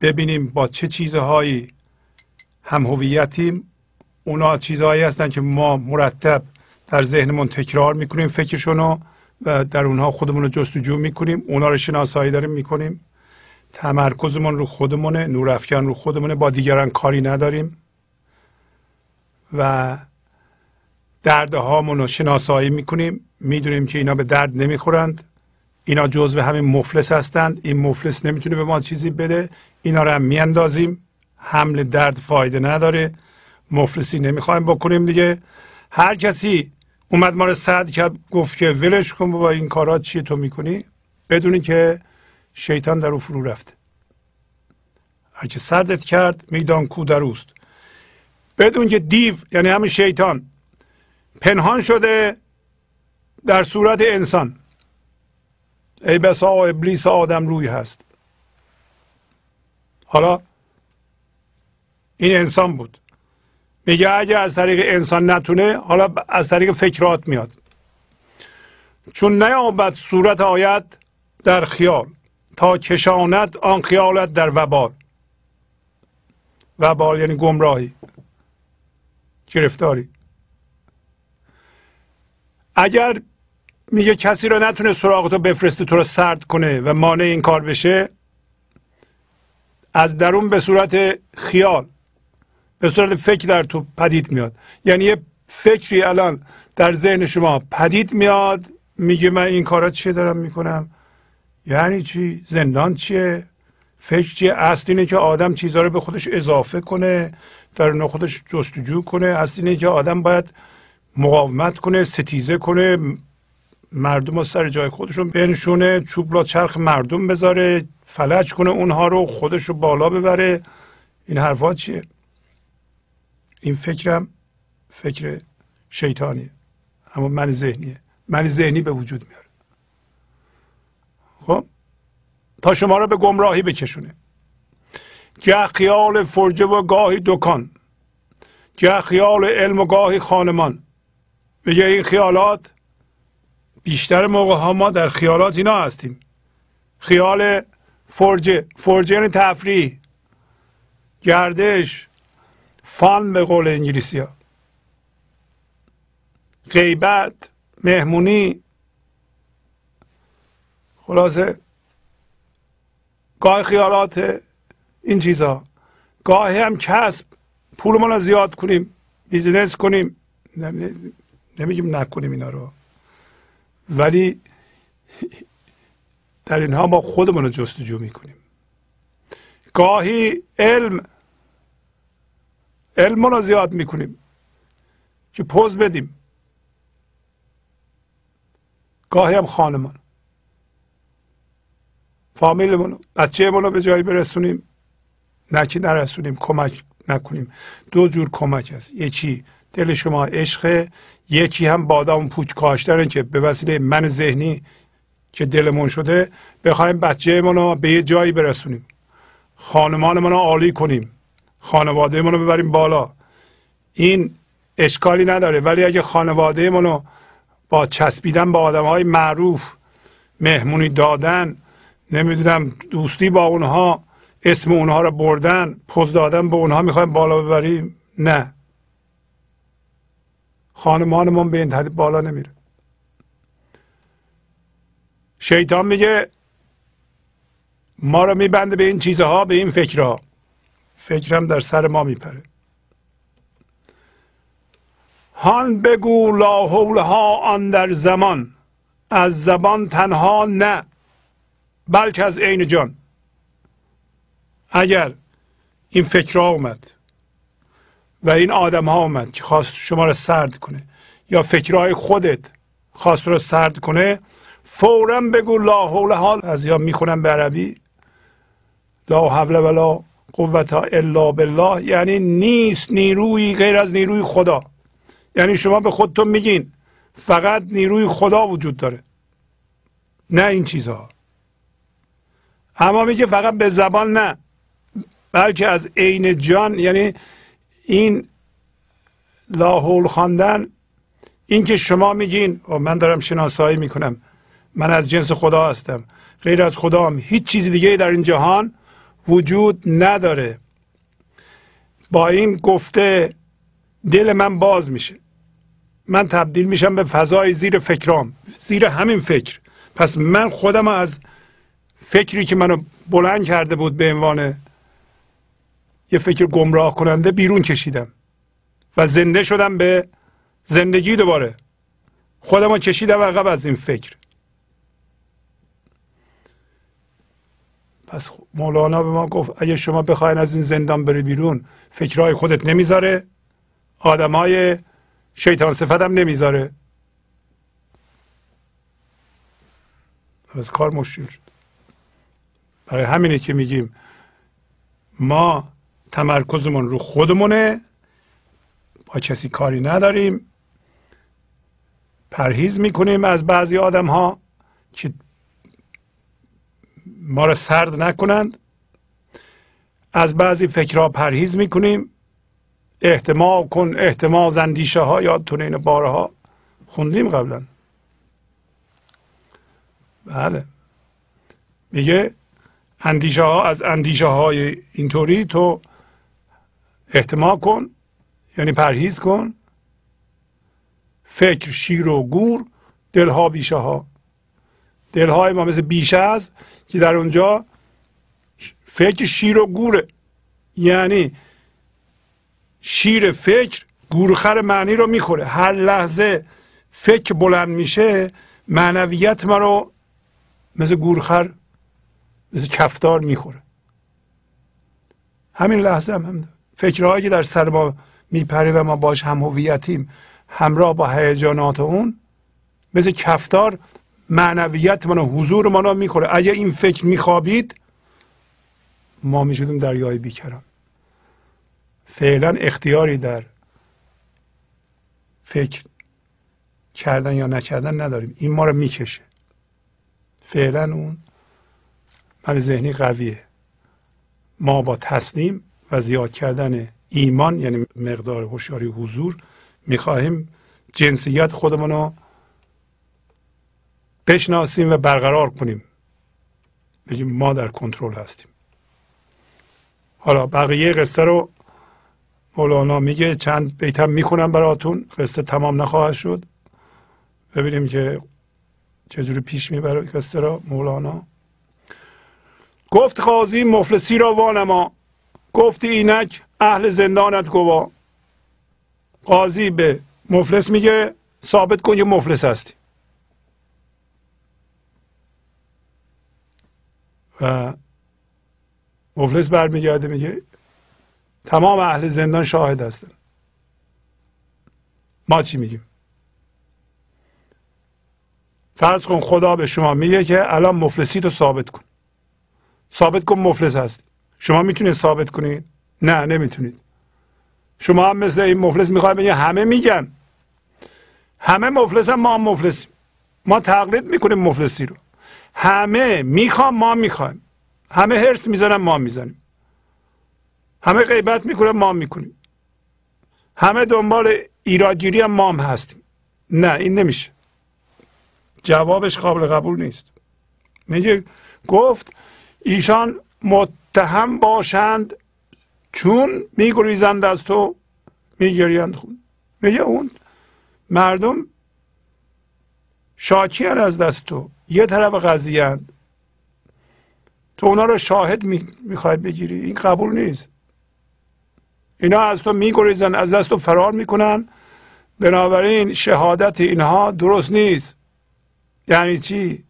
ببینیم با چه چیزهایی هم هویتیم. اونا چیزهایی هستن که ما مرتب در ذهنمون تکرار می‌کنیم فکرشونو و در اونها خودمون رو جستجو می‌کنیم. اونا رو شناسایی داریم می‌کنیم. تمرکزمون رو خودمونه نورافکن رو خودمونه با دیگران کاری نداریم و دردهامون رو شناسایی می‌کنیم. می‌دونیم که اینا به درد نمی‌خورند. اینا جزو همین مفلس هستند. این مفلس نمی‌تونه به ما چیزی بده. اینا رو هم میاندازیم. حمل درد فایده نداره. مفلسی نمی‌خوایم بکنیم دیگه. هر کسی اومد ما رو سرد کرد گفت که ولش کن با این کارات چیه تو می‌کنی؟ بدونی که شیطان در او فرو رفته هر که سردت کرد میدان کو در اوست. بدون که دیو یعنی همین شیطان پنهان شده در صورت انسان. ای بسا ابلیس آدم روی هست. حالا این انسان بود. میگه اگه از طریق انسان نتونه حالا از طریق فکرات میاد. چون نیابد صورت آید در خیال. تا کشاند آن خیالت در وبال. وبال یعنی گمراهی. گرفتاری. اگر میگه کسی رو نتونه سراغ تو بفرسته تو رو سرد کنه و مانع این کار بشه از درون به صورت خیال به صورت فکر در تو پدید میاد. یعنی یه فکری الان در ذهن شما پدید میاد میگه من این کارا چیه دارم می‌کنم؟ یعنی چی؟ زندان چیه؟ فکر چیه؟ اصل اینه که آدم چیزها رو به خودش اضافه کنه در خودش جستجو کنه. اصل اینه که آدم باید مقاومت کنه ستیزه کنه مردم رو سر جای خودشون بنشونه چوب را چرخ مردم بذاره فلج کنه اونها رو خودش رو بالا ببره. این حرفات چیه؟ این فکرم فکر شیطانیه اما من ذهنیه. من ذهنی به وجود میاره خب؟ تا شما رو به گمراهی بکشونه. گه خیال فرجه و گاهی دکان. گه خیال علم و گاهی خانمان. میگه این خیالات بیشتر موقع ها ما در خیالات اینا هستیم. خیال فرجه. فرجه یعنی تفریح. گردش. فان به قول انگلیسی ها. غیبت مهمونی خلاصه. گاه خیالات این چیزها گاهی هم کسب پولمون رو زیاد کنیم. بیزینس کنیم. نمیگیم نکنیم اینا رو. ولی در اینها ما خودمون رو جستجو می‌کنیم. گاهی علم علم رو زیاد می‌کنیم که پوز بدیم. گاهی هم خانمان فامیلمون بچه رو به جایی برسونیم؟ نکی نرسونیم کمک نکنیم. دو جور کمک هست. یکی دل شما عشق یکی هم بادام پوچ کاشتن که به وسیله من ذهنی که دلمون شده بخوایم بچه رو به یه جایی برسونیم. خانمانمون رو عالی کنیم. خانواده رو ببریم بالا. این اشکالی نداره. ولی اگه خانواده رو با چسبیدن با آدم های معروف مهمونی دادن نمی‌دونم دوستی با اونها اسم اونها رو بردن پوز دادن به اونها می‌خوایم بالا ببریم؟ نه. خانمانمون به این ترتیب بالا نمیره. شیطان میگه ما رو میبنده به این چیزها به این فکرها. فکرم در سر ما میپره. هان بگو لا حول ها آن در زمان. از زبان تنها نه. بلکه از عین جان. اگر این فکر اومد و این آدم ها اومد که خواست شما رو سرد کنه یا فکرهای خودت خواست رو سرد کنه فورا بگو لا حول حال. از یا می‌خونم به عربی؟ لا حول ولا قوت الا بالله. یعنی نیست نیروی غیر از نیروی خدا. یعنی شما به خودتون میگین فقط نیروی خدا وجود داره. نه این چیزها. اما میگه فقط به زبان نه بلکه از عین جان یعنی این لاحول خواندن این که شما میگین و من دارم شناسایی می‌کنم من از جنس خدا هستم غیر از خدا هم هیچ چیز دیگه در این جهان وجود نداره. با این گفته دل من باز میشه. من تبدیل میشم به فضای زیر فکرام زیر همین فکر. پس من خودم از فکری که منو بلند کرده بود به عنوان یه فکر گمراه کننده بیرون کشیدم و زنده شدم به زندگی دوباره. خودم رو کشیدم عقب از این فکر. پس مولانا به ما گفت اگه شما بخواین از این زندان بری بیرون فکرهای خودت نمی‌ذاره آدمای شیطان صفت هم نمی‌ذاره. از کار مشکل شد. برای همینه که میگیم ما تمرکزمون رو خودمونه با کسی کاری نداریم پرهیز می‌کنیم از بعضی آدم ها که ما را سرد نکنند. از بعضی فکرها پرهیز می‌کنیم. احتمال کن احتمال زندیشه ها یادتونه این بارها خوندیم قبلا. بله. میگه اندیشه ها از اندیشه های اینطوری تو احتمال کن یعنی پرهیز کن. فکر شیر و گور دلها بیشه ها. دلهای ما مثل بیشه است که در اونجا فکر شیر و گوره. یعنی شیر فکر گورخر معنی رو می‌خوره. هر لحظه فکر بلند میشه معنویت ما رو مثل گورخر مثل کفتار می‌خوره. همین لحظه هم, فکرهایی که در سر ما میپره و ما باش هم هویتیم همراه با هیجانات اون مثل کفتار معنویت منو حضور منو می‌خوره. اگه این فکر میخوابید ما می‌شدیم دریای بیکران. فعلا اختیاری در فکر کردن یا نکردن نداریم. این ما رو می‌کشه. فعلا اون من ذهنی قویه. ما با تسلیم و زیاد کردن ایمان یعنی مقدار هوشیاری حضور می‌خواهیم جنسیت خودمون رو بشناسیم و برقرار کنیم. بگیم ما در کنترل هستیم. حالا بقیه قصه رو مولانا میگه چند بیتم می‌خونم براتون. قصه تمام نخواهد شد. ببینیم که چجوری پیش می‌بره قصه را مولانا. گفت قاضی مفلسی را وانما. گفتی اینک اهل زندانت گوا. قاضی به مفلس میگه ثابت کن که مفلس هستی. و مفلس برمیگرده میگه تمام اهل زندان شاهد هستن. ما چی میگیم؟ فرض کن خدا به شما میگه که الان مفلسی رو ثابت کن. ثابت کن مفلس هست شما می‌تونید ثابت کنید؟ نه نمی‌تونید. شما هم مثل این مفلس می‌خواید بگید همه میگن. همه مفلس هم ما هم مفلسیم. ما تقلید می‌کنیم مفلسی رو. همه می‌خوام ما می‌خوایم. همه هرس می‌زنن ما می‌زنیم. همه غیبت می‌کنن ما می‌کنیم. همه دنبال ایرادگیری هم ما هستیم. نه این نمیشه. جوابش قابل قبول نیست. میگه گفت ایشان متهم باشند چون میگریزند از تو میگریند خون میگه اون مردم شاکی از دست تو. یه طرف قضیه تو اونا رو شاهد می‌خواید بگیری. این قبول نیست. اینا از تو میگریزن از دست تو فرار می‌کنن. بنابراین شهادت اینها درست نیست. یعنی چی؟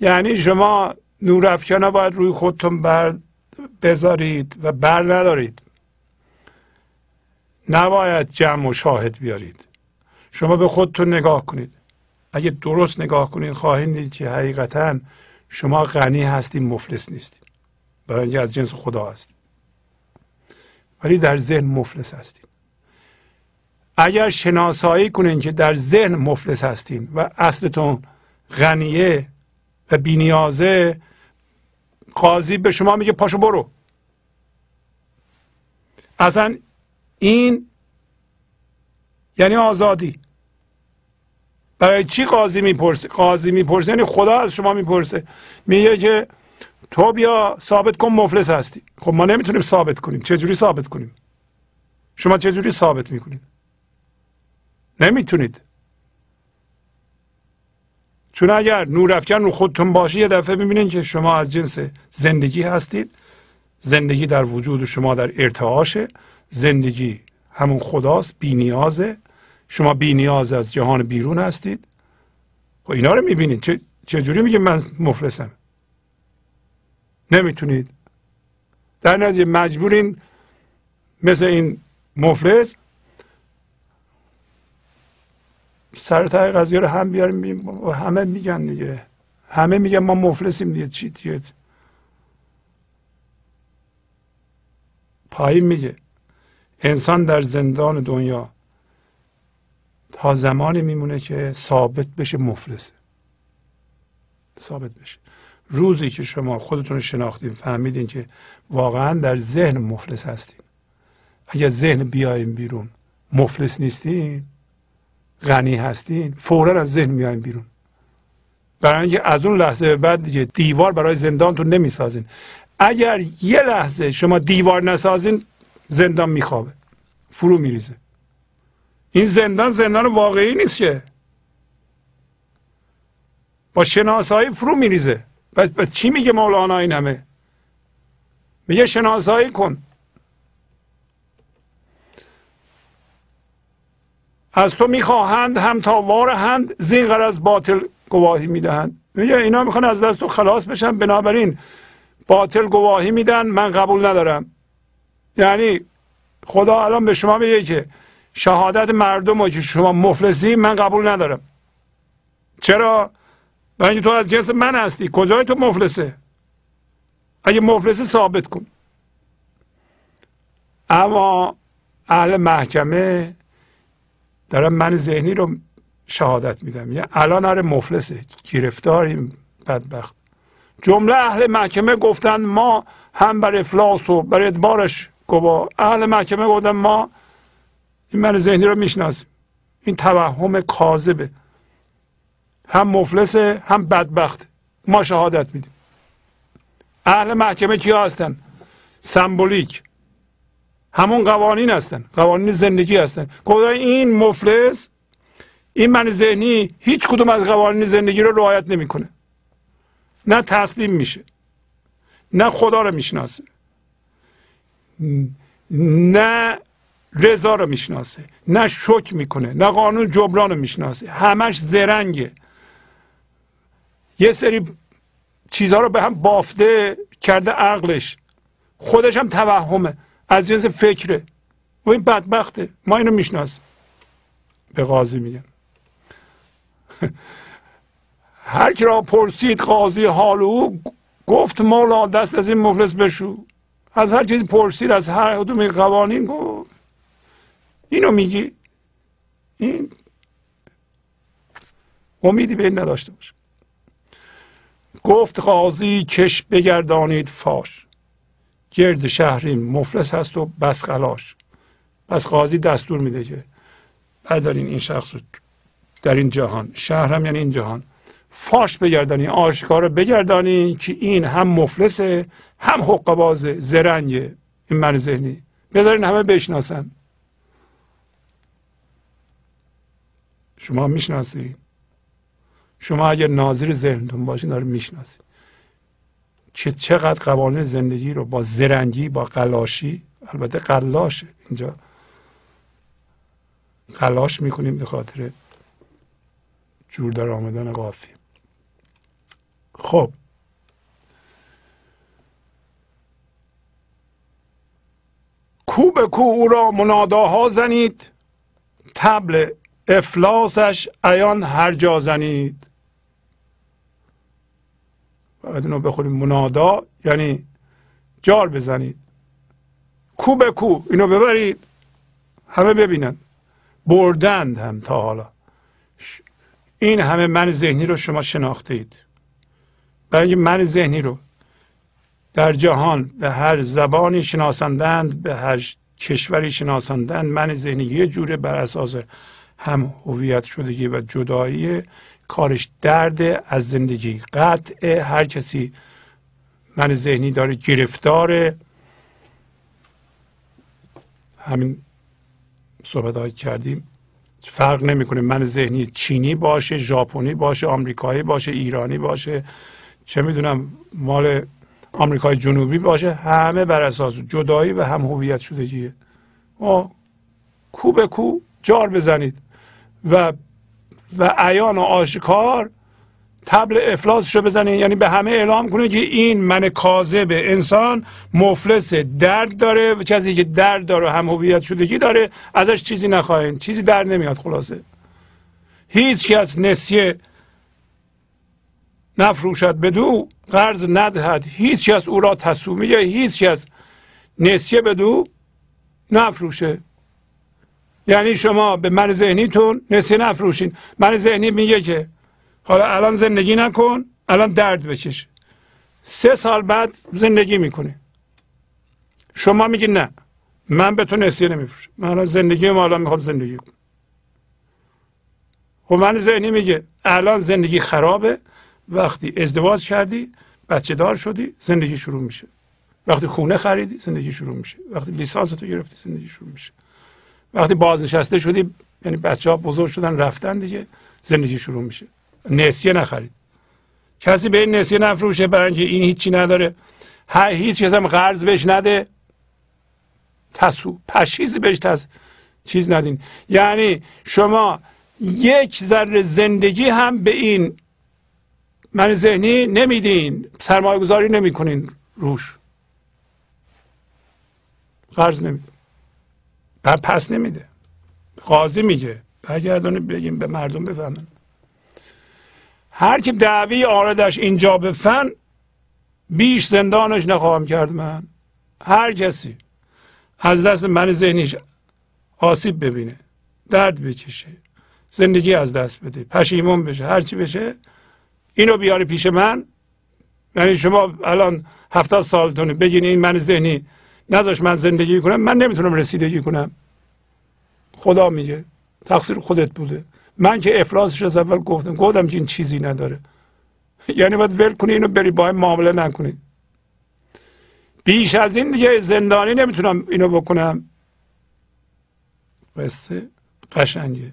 یعنی شما نور افکنه باید روی خودتون بر بذارید و بر ندارید. نباید جمع و شاهد بیارید. شما به خودتون نگاه کنید. اگه درست نگاه کنید خواهید دید که حقیقتا شما غنی هستید مفلس نیستید. برای اینکه از جنس خدا هستید. ولی در ذهن مفلس هستید. اگر شناسایی کنین که در ذهن مفلس هستین و اصلتون غنیه و بینیازه قاضی به شما میگه پاشو برو. اصلا این یعنی آزادی. برای چی قاضی می‌پرسه؟ قاضی می‌پرسه یعنی خدا از شما می‌پرسه. میگه که تو بیا ثابت کن مفلس هستی. خب ما نمی‌تونیم ثابت کنیم. چجوری ثابت کنیم؟ شما چجوری ثابت می‌کنید؟ نمی‌تونید. چون اگر نورافکن رو خودتون باشه یه دفعه می‌بینین که شما از جنس زندگی هستید. زندگی در وجود شما در ارتعاشه. زندگی همون خداست بی نیازه شما بی نیاز از جهان بیرون هستید. خب اینا رو می‌بینید چه چجوری میگه من مفلسم؟ نمی‌تونید. در نتیجه مجبورین مثل این مفلس سر تای قضیه رو هم بیاریم همه میگن دیگه. همه میگن ما مفلسیم دیگه. چی دیگه؟ پایین میگه. انسان در زندان دنیا تا زمانی میمونه که ثابت بشه مفلسه ثابت بشه. روزی که شما خودتون رو شناختین فهمیدین که واقعا در ذهن مفلس هستین. اگر ذهن بیایم بیرون مفلس نیستین؟ غنی هستین فورا از ذهن میایم بیرون. برای اینکه از اون لحظه بعد دیگه دیوار برای زندانتون نمی‌سازین. اگر یه لحظه شما دیوار نسازین زندان میخوابه. فرو میریزه. این زندان زندان واقعی نیست که. با شناسایی فرو میریزه. و چی میگه مولانا این همه؟ میگه شناسایی کن. از تو می‌خواهند هم تا وارهند زین از باطل گواهی می‌دهند. میگه اینا می‌خوان از دست تو خلاص بشن بنابراین باطل گواهی میدن من قبول ندارم. یعنی خدا الان به شما میگه که شهادت مردم رو که شما مفلسی من قبول ندارم. چرا؟ برای تو از جنس من هستی. کجای تو مفلسه؟ اگه مفلسه ثابت کن. اما اهل محکمه دارم من ذهنی رو شهادت میدم. یه الان آره مفلسه. گرفتاریم بدبخت. جمله اهل محکمه گفتن ما هم بر افلاس و بر ادبارش گوا. اهل محکمه گفتن ما این من ذهنی رو می‌شناسیم. این توهم کاذبه. هم مفلسه هم بدبخت. ما شهادت میدیم. اهل محکمه کیا هستن؟ سمبولیک. همون قوانین هستن قوانین زندگی هستن. گفت این مفلس این من ذهنی هیچ کدوم از قوانین زندگی رو رعایت نمی‌کنه. نه تسلیم میشه نه خدا رو می‌شناسه نه رضا رو می‌شناسه نه شک می‌کنه نه قانون جبران رو می‌شناسه. همش زرنگه. یه سری چیزها رو به هم بافته کرده عقلش. خودش هم توهمه. از جنس فکره. و این بدبخته. ما اینو می‌شناسیم. به قاضی میگن هر کی را پرسید قاضی حال او گفت مولا دست از این مفلس بشو. از هر چیزی پرسید از هر کدوم قوانین گفت. اینو میگی؟ این امیدی به این نداشته باشه گفت قاضی کش بگردانید فاش. گرد شهرین مفلس هست و بس قلاش پس قاضی دستور میده که بردارین این شخص رو در این جهان. شهرم یعنی این جهان. فاش بگردانی آشکار بگردانی که این هم مفلسه هم حقبازه زرنگه. این من ذهنی. بذارین همه بشناسن. شما می‌شناسید شما اگر ناظر ذهنتون باشین داره می‌شناسید چه چقدر قوانین زندگی رو با زرنگی با قلاشی البته قلاشه اینجا قلاش می‌کنیم به خاطر جور در آمدن قافی. خب. کو به کو او را مناداها زنید تبل افلاسش ایان هر جا زنید. باید اینو بخوریم. منادا یعنی جار بزنید. کو به کو. اینو ببرید. همه ببینند بردند هم تا حالا. این همه من ذهنی رو شما شناخته اید برای من ذهنی رو در جهان به هر زبانی شناسندند به هر کشوری شناسندند من ذهنی یه جوره بر اساس هم هویت شدگی و جدایی کارش درد از زندگی. قطع هر کسی من ذهنی داره گرفتار همین صحبت های کردیم فرق نمی‌کنه. من ذهنی چینی باشه ژاپنی باشه آمریکایی باشه ایرانی باشه چه می‌دونم مال آمریکای جنوبی باشه همه بر اساس جدایی و هم هویت شدگیه. ما کو به کو جار بزنید. و و عیان و آشکار تبل افلاسش رو بزنید یعنی به همه اعلام کنید که این من کاذب انسان مفلس درد داره و کسی که درد داره هم هویت شدگی داره ازش چیزی نخواهید چیزی در نمیاد خلاصه. هیچ کس نسیه نفروشد بدو قرض ندهد. هیچ کس او را تصومی یا هیچ کس نسیه بدو نفروشه. یعنی شما به من ذهنیتون نسیه نفروشین. من ذهنی میگه که حالا الان زندگی نکن الان درد بکش. سه سال بعد زندگی می‌کنه شما میگی نه من به تو نسیه نمیفروشم. من الان زندگی ما الان می‌خوام زندگی کنم. خب من ذهنی میگه الان زندگی خرابه وقتی ازدواج کردی بچه دار شدی زندگی شروع میشه. وقتی خونه خریدی زندگی شروع میشه. وقتی لیسانس تو گرفتی زندگی شروع میشه. وقتی بازنشسته شدی یعنی بچه ها بزرگ شدن رفتن دیگه زندگی شروع میشه. نسیه نخرید. کسی به این نسیه نفروشه برای اینکه این هیچی نداره. هر هیچ کس هم قرض بهش نده. تسو پشیزی بهش تس چیز ندین. یعنی شما یک ذره زندگی هم به این من ذهنی نمیدین سرمایه گذاری نمی‌کنین روش. قرض نمیده پس نمیده. قاضی میگه. برگردانید بگیم به مردم بفهمن. هر که دعوی آردش اینجا بفن بیش زندانش نخواهم کرد من. هر کسی از دست من ذهنیش آسیب ببینه درد بکشه زندگی از دست بده پشیمون بشه هرچی بشه اینو بیاره پیش من. یعنی شما الان هفتاد سالتونه بگین این من ذهنی نذاش من زندگی کنم من نمی‌تونم رسیدگی کنم. خدا میگه تقصیر خودت بوده. من که افلاسش از اول گفتم گفتم که این چیزی نداره. یعنی باید ول کنی اینو بری با این معامله نکنی. بیش از این دیگه زندانی نمی‌تونم اینو بکنم. قصه قشنگه.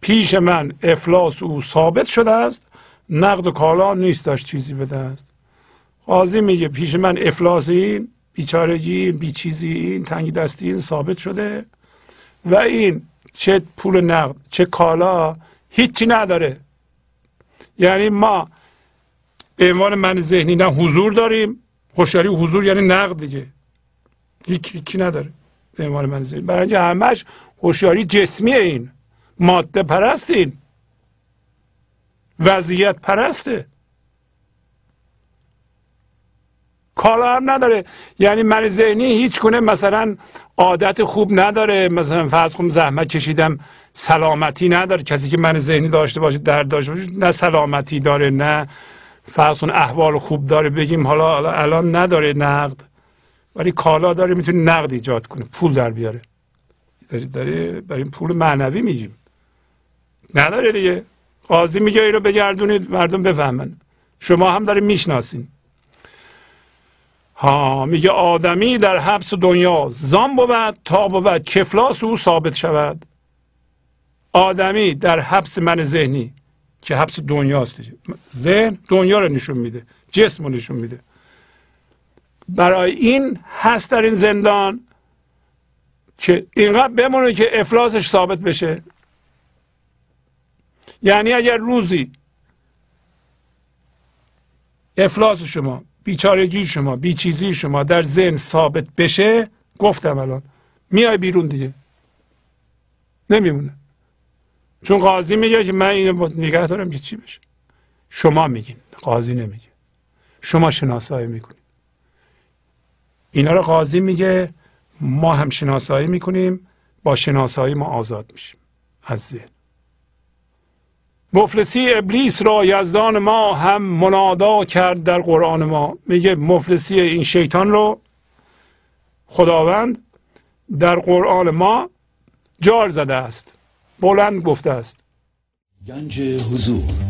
پیش من افلاس او ثابت شده است. نقد و کالا نیستش چیزی به دست. قاضی میگه پیش من افلاس این بیچارگی بی چیزی این تنگ دستی این ثابت شده. و این چه پول نقد چه کالا هیچی نداره. یعنی ما به عنوان من ذهنی نه حضور داریم. هوشیاری حضور یعنی نقد دیگه. هیچی نداره به عنوان من ذهنی. برای همش هوشیاری جسمی این. ماده پرست این. وضعیت پرسته. کالا هم نداره. یعنی من ذهنی هیچ کنه مثلا عادت خوب نداره. مثلا فرض کنم زحمت کشیدم سلامتی نداره. کسی که من ذهنی داشته باشه درد داشته باشه نه سلامتی داره نه فرض احوال خوب داره. بگیم حالا الان نداره نقد. ولی کالا داره می‌تونه نقد ایجاد کنه پول در بیاره. داره داره برای پول معنوی میگیم نداره دیگه. قاضی میگه این رو بگردونید مردم بفهمن. شما هم دارید می‌شناسین. ها میگه آدمی در حبس دنیا زان بود تا بود کفلاس او ثابت شود. آدمی در حبس من ذهنی که حبس دنیاست. ذهن دنیا رو نشون میده جسم رو نشون میده. برای این هست در این زندان که اینقدر بمونه که افلاسش ثابت بشه. یعنی اگر روزی افلاس شما بیچارگی شما بیچیزی شما در ذهن ثابت بشه گفتم الان. میای بیرون دیگه. نمیمونه. چون قاضی میگه که من اینو نگه دارم که چی بشه. شما میگین. قاضی نمیگه. شما شناسایی می‌کنید. اینا رو قاضی میگه ما هم شناسایی می‌کنیم با شناسایی ما آزاد میشیم. از ذهن. مفلسی ابلیس را یزدان ما هم منادا کرد در قرآن ما. میگه مفلسی این شیطان رو خداوند در قرآن ما جار زده است بلند گفته است. گنج حضور.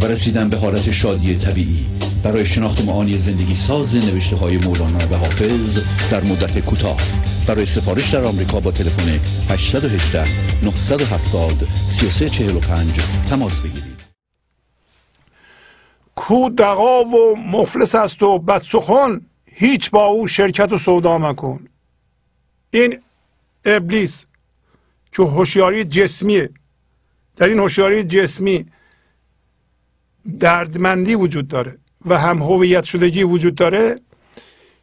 و رسیدن به حالت شادی طبیعی. برای شناخت معانی زندگی ساز نوشته های مولانا و حافظ در مدت کوتاه. برای سفارش در آمریکا با تلفن 818 970 3345 تماس بگیرید. کو دقا و مفلس است و بدسخن هیچ با او شرکت و سودا مکن. این ابلیس که هوشیاری جسمیه. در این هوشیاری جسمی دردمندی وجود داره و هم هویت شدگی وجود داره.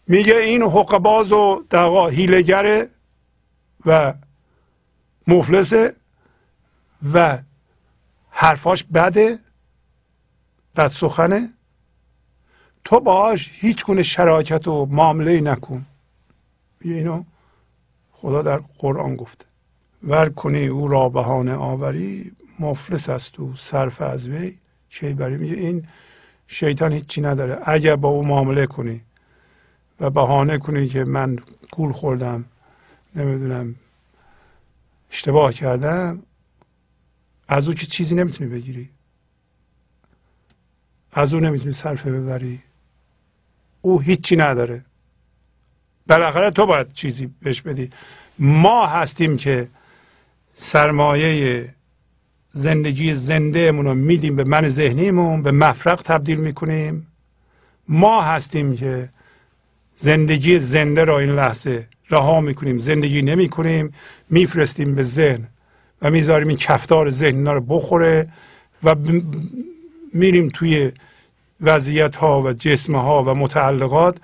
میگه این حقباز و دقا هیلگره و مفلسه و حرفاش بده بد سخنه. تو باش هیچ گونه شراکت و معامله نکن. یه اینو خدا در قرآن گفته. ور کنی او را بهانه آوری مفلس است و صرف از وی. چه برای میگه این شیطان هیچی نداره. اگر با او معامله کنی و بهانه کنی که من گول خوردم نمی‌دونم اشتباه کردم از او که چیزی نمی‌تونی بگیری. از او نمی‌تونی صرفه ببری. او هیچی نداره. بالاخره تو باید چیزی بهش بدی. ما هستیم که سرمایه زندگی زنده رو میدیم به من ذهنیمون به مفرق تبدیل می‌کنیم. ما هستیم که زندگی زنده را این لحظه رها می‌کنیم زندگی نمی‌کنیم میفرستیم به ذهن و می‌ذاریم این کفتار ذهن رو بخوره و میریم توی وضعیت ها و جسم ها و متعلقات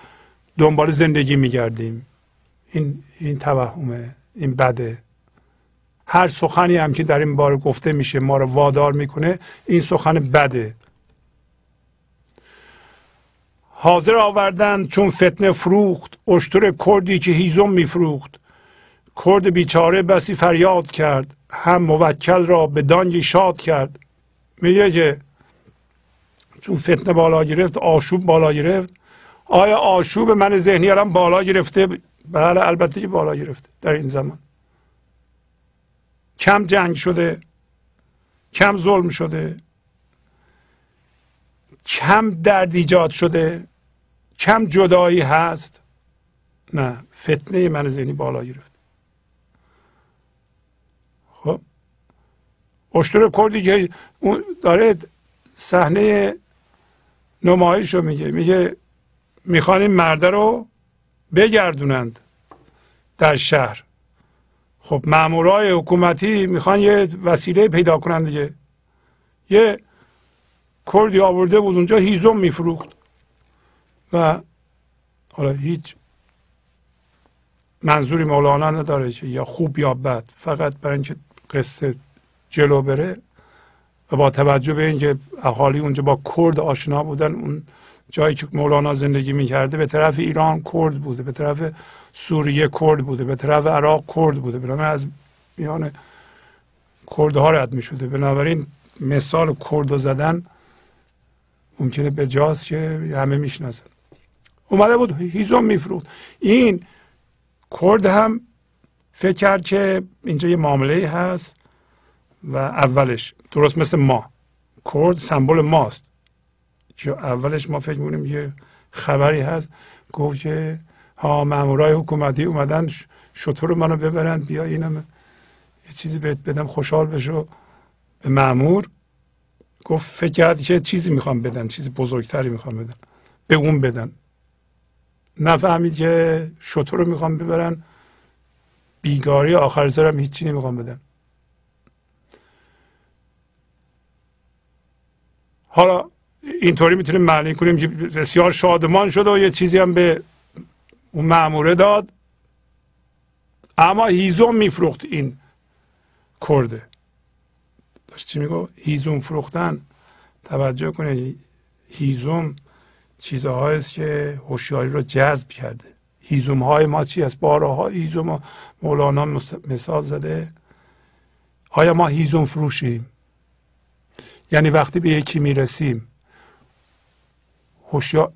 دنبال زندگی میگردیم. این این توهمه این بده. هر سخنی هم که در این بار گفته میشه ما رو وادار می‌کنه این سخن بده. حاضر آوردن چون فتنه فروخت اشتر کردی که هیزم میفروخت. کرد بیچاره بسی فریاد کرد هم موکل را به دانگی شاد کرد. میگه که چون فتنه بالا گرفت آشوب بالا گرفت. آیا آشوب من ذهنی الان بالا گرفته؟ بله البته که بالا گرفته در این زمان. کم جنگ شده کم ظلم شده کم درد ایجاد شده کم جدایی هست. نه فتنه من ذهنی بالا گرفت. خب اشتر کردی که داره صحنه نمایش رو میگه. میگه می‌خوان این مرده رو بگردونند در شهر. خب مامورای حکومتی می‌خوان یه وسیله پیدا کنند دیگه. یه کردی آورده بود اونجا هیزم میفروخت. و حالا هیچ منظوری مولانا نداره که یا خوب یا بد. فقط برای اینکه قصه جلو بره و با توجه به اینکه اهالی اونجا با کرد آشنا بودن اون جایی که مولانا زندگی می‌کرده به طرف ایران کرد بوده به طرف سوریه کرد بوده به طرف عراق کرد بوده. بنابراین از میان کردها رد می شده بنابراین مثال کرد زدن ممکنه به جاست که همه می‌شناسن. اومده بود هیزم میفروخت. این کرد هم فکر کرد که اینجا یه معامله هست و اولش درست مثل ما. کرد سمبل ماست. که اولش ما فکر می‌کنیم یه خبری هست. گفت که ها مامورای حکومتی اومدن شطور منو ببرن بیا اینم یه چیزی بهت بدم خوشحال بشو. به مامور گفت فکر کرد که چیزی می‌خوام بدن چیزی بزرگتری می‌خوام بدن. به اون بدن. نفهمید که شطور رو می‌خوام ببرن. بیگاری آخر سرم هیچی نمی‌خوام بدن. حالا اینطوری می‌تونیم معنی کنیم که بسیار شادمان شده و یه چیزی هم به اون معموره داد. اما هیزم میفروخت این کرده. داشت چی میگو هیزم فروختن. توجه کنید هیزوم چیزهایی است که هوشیاری رو جذب کرده. هیزوم های ما چی است؟ بارها هیزوم مولانا مثال زده. آیا ما هیزوم فروشیم؟ یعنی وقتی به یکی می‌رسیم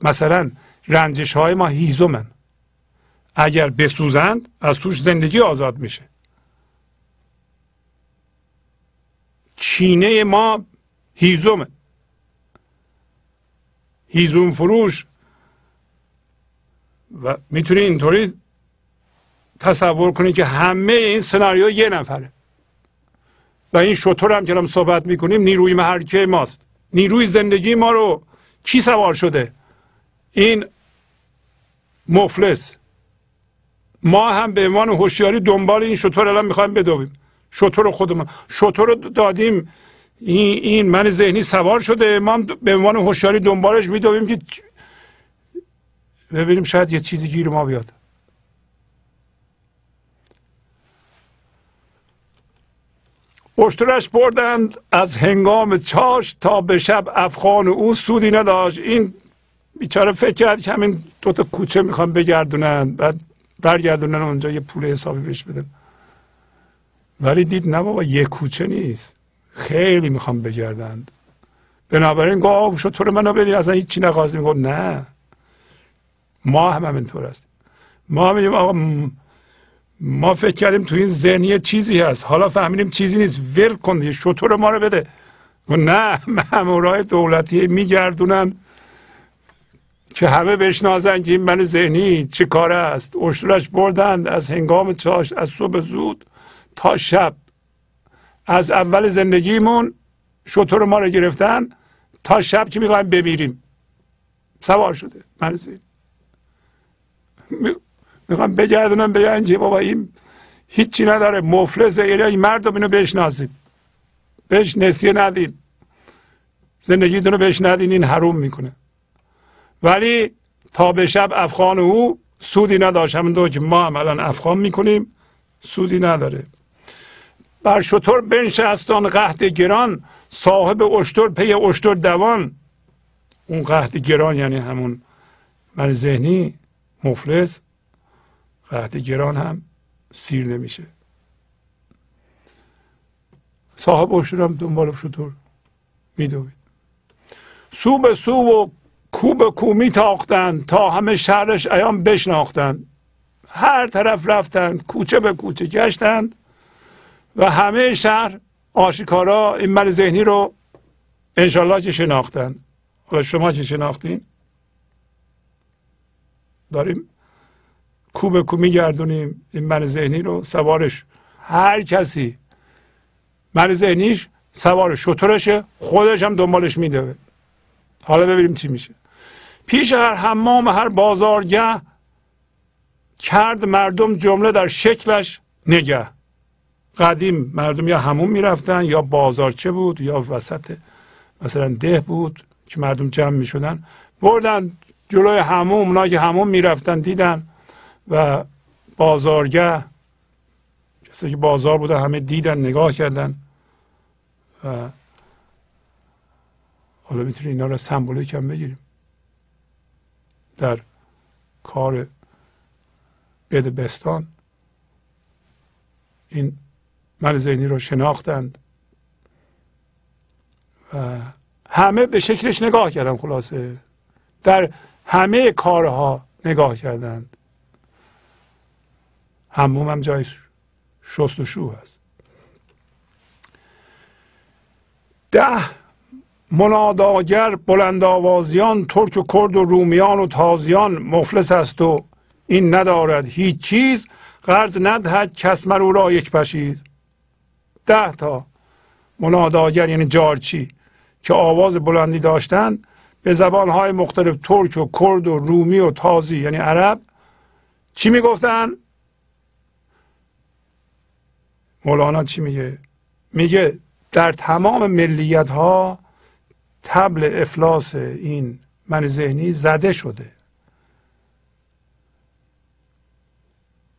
مثلا رنجش های ما هیزومن اگر بسوزند از توش زندگی آزاد میشه. چینه ما هیزومه. هیزوم فروش. و می‌تونی اینطوری تصور کنی که همه این سناریو یه نفره. و این شطور هم که صحبت می‌کنیم نیروی محرکه ماست. نیروی زندگی ما رو کی سوار شده؟ این مفلس. ما هم به عنوان هوشیاری دنبال این شطور الان می‌خوایم بدویم شطور خودمون. شطور رو دادیم. این, این من ذهنی سوار شده. ما به عنوان هوشیاری دنبالش میدویم که ببینیم شاید یه چیزی گیر ما بیاد. اشترش بردند از هنگام چاش تا به شب افغان او سودی نداشت. این بیچاره فکر کرد که همین دوتا کوچه می‌خوان بگردونن. بعد برگردونن اونجا یه پول حسابی بهش بدن. ولی دید نه بابا یه کوچه نیست. خیلی می‌خوام بگردند. بنابراین گفت شطور منو بدین. اصلا هیچی نخواستیم. گفت نه. ما هم همینطور هستیم. ما میگیم آقا ما فکر کردیم تو این ذهنی چیزی هست. حالا فهمیدیم چیزی نیست. ول کن شطور ما رو بده. نه مامورای دولتی میگردونن. که همه بشناسن که این من ذهنی چه کاره است. اشترش بردند از هنگام چاش از صبح زود تا شب. از اول زندگیمون شطور ما رو گرفتن تا شب که می‌خوایم بمیریم. سوار شده من ذهنی. می‌خوام بگردونم بگن که بابا این هیچی نداره. مفلس این مردم اینو بشناسید. بهش نسیه ندید زندگیتون رو بهش ندین این حروم می‌کنه. ولی تا به شب افغان او سودی نداشت. همون که ما هم الان افغان می‌کنیم سودی نداره. بر شطور بنشستان قهد گران صاحب اشتر پی اشتر دوان. اون قهد گران یعنی همون من ذهنی مفلس قهد گران هم سیر نمیشه. صاحب اشتر هم دنبال شطور میدوید. سو به سو و کو به کو میتاختند تا همه شهرش ایام بشناختند. هر طرف رفتند کوچه به کوچه گشتند و همه شهر آشکارا این من ذهنی رو انشالله که شناختن حالا شما که شناختین داریم کو به کو میگردونیم این من ذهنی رو سوارش هر کسی. من ذهنیش سوار شطورشه خودش هم دنبالش میده حالا ببینیم چی میشه. پیش هر حمام هر بازارگه کرد مردم جمله در شکلش نگه. قدیم مردم یا همون می‌رفتن یا بازارچه بود یا وسط مثلا ده بود که مردم جمع می‌شدن. بردن جلوی هموم اونا که همون می‌رفتن دیدن و بازارگه کسی که بازار بوده همه دیدن نگاه کردن و حالا می‌تونی اینا رو سمبولیک هم بگیریم. در کار بد بستان این من ذهنی رو شناختند. و همه به شکلش نگاه کردن خلاصه. در همه کارها نگاه کردند. هموم هم جای شست و شو هست. ده مناداگر بلند آوازیان ترک و کرد و رومیان و تازیان مفلس است و این ندارد هیچ چیز قرض ندهد کس مرو را یک پشیز. ده تا مناداگر یعنی جارچی که آواز بلندی داشتند به زبانهای مختلف ترک و کرد و رومی و تازی یعنی عرب چی می‌گفتن مولانا چی میگه؟ میگه در تمام ملیت ها تبل افلاس این من ذهنی زده شده.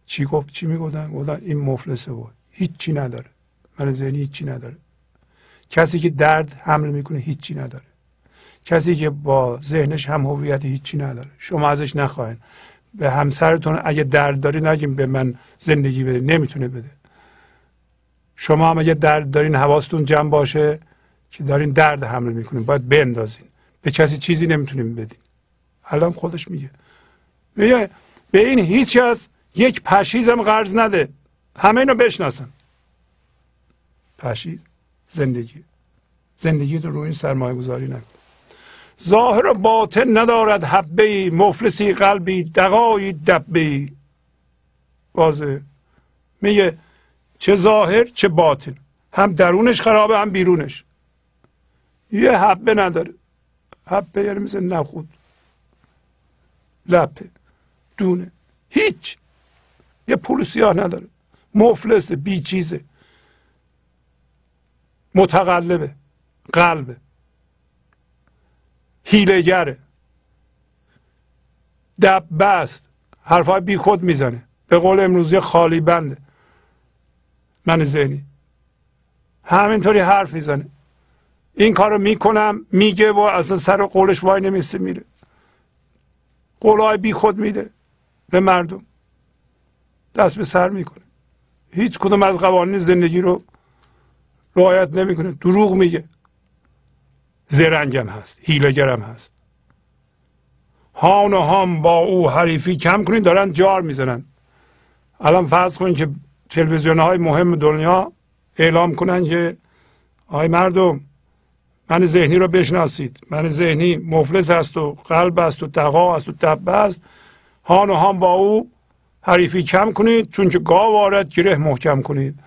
چی گفت؟ چی می‌گفتن؟ گفتن این مفلسه بود. هیچی نداره. من ذهنی هیچی نداره. کسی که درد حمل می‌کنه هیچی نداره. کسی که با ذهنش هم هویت هیچی نداره. شما ازش نخواهید. به همسرتون اگه درد داری نگیم به من زندگی بده. نمی‌تونه بده. شما هم اگه درد دارین حواستون جمع باشه. که دارین درد حمل می‌کنین باید بندازین. به کسی چیزی نمی‌تونیم بدین. الان خودش میگه. میگه به این هیچ از یک پشیزم قرض نده. همه اینو بشناسن. پشیز زندگی. زندگی رو روی سرمایه گذاری نکن. ظاهر و باطن ندارد حبه مفلسی قلبی دقایی دبه بازه میگه چه ظاهر چه باطن. هم درونش خرابه هم بیرونش. یه حبه نداره. حبه یعنی مثل نخود. لپه. دونه. هیچ. یه پول سیاه نداره. مفلس بی چیزه متقلبه. قلبه. هیلگره دبه است حرفای بی خود می‌زنه. به قول امروزی خالی بنده. من ذهنی. همینطوری حرف می‌زنه. این کارو می‌کنم میگه و اصلا سر قولش وای نمیسته میره. قولای بی خود میده به مردم. دست به سر می‌کنه. هیچ کدوم از قوانین زندگی رو رعایت نمی‌کنه. دروغ میگه. زرنگم هست هیلگرم هست. هان و هام با او حریفی کم کنید دارن جار می‌زنن. الان فرض کنید که تلویزیون های مهم دنیا اعلام کنن که آی مردم من ذهنی رو بشناسید. من ذهنی مفلس است و قلب است و دقا است و دبه است. هان و هان با او حریفی کم کنید چون که گاو وارد گره محکم کنید.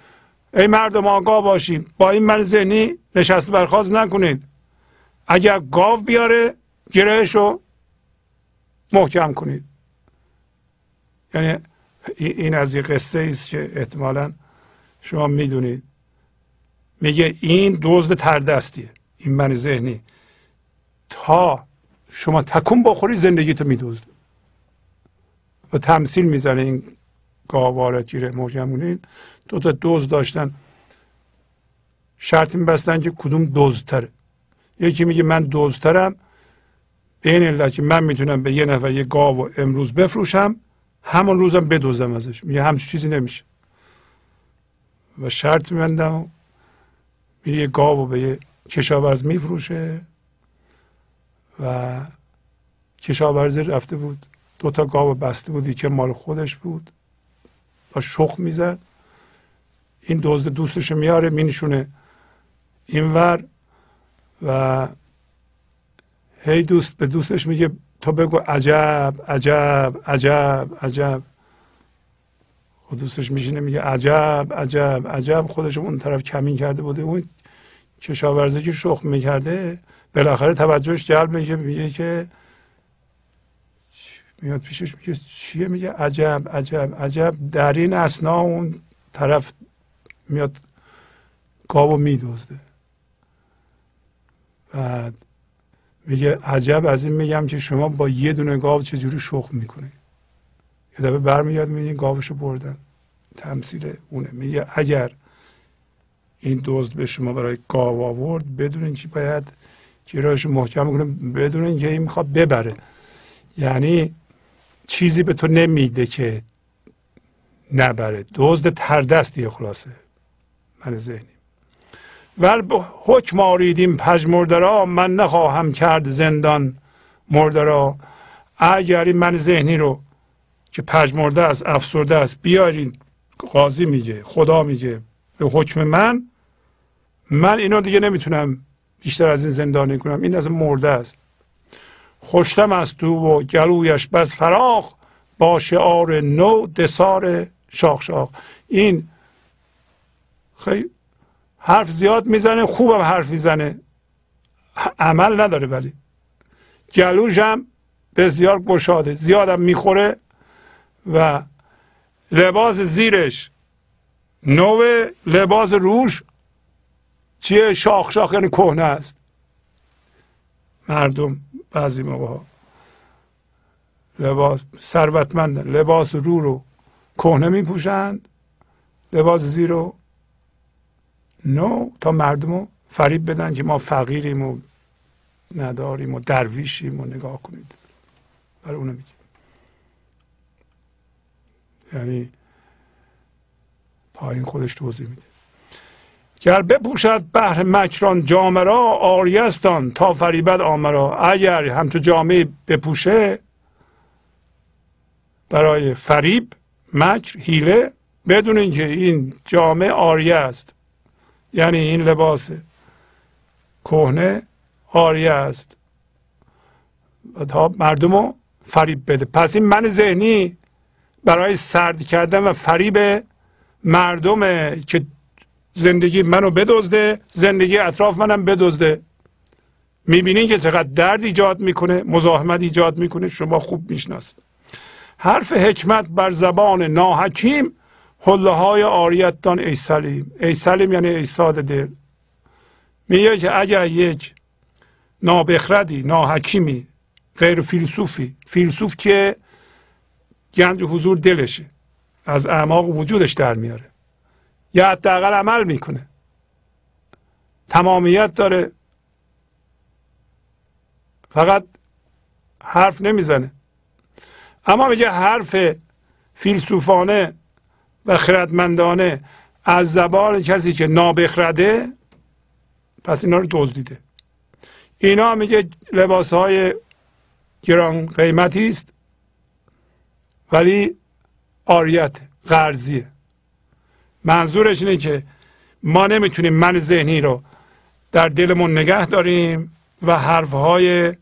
ای مردم آگاه باشید با این من ذهنی نشست برخواست نکنید. اگر گاو بیاره گرهش رو محکم کنید. یعنی این از یه قصه است که احتمالا شما می‌دونید. میگه این دزد تردستیه. این من ذهنی. تا شما تکون بخوری زندگی تو میدوزد و تمثیل می‌زنه این گاوارت گیره محکم دو تا دوز داشتن. شرط میبستن که کدوم دوزتره. یکی میگه من دوزترم. به این علت که من می‌تونم به یه نفر یه گاو امروز بفروشم همون روزم بدوزم ازش. میگه همچین چیزی نمیشه. و شرط میبندم و میره یه گاو به یه کشاورز میفروشه و کشاورزی رفته بود دو تا گاو بسته بود که مال خودش بود. با شخ می‌زد. این دزد دوستش میاره مینشونه اینور و هی دوست به دوستش میگه تو بگو عجب عجب عجب عجب. خود دوستش میشینه میگه عجب عجب عجب. خودش اون طرف کمین کرده بوده. اون کشاورزی که شخ می‌کرده بالاخره توجهش جلب میشه میگه که میاد پیشش میگه چیه؟ میگه عجب عجب عجب. در این اسنا اون طرف میاد گاو میدوزده بعد میگه عجب از این میگم که شما با یه دونه گاو چجوری شخ می‌کنه یه دفعه برمیاد میگه گاوشو بردن. تمثیل اونه. میگه اگر این دزد به شما برای گاو آورد بدون اینکه باید گیراش محکم کنه بدون اینکه این می‌خواد ببره. یعنی چیزی به تو نمیده که نبره. دزد تردستیه خلاصه. من ذهنی. به حکم آریدیم پژمرده را من نخواهم کرد زندان مرده را. اگر این من ذهنی رو که پژمرده است افسرده است بیارین قاضی میگه خدا میگه. به حکم من من اینو دیگه نمی‌تونم بیشتر از این زندانی کنم. این از مرده است. خوشتم از تو و گلویش بس فراخ با شعار نو دسار شاخ شاخ. این خیلی حرف زیاد می‌زنه خوبم حرف می‌زنه. عمل نداره ولی. گلوش هم بسیار گشاده. زیادم می‌خوره و لباس زیرش نو لباس روش چیه؟ شاخ شاخ یعنی کهنه است. مردم بعضی موقع ها لباس ثروتمند لباس رو رو کهنه میپوشند لباس زیر رو نو تا مردم رو فریب بدن که ما فقیریم و نداریم و درویشیم و نگاه کنید. برای اونو میگیم یعنی پایین خودش توضیح میده. گر بپوشد بهر مکران جامه را آریستان تا فریبت آمرا اگر همچون جامعه بپوشه برای فریب مکر هیله بدون اینکه این جامعه آریه است یعنی این لباس کهنه آریه است و تا مردم رو فریب بده. پس این من ذهنی برای سرد کردن و فریب مردمه که زندگی منو بدزده زندگی اطراف منم بدزده. می‌بینین که چقدر درد ایجاد می‌کنه مزاحمت ایجاد می‌کنه شما خوب می‌شناسید. حرف حکمت بر زبان ناحکیم حله های آریتان ای سلیم. ای سلیم یعنی ای ساده دل. میگه که اگر یک نابخردی ناحکیمی غیر فیلسوفی فیلسوف که گنج حضور دلشه از اعماق وجودش در میاره. یا حداقل عمل می‌کنه. تمامیت داره. فقط حرف نمی‌زنه. اما میگه حرف فیلسوفانه و خردمندانه از زبان کسی که نابخرده پس اینا رو دزدیده اینا میگه لباس های گران قیمتی است ولی آریت قرضیه منظورش اینه که ما نمی‌تونیم من ذهنی رو در دلمون نگه داریم و حرفهای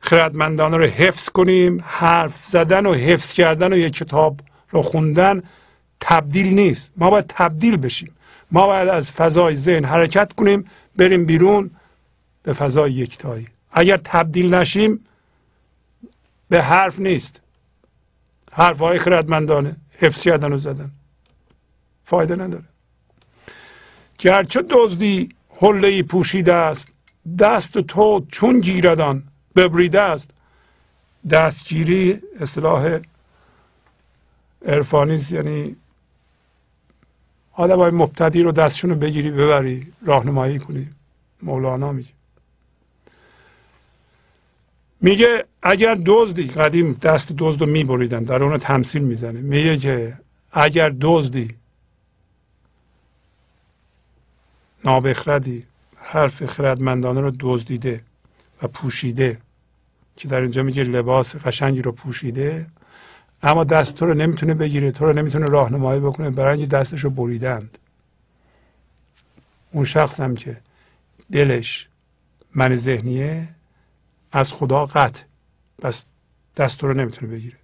خردمندانه رو حفظ کنیم. حرف زدن و حفظ کردن و یک کتاب رو خوندن تبدیل نیست. ما باید تبدیل بشیم. ما باید از فضای ذهن حرکت کنیم بریم بیرون به فضای یکتایی. اگر تبدیل نشیم به حرف نیست. حرف های خردمندانه. حفظ کردن و زدن. فایده نداره. گرچه دزدی حله ای پوشیده است دست تو چون گیردان ببریده است. دستگیری اصلاح عرفانی یعنی آدم های مبتدی رو دستشون رو بگیری ببری راهنمایی کنی. مولانا میگه. میگه اگر دزدی قدیم دست دزد رو میبریدن در اون تمثیل می‌زنه. میگه که اگر دزدی نابخردی حرف خردمندانه رو دزدیده و پوشیده که در اینجا میگه لباس قشنگی رو پوشیده اما دست تو رو نمی‌تونه بگیره تو رو نمی‌تونه راهنمایی بکنه برای دستش رو بریدند. اون شخص هم که دلش من ذهنیه از خدا قطع. پس دست رو نمی‌تونه بگیره.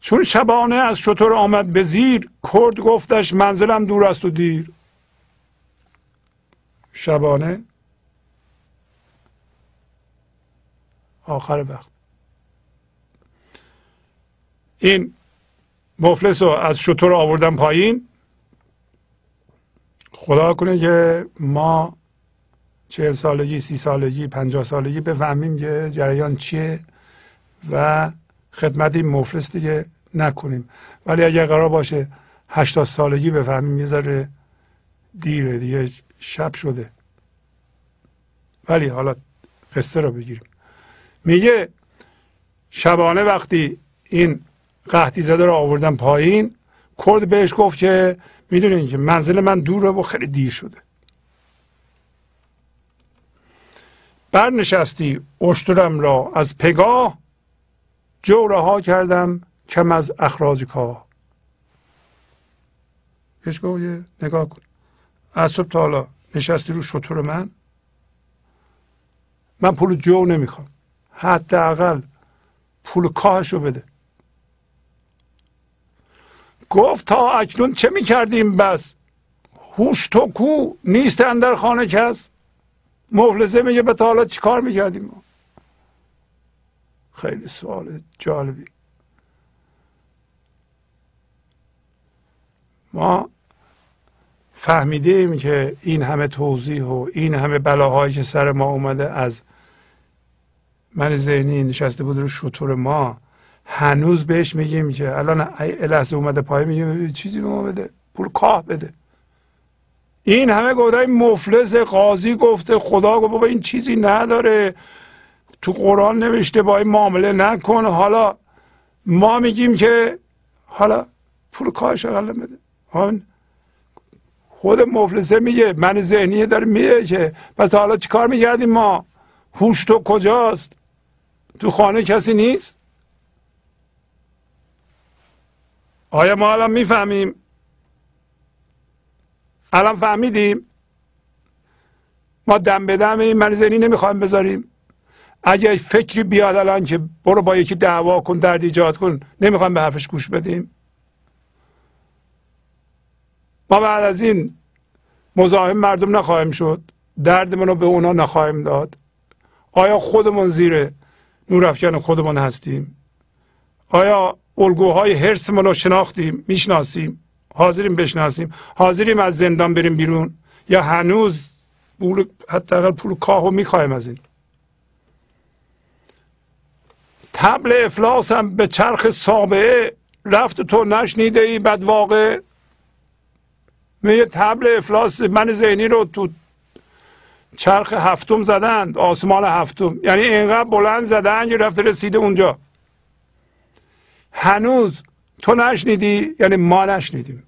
چون شبانه از شطور آمد به زیر کرد گفتش منزلم دور است و دیر. شبانه. آخر وقت. این مفلس رو از شطور آوردن پایین. خدا کنه که ما چهل سالگی سی سالگی پنجاه سالگی بفهمیم که جریان چیه و خدمت این مفلس دیگه نکنیم. ولی اگر قرار باشه هشتاد سالگی بفهمیم یه ذره دیره دیگه شب شده. ولی حالا قصه رو بگیریم. میگه شبانه وقتی این قحطی زده رو آوردن پایین کرد بهش گفت که می‌دونین که منزل من دوره و خیلی دیر شده. برنشستی اشترم را از پگاه جو رها کردم کم از اخراج کاه بهش گفت نگاه کن. از صبح تا حالا نشستی رو شطور من؟ من پول جو نمی‌خوام. حداقل پول کاهش رو بده. گفت تا اکنون چه می‌کردیم بس؟ هوش تو کو نیست اندر خانه کس؟ مفلسه میگه به تا حالا چیکار می‌کردیم خیلی سوال جالبی. ما فهمیدیم که این همه توضیح و این همه بلاهایی که سر ما اومده از من ذهنی نشسته بود رو شطور ما هنوز بهش میگیم که الان لحظه اومده پای میگیم چیزی به ما بده پول کاه بده. این همه گفته مفلس قاضی گفته خدا گفت بابا این چیزی نداره. تو قرآن نوشته با این معامله نکن. حالا ما میگیم که حالا پول کارش اقل بده. خود مفلسه میگه من ذهنیه داره میگه که پس حالا چیکار میگردیم ما؟ هوش تو کجاست؟ تو خانه کسی نیست؟ آیا ما الان می‌فهمیم؟ الان فهمیدیم ما دم به دم این من ذهنی نمی‌خوایم بذاریم. اگه فکری بیاد الان که برو با یکی دعوا کن درد ایجاد کن نمی‌خوایم به حرفش گوش بدیم. ما بعد از این مزاحم مردم نخواهیم شد. دردمون رو به اونا نخواهیم داد. آیا خودمون زیر نور خودمون هستیم؟ آیا الگوهای حرسمون رو شناختیم؟ می‌شناسیم. حاضریم بشناسیم. حاضریم از زندان بریم بیرون. یا هنوز پول حداقل پول کاهو می‌خوایم از این. تبل افلاس هم به چرخ سابعه رفت تو نشنیده ای بعد واقع یه تبل افلاس من ذهنی رو تو چرخ هفتم زدند آسمان هفتم. یعنی اینقدر بلند زدن که رفته رسیده اونجا. هنوز تو نشنیدی؟ یعنی ما نشنیدیم.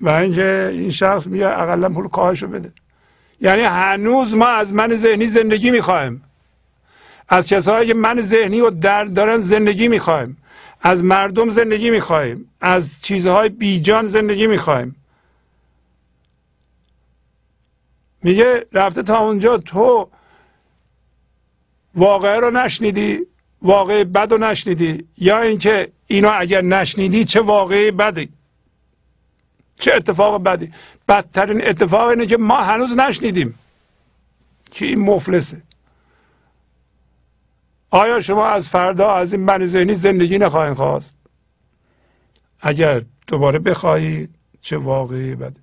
و اینکه این شخص میگه اقلا پول کاهشو بده. یعنی هنوز ما از من ذهنی زندگی می‌خوایم. از کسایی که من ذهنی و درد دارن زندگی می‌خوایم. از مردم زندگی می‌خوایم. از چیزهای بیجان زندگی می‌خوایم. میگه رفته تا اونجا تو واقعه رو نشنیدی واقع بد رو نشنیدی. یا اینکه اینو اگر نشنیدی چه واقعی بدی چه اتفاق بدی؟ بدترین اتفاق اینه که ما هنوز نشنیدیم. که این مفلسه؟ آیا شما از فردا از این من ذهنی زندگی نخواهید خواست؟ اگر دوباره بخواهید چه واقعی بده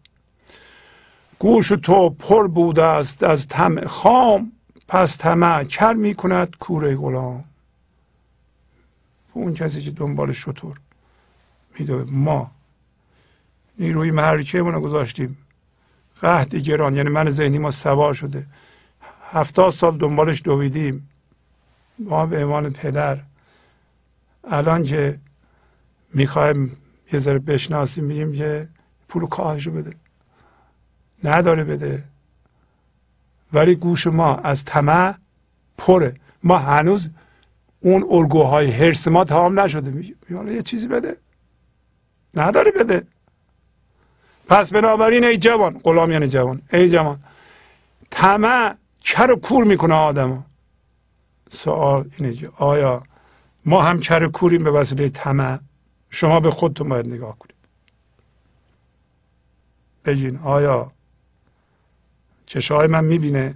گوش تو پر بوده است از طمع خام پس طمع کر می کند کوره غلام. اون کسی که دنبال شطور میدوه ما نیروی محرکه رو گذاشتیم قهد گران یعنی من ذهنی ما سوار شده. هفتاد سال دنبالش دویدیم. ما به عنوان پدر. الان که می‌خوایم یه ذره بشناسیم میگیم که پول کاهشو بده. نداره بده. ولی گوش ما از طمع پره. ما هنوز اون الگوهای هرس ما تمام نشده. میگه حالا یه چیزی بده. نداره بده. پس بنابراین ای جوان غلام یعنی جوان ای جوان طمع کر و کور می‌کنه آدم سوال اینه آیا ما هم کر کوریم به وسیله طمع؟ شما به خودتون باید نگاه کنید. بگین آیا چشای من می‌بینه؟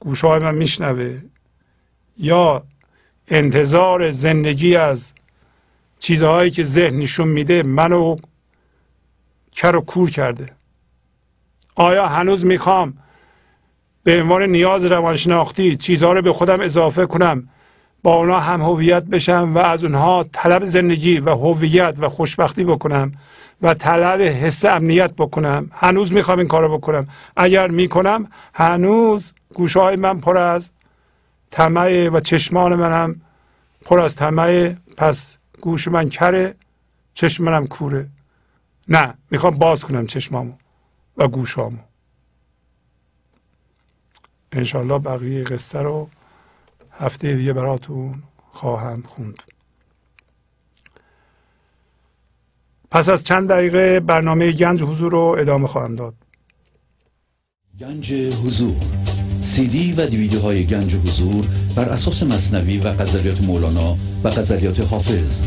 گوشهای من میشنوه؟ یا انتظار زندگی از چیزهایی که ذهن نشون میده منو کر و کور کرده. آیا هنوز می‌خوام به عنوان نیاز روانشناختی چیزها رو به خودم اضافه کنم با اونا هم هویت بشم و از اونها طلب زندگی و هویت و خوشبختی بکنم و طلب حس امنیت بکنم؟ هنوز می‌خوام این کارو بکنم. اگر می‌کنم هنوز گوشهای من پر از طمع و چشمان منم پر از طمع پس گوش من کره چشم منم کوره. نه می‌خوام باز کنم چشمامو و گوشامو. انشالله بقیه قصه رو هفته دیگه براتون خواهم خوند. پس از چند دقیقه برنامه گنج حضور رو ادامه خواهم داد. گنج حضور. سی دی و دیویدیو های گنج حضور بر اساس مصنوی و قذریات مولانا و قذریات حافظ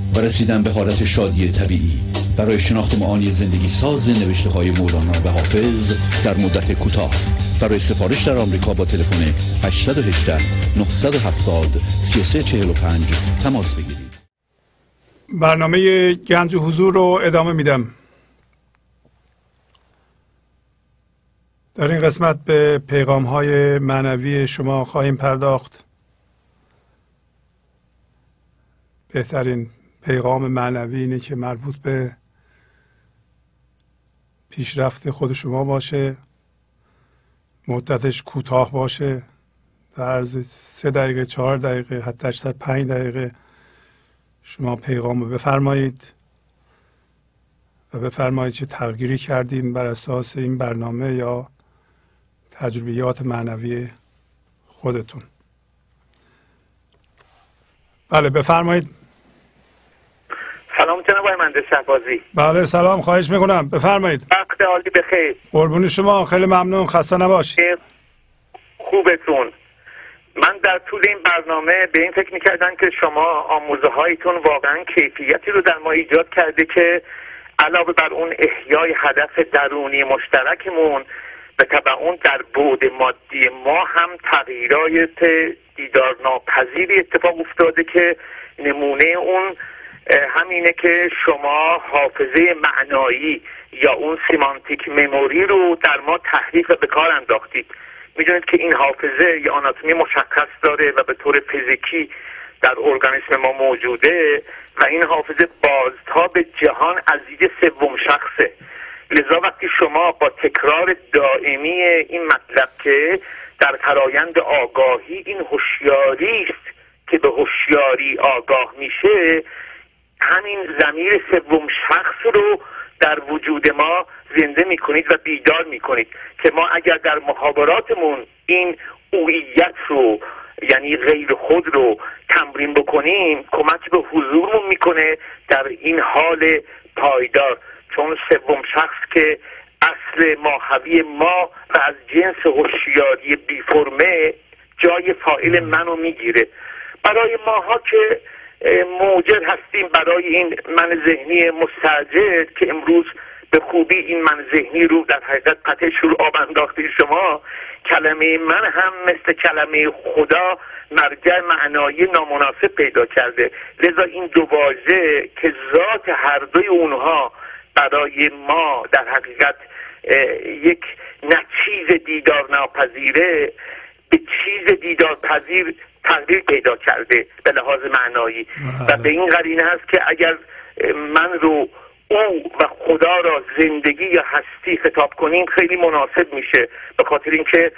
و رسیدن به حالت شادی طبیعی. برای شناخت معانی زندگی ساز نوشته های مولانا و حافظ در مدت کوتاه. برای سفارش در آمریکا با تلفن 818 970 3345 تماس بگیرید. برنامه گنج حضور رو ادامه میدم. در این قسمت به پیغام های معنوی شما خواهیم پرداخت. بهترین پیغام معنوی اینه که مربوط به پیشرفت خود شما باشه مدتش کوتاه باشه در عرض سه دقیقه چهار دقیقه حتی اکثر پنج دقیقه شما پیغام رو بفرمایید و بفرمایید چه تغییری کردین بر اساس این برنامه یا تجربیات معنوی خودتون. بله بفرمایید. سلام جناب آقای مهندس شهبازی. بله سلام خواهش می‌کنم. بفرمایید. وقت عالی بخیر قربون شما خیلی ممنون خسته نباش خوبتون. من در طول این برنامه به این فکر می‌کردم که شما آموزه هایتون واقعا کیفیتی رو در ما ایجاد کرده که علاوه بر اون احیای هدف درونی مشترکمون به طبع اون در بود مادی ما هم تغییرات دیدار ناپذیری اتفاق افتاده که نمونه اون همینه که شما حافظه معنایی یا اون سیمانتیک مموری رو در ما تحریف به کار انداختید. می‌دونید که این حافظه یا آناتومی مشخص داره و به طور فیزیکی در ارگانیسم ما موجوده و این حافظه بازتاب جهان از دید سوم شخصه. لذا وقتی شما با تکرار دائمی این مطلب که در فرایند آگاهی این هوشیاری است که به هوشیاری آگاه میشه همین زمیر سوم شخص رو در وجود ما زنده می‌کنید و بیدار می‌کنید که ما اگر در محاوراتمون این اویت رو یعنی غیر خود رو تمرین بکنیم کمک به حضورمون می‌کنه در این حال پایدار. چون سوم شخص که اصل ماهوی ما و از جنس هوشیاری بی فرمه جای فائل منو می‌گیره. برای ماها که موجر هستیم برای این من ذهنی مستجد که امروز به خوبی این من ذهنی رو در حقیقت قطع شروع آب انداختی شما. کلمه من هم مثل کلمه خدا مرجع معنایی نامناسب پیدا کرده. لذا این دو واژه که ذات هر دوی اونها برای ما در حقیقت یک نچیز دیدار ناپذیره به چیز دیدار پذیر تغییر پیدا کرده به لحاظ معنایی. و به این قرینه هست که اگر من رو او و خدا را زندگی یا هستی خطاب کنیم خیلی مناسب میشه. به خاطر اینکه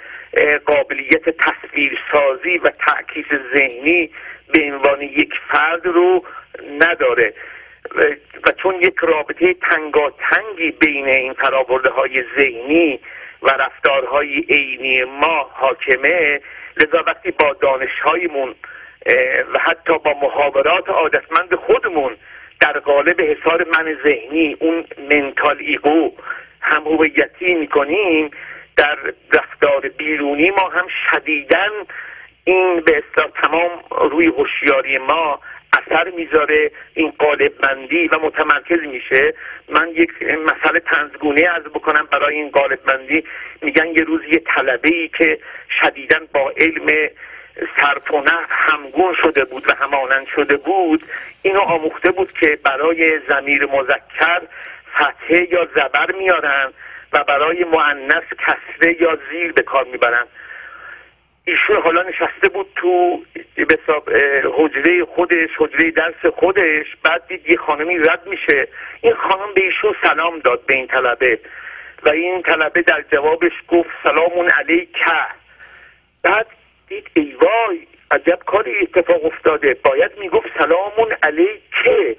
قابلیت تصویر سازی و تعکیس ذهنی به عنوان یک فرد رو نداره. و چون یک رابطه تنگاتنگی بین این فراورده های ذهنی و رفتارهای عینی ما حاکمه لذا وقتی با دانشهایمون و حتی با محاورات عادتمند خودمون در قالب حصار من ذهنی اون منتال ایگو هم هویتی می‌کنیم در رفتار بیرونی ما هم شدیدن این به اصطلاح تمام روی هوشیاری ما اثر می‌ذاره این قالب بندی و متمرکز میشه. من یک مسئله تنزگونه از بکنم برای این قالب بندی. میگن یه روز یه طلبه ای که شدیدا با علم صرف و همگون شده بود و همانند شده بود اینو آموخته بود که برای زمیر مذکر فتحه یا زبر میارن و برای معنس کسره یا زیر به کار می‌برن. ایشون حالا نشسته بود تو به حجره خودش حجره درس خودش. بعد دید یه خانمی رد میشه. این خانم به ایشون سلام داد به این طلبه. و این طلبه در جوابش گفت سلامون علیکه. بعد دید ای وای عجب کاری اتفاق افتاده. باید می‌گفت سلامون علیکه.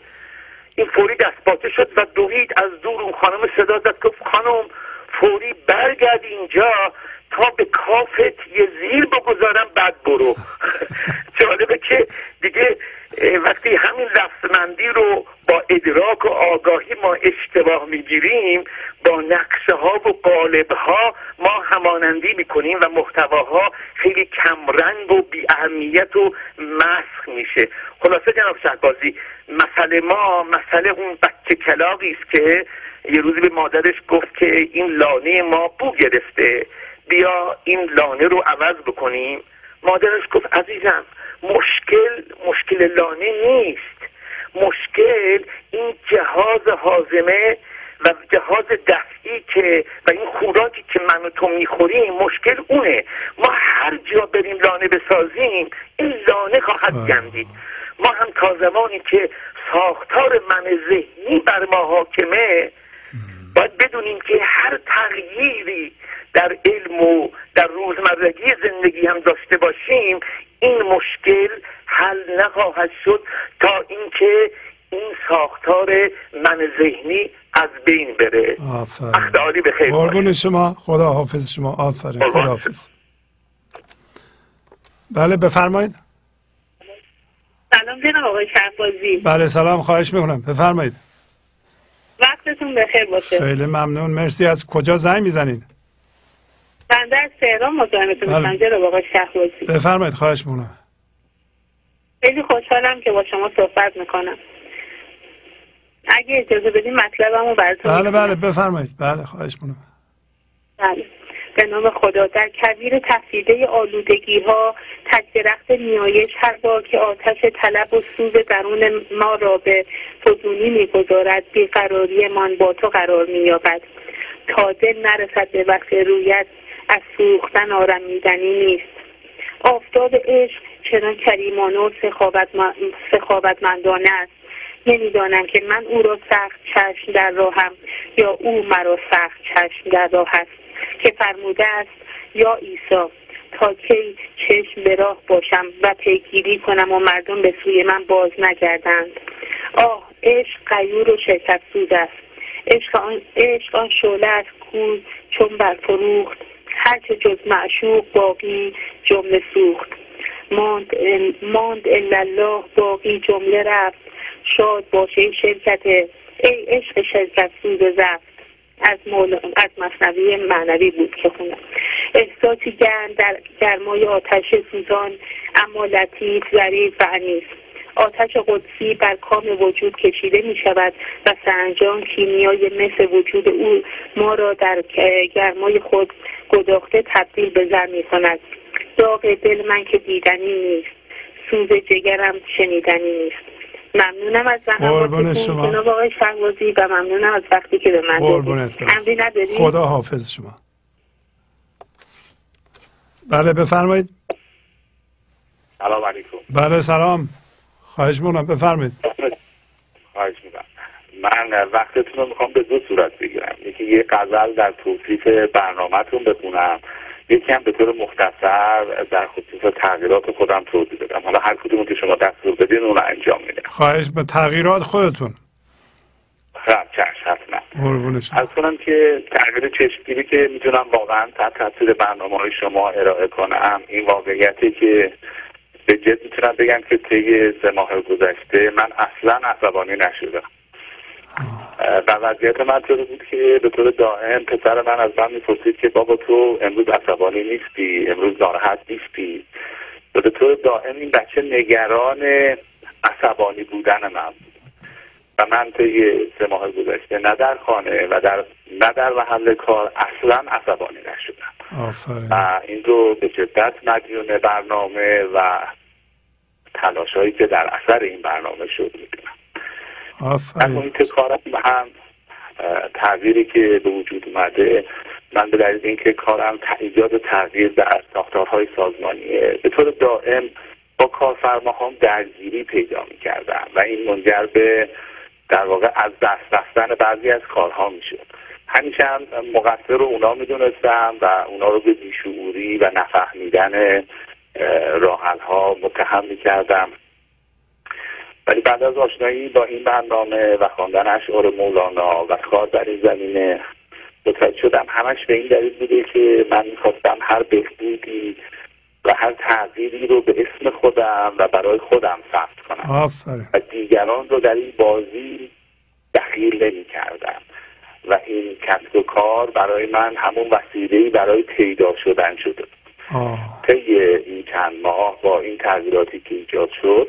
این فوری دست شد و دوید از دور اون خانم صدا زد. گفت خانم فوری برگرد اینجا. تا به کافت یه زیر بگذارم بعد برو. جالبه که دیگه وقتی همین لفظمندی رو با ادراک و آگاهی ما اشتباه می‌گیریم با نقشه ها و قالب ها ما همانندی می‌کنیم و محتواها خیلی کمرنگ و بی اهمیت و مسخ میشه. خلاصه جناب شهبازی مسئله ما مسئله اون بچه کلاقی است که یه روزی به مادرش گفت که این لانه ما بو گرفته. بیا این لانه رو عوض بکنیم. مادرش گفت عزیزم مشکل مشکل لانه نیست. مشکل این جهاز حازمه و جهاز دفعی که و این خوراکی که من و تو می‌خوریم مشکل اونه. ما هر جا بریم لانه بسازیم این لانه خواهد گندید. ما هم تا زمانی که ساختار من ذهنی بر ما حاکمه باید بدونیم که هر تغییری در علم و در روزمرگی زندگی هم داشته باشیم این مشکل حل نخواهد شد تا اینکه این ساختار من ذهنی از بین بره. آفرین. به خیر قربون شما. خدا حافظ شما. آفرین. خدا حافظ. بله بفرمایید. سلام جناب آقای شهبازی. بله سلام. خواهش می‌کنم. بفرمایید. وقتتون بخیر باشه. خیلی ممنون. مرسی. از کجا زنگ می‌زنید؟ بنده از تهران مزاحمتون بله. میشم جناب آقای شهبازی. بفرمایید. خواهش می‌کنم. خیلی خوشحالم که با شما صحبت می‌کنم. اگه اجازه بدین مطلبمو براتون بله بله. بفرمایید. بله خواهش می‌کنم. بله. به نام خدا. در کویر تفریده آلودگی ها تک درخت نیایش هر بار که آتش طلب و سوز درون ما را به فزونی می‌گذارد بیقراری من با تو قرار مییابد. تا دل نرسد به وقت رویت از سوختن آرمیدنی نیست. آفتاب عشق چنان کریمانه و سخاوتمندانه است. نمی‌دانم که من او را سخت چشم در راهم یا او مرا سخت چشم در راه است. که فرموده است یا عیسی تا کی چشم به راه باشم و پیگیری کنم و مردم به سوی من باز نگردند. آه عشق قیور و شرکت سود است. عشق آن, عشق آن شعله است کو چون برفروخت. هرچه جز معشوق باقی جمله سوخت. ماند, ماند الله باقی جمله رفت. شاد باشه شرکت ای عشق شرکت سود زفت از, مول... از مصنوی معنوی بود که خونم احساسی گرم در گرمای آتش سوزان اما لطیف ظریف و انیس آتش قدسی بر کام وجود کشیده می شود و سرانجام کیمیای مثل وجود او ما را در گرمای خود گداخته تبدیل به زر می کند داغ دل من که دیدنی نیست سوز جگرم شنیدنی نیست. ممنونم از زحماتتون. جناب آقای شهبازی و ممنونم از وقتی که به من دادید. خدا حافظ شما. بله بفرمایید. سلام علیکم. بله سلام. خواهش می‌کنم بفرمایید. خواهش می‌کنم. من وقتتون رو می‌خوام به دو صورت بگیرم. یکی یه غزل در توصیف برنامهتون بخونم. یکی هم به طور مختصر در خصوص تغییرات خودم توضیح بدم حالا هر کدوم که شما دستور بدین اون انجام میدم. خواهش به تغییرات خودتون. خب چشم حتما. از کنم که تغییر چشمگیری که می‌تونم واقعا تحت تاثیر برنامه های شما ارائه کنم این واقعیتی که به جد می‌تونم بگم که طی سه ماه گذشته من اصلا عصبانی نشدم. و وضعیت من طور بود که به طور دائم پسر من از من می‌پرسید که بابا تو امروز عصبانی نیستی امروز ناراحت نیستی. و به طور دائم این بچه نگران عصبانی بودن من. بود و من طی سه ماه گذشته نه در خانه و در نه در محل کار اصلا عصبانی نشدم. و این رو به شدت مدیون برنامه و تلاشهایی که در اثر این برنامه شد می‌دونم. در محیط کارم هم تغییری که به وجود اومده من به دلیل اینکه کارم ایجاد تغییر در ساختارهای سازمانیه به طور دائم با کارفرماهام درگیری پیدا می‌کردم و این منجر به در واقع از دست رفتن بعضی از کارها می‌شد. همیشه هم مقصر رو اونا می‌دونستم و اونا رو به بیشعوری و نفهمیدن راحل ها متهم می‌کردم. ولی بعد از آشنایی با این برنامه و خواندن اشعار مولانا و کار در این زمینه متوجه شدم. همش به این دلیل بوده که من می‌خواستم هر بهبودی و هر تغییری رو به اسم خودم و برای خودم ثبت کنم. و دیگران رو در این بازی دخیل نمی کردم و این کسب و کار برای من همون وسیله برای پیدا شدن شده. طی این چند ماه با این تغییراتی که ایجاد شد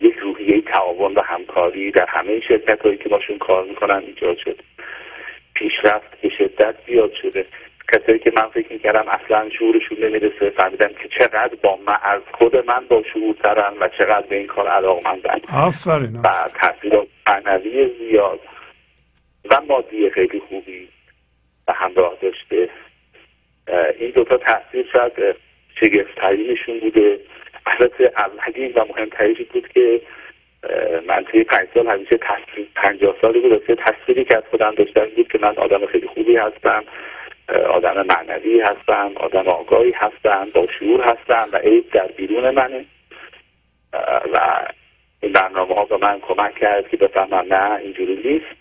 یک روحیه تعاون و همکاری در همه شرکت هایی که باشون کار می‌کنن ایجاد شده. پیشرفت به شدت زیاد شده. کسایی که من فکر می‌کردم اصلا شعورشون نمی‌رسه فهمیدم که چقدر با من از خود من با شعورترن و چقدر به این کار علاقمندن. آفرین. و تاثیرات معنوی زیاد و مادی خیلی خوبی و همراه داشته. این دوتا تاثیر شاید شگفتترینشون بوده. البته اولین و مهمترینش بود که من توی پنج سال همیشه تصویر پنجاه سالی بود تصویری که از خودم داشتم بود که من آدم خیلی خوبی هستم آدم معنوی هستم آدم آگاهی هستم با شعور هستم و عیب در بیرون منه. و این برنامه ها به من کمک کرد که بفهمم نه اینجوری نیست.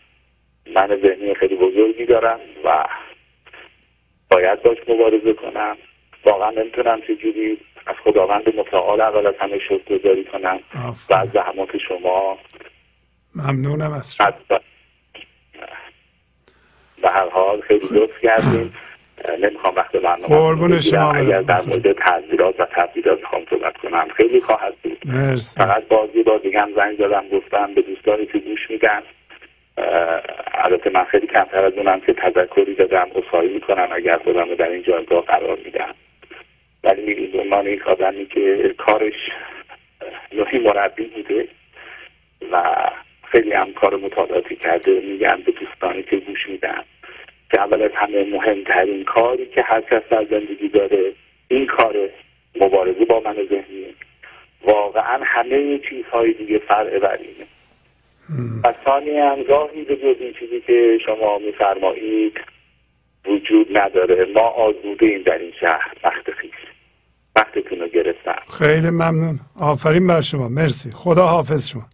من ذهنی خیلی بزرگی دارم و باید باش مبارزه کنم. واقعا نمی‌تونم چجوری از خداوند متعال اول از همه شکر گذاری کنم و از زحمات شما. ممنونم از به هر حال خیلی لطف کردیم نمی‌خوام وقت برنامه قربون شما اگر در مورد تعذیرات و تبدیلات می‌خوام صحبت کنم خیلی خواهد بود. مرسی. فقط بازی با دیگه زنگ زدم گفتم به دوستانی که گوش میدن. البته من خیلی کمتر از اونم که تذکری دادم اصحایی می‌کنم اگر خودم رو در این جایگاه قرار میدم. ولی می‌بینید عنوان یک آدمی که کارش نوعی مربی بوده و خیلی هم کار مطالعاتی کرده. میگم به دوستانی که گوش میدن که اول از همه مهمترین کاری که هر کس در زندگی داره این کار مبارزه با من ذهنی واقعا همه چیزهای دیگه فرع بر اینه و ثانی هم گاهی به جز این چیزی که شما میفرمایید وجود نداره. ما آزوده این در این شهر وقت خیش وقتتون رو گرفتم. خیلی ممنون. آفرین بر شما. مرسی. خدا حافظ شما.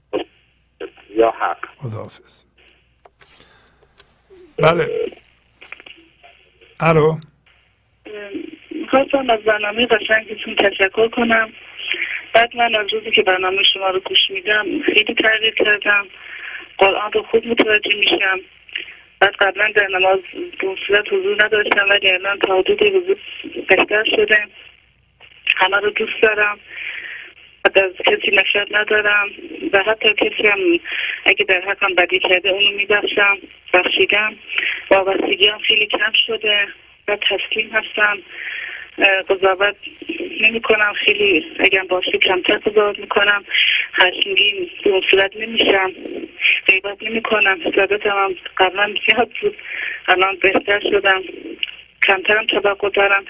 یا حق. خدا حافظ. بله. الو. می‌خواستم از برنامه قشنگتون تشکر کنم. بعد من از روزی که برنامه شما رو گوش میدم خیلی تغییر کردم. قرآن رو خود متوجه میشم. بعد قبلا در نماز به صورت حضور نداشتم ولی الان تا حدود حضور بهتر شده. همه رو دوست دارم و از کسی نفرت ندارم و حتی کسی هم اگه در حقم بدی کرده اونو میبخشم بخشیدم. وابستگی هم خیلی کم شده و تسلیم هستم. قضاوت نمی کنم خیلی اگر باشه کمتر قضاوت می‌کنم. خشمگین به اون صورت نمیشم. غیبت نمی کنم حسادتم هم قبلا زیاد بود. الان بهتر شدم. کمترم توقع دارم.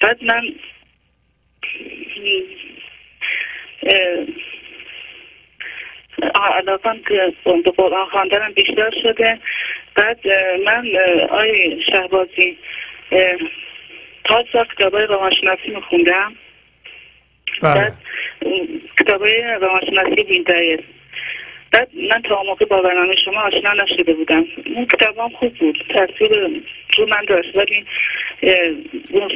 بعد من علاقم که به قرآن خواندنم بیشتر شده. بعد من آی شهبازی تا سال کتابای روانشناسی میخوندم. بله. بعد کتابای روانشناسی بیندایه بعد من تا موقع با برنامه شما آشنا نشده بودم. اون کتاب هم خوب بود. تاثیر رو من داشت. ولی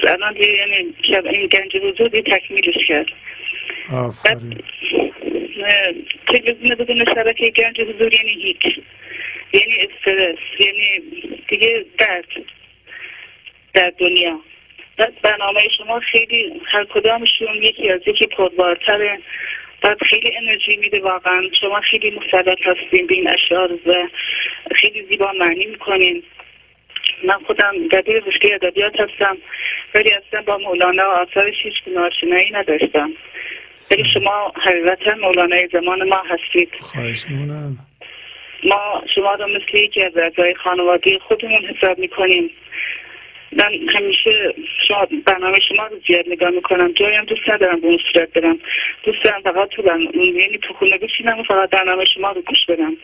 الان یعنی این گنج وجودی تکمیلش کرد. آفرین. تلویزیون بدون شبکه گنج حضور یعنی هیچ. یعنی استرس. یعنی دیگه درد. در دنیا. برنامه شما خیلی هر کدامشون یکی از یکی پربارتره. بعد خیلی انرژی میده واقعا. شما خیلی مسلط هستین به این اشعار و خیلی زیبا معنی می‌کنین. من خودم دبیر رشته ادبیات هستم ولی اصلا با مولانا و آثارش هیچ آشنایی نداشتم. ولی شما حقیقتا مولانای زمان ما هستید. خواهش ما شما رو مثل یکی از اعضای خانواده خودمون حساب می‌کنیم. من همیشه شما برنامه شما رو زیاد نگاه می‌کنم. جایم دوست ندارم به اون صورت برم. دوست دارم فقط تو یعنی تو خونه بشینم و فقط برنامه شما رو گوش بدم.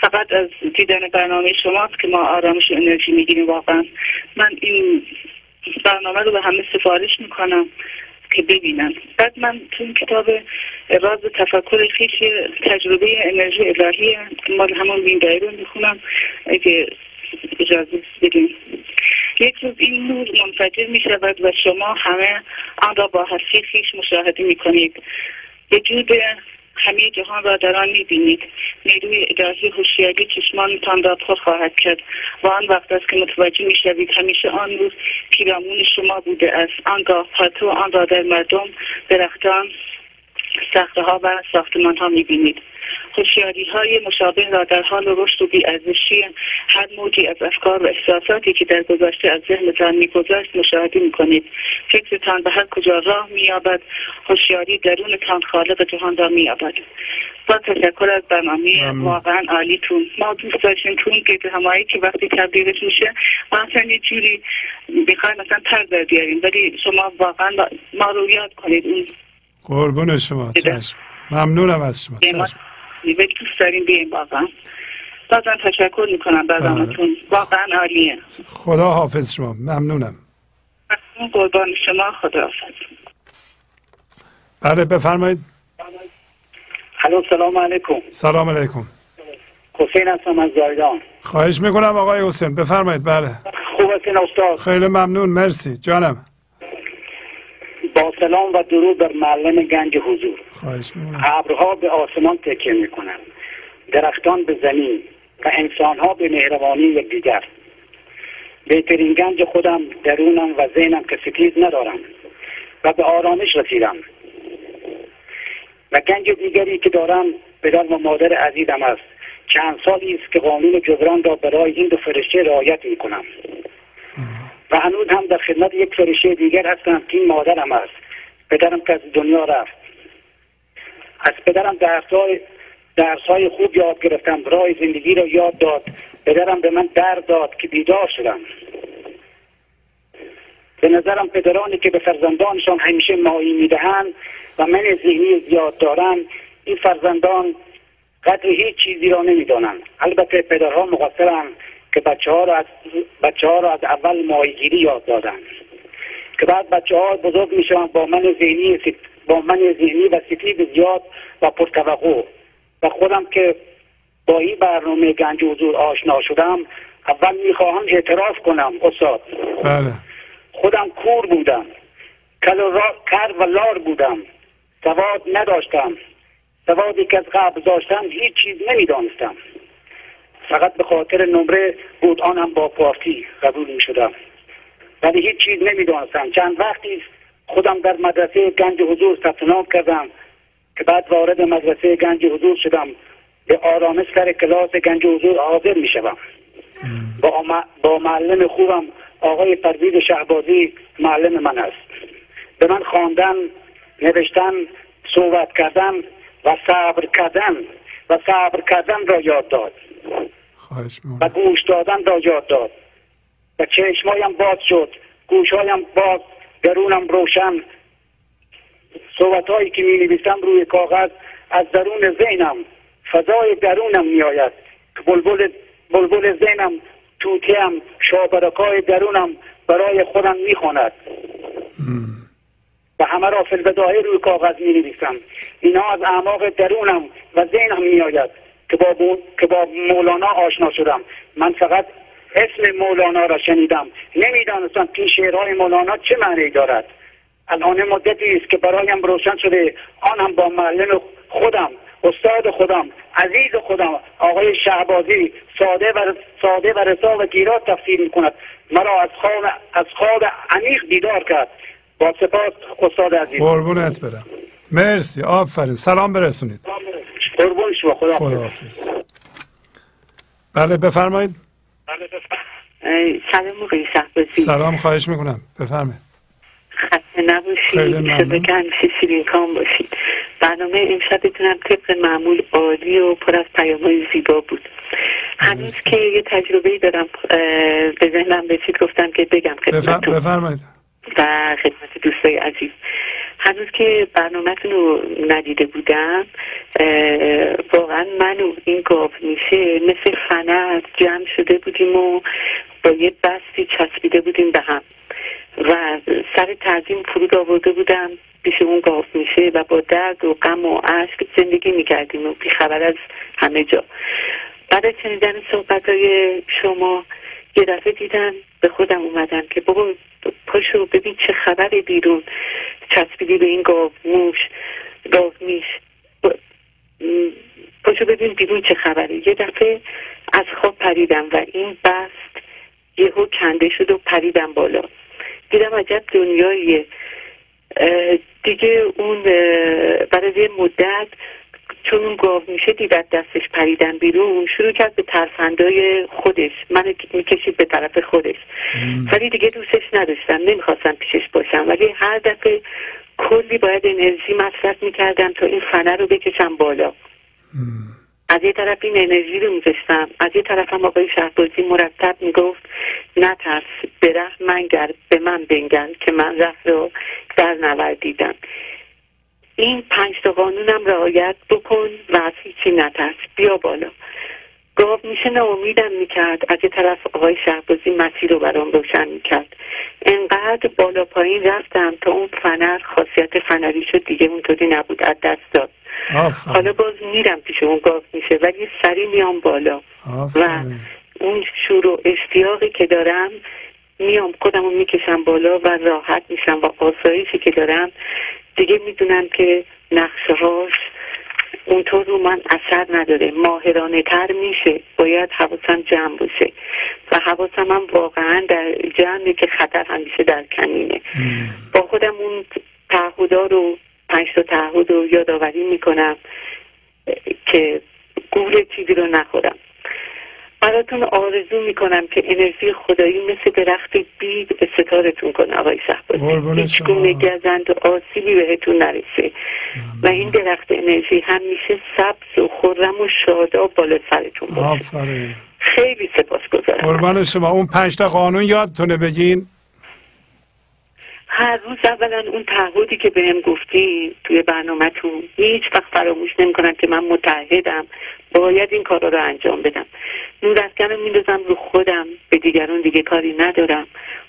فقط از دیدن برنامه شماست که ما آرامش و انرژی می‌گیریم واقعا. من این برنامه رو به همه سفارش می‌کنم که ببینن. بعد من تو این کتاب راز تفکر خیش تجربه انرژی الهی مال همون بیندایی رو می‌خونم. اگه اجازه بدیم یک روز این نور منفجر می شود و شما همه آن را با هستی خیش مشاهده می کنید وجود همه جهان را در آن می‌بینید. نیروی الهی هوشیاری چشمانتان را پر خواهد کرد و آن وقت است که متوجه می‌شوید همیشه آن نور پیرامون شما بوده است. آنگاه پتو آن را در مردم درختان سخته ها و ساختمان ها می‌بینید. هوشیاری های مشابه را در حال رشد و بیارزشی هر موجی از افکار و احساساتی که در گذشته از ذهنتان میگذشت مشاهده می‌کنید. فکرتان به هر کجا راه مییابد. هوشیاری درونتان خالق جهان را مییابد. با تشکر از برنامه واقعا عالیتون. ما دوست داشتیم تو این همایی که وقتی تبدیلش میشه ما اصلا یه جوری می‌خوایم مثلا پر در بیاریم. ولی شما واقعا ما رو یاد کنید. اون قربون شما چشم. ممنونم از شما. چشم. دوست داریم بیایم واقعا بازم تشکر می‌کنم برنامهتون بله. واقعا عالیه. خدا حافظ شما. ممنونم. قربان شما. خدا حافظ. بله بفرمایید. الو سلام علیکم. سلام علیکم. حسین هستم از زایدان. خواهش می‌کنم آقای حسین. بفرمایید بله. خوب هستین استاد؟ خیلی ممنون. مرسی. جانم. با سلام و درود بر معلم گنج حضور. ابرها به آسمان تکیه می‌کنند. درختان به زمین و انسانها به مهربانی یکدیگر بهترین گنج خودم درونم و ذهنم که ستیز ندارم و به آرامش رسیدم. و گنج دیگری که دارم پدر و مادر عزیزم است. چند سالی است که قانون جبران را برای این دو فرشته رعایت می‌کنم. و هنوز هم در خدمت یک فرشته دیگر هستم که این مادرم است. پدرم که از دنیا رفت. از پدرم درسای درسای خوب یاد گرفتم. برای زندگی را یاد داد. پدرم به من درد داد که بیدار شدم. به نظرم پدرانی که به فرزندانشان همیشه مایی می‌دهند و من ذهنی زیاد دارند این فرزندان قدر هیچ چیزی را نمی‌دانند. البته پدرها مقصرند. که بچه ها را از, بچه ها را از اول ماهیگیری یاد دادن. که بعد بچه ها بزرگ می‌شوند با من ذهنی با من ذهنی و سفید زیاد و پرتوقع. و خودم که با این برنامه گنج حضور آشنا شدم اول می‌خواهم اعتراف کنم استاد. بله. خودم کور بودم. کر و لار بودم. سواد نداشتم. سوادی که از قبل داشتم هیچ چیز نمی‌دانستم. فقط به خاطر نمره بود آنم با پارتی قبول می شدم ولی هیچ چیز نمی‌دانستم چند وقتی خودم در مدرسه گنج حضور ثبت کردم که بعد وارد مدرسه گنج حضور شدم. به آرامش سر کلاس گنج حضور حاضر می شدم با, با معلم خوبم آقای پروید شهبازی معلم من است. به من خواندن نوشتن صحبت کردن و صبر کردن و صبر کردن را یاد داد. و گوش دادن را یاد داد. و چشمایم باز شد. گوشهایم باز درونم روشن. صحبت هایی که می نویسم روی کاغذ از درون ذهنم. فضای درونم می آید که بلبل, بلبل ذهنم توتیم شابرکای درونم برای خودم می خواند و همه را فلبداهی روی کاغذ می نویسم اینا از اعماق درونم و ذهنم می آید که با, که با مولانا آشنا شدم. من فقط اسم مولانا را شنیدم. نمی‌دانستم که شعرهای مولانا چه معنی دارد. الان مدتی است که برایم روشن شده. آن هم با معلم خودم استاد خودم عزیز خودم آقای شهبازی ساده و ساده و رسا و گیرات تفسیر می کند مرا از خواب از خواب عمیق بیدار کرد. با سپاس استاد عزیز. قربونت برم. مرسی. آفرین. سلام برسونید. قربون شما خدا, خدا بله بفرمایید. سلام موقعی سلام خواهش می‌کنم. بفرمایید. خسته نباشید. بگن کام باشید. برنامه امشب بتونم طبق معمول عالی و پر از پیام زیبا بود. هنوز که یه تجربه دارم به ذهنم رسید گفتم که بگم خدمتتون. بفرمایید. و خدمت دوستای عزیز. هنوز که برنامهتون رو ندیده بودم واقعا من و این گاو میشه مثل فنر جمع شده بودیم و با یه بستی چسبیده بودیم به هم. و سر تعظیم فرود آورده بودم پیش اون گاف میشه و با درد و غم و عشق زندگی می‌کردیم و بیخبر از همه جا. بعد از شنیدن صحبت های شما یه دفعه دیدم به خودم اومدم که بابا پاشو ببین چه خبری بیرون. چسبیدی به این گاو موش گاو میش پاشو ببین بیرون چه خبری یه دفعه از خواب پریدم و این بست یهو کنده شد و پریدم بالا. دیدم عجب دنیاییه. دیگه اون برای مدت چون اون گاو میشه دیدت دستش پریدن بیرون شروع کرد به ترفندای خودش. من می‌کشید به طرف خودش. ولی دیگه دوستش نداشتم. نمی‌خواستم پیشش باشم. ولی هر دفعه کلی باید انرژی مصرف می‌کردم تا این فنه رو بکشم بالا. از یه طرف این انرژی رو میذاشتم. از یه طرف هم آقای شهبازی مرتب می‌گفت نترس به منگر به من بنگن که من رفت رو در نوردیدم این پنج تا قانونم رعایت بکن و از هیچی نترس. بیا بالا. گاو میشه ناامیدم می‌کرد. از یه طرف آقای شهبازی مسیر رو برام روشن می‌کرد. انقدر بالا پایین رفتم تا اون فنر خاصیت فنری شد دیگه اونطوری نبود از دست داد. حالا باز میرم پیش اون گاو میشه ولی سری میام بالا. و اون شور و اشتیاقی که دارم میام خودم رو می‌کشم بالا و راحت میشم و آسایشی که دارم دیگه می‌دونم که نقشه هاش اونطور رو من اثر نداره ماهرانه تر میشه باید حواسم جمع باشه. و حواسم هم واقعا در جمعه که خطر همیشه در کمینه. با خودم اون تعهدا رو پنج تا تعهد رو یادآوری می‌کنم که گول چیزی رو نخورم. براتون آرزو می‌کنم که انرژی خدایی مثل درخت بید ستارتون کنه آقای شهبازی. هیچ گونه گزند و آسیبی بهتون نرسه. و این درخت انرژی همیشه سبز و خورم و شاداب بالا سرتون باشه. خیلی سپاس گذارم قربان شما. اون پنجتا قانون یادتونه بگین؟ هر روز اولا اون تعهدی که بهم گفتی توی برنامهتون هیچ وقت فراموش نمی‌کنم که من متحدم باید این کارا رو انجام بدم. نور رو میندازم رو خودم. به دیگران دیگه کاری ندارم.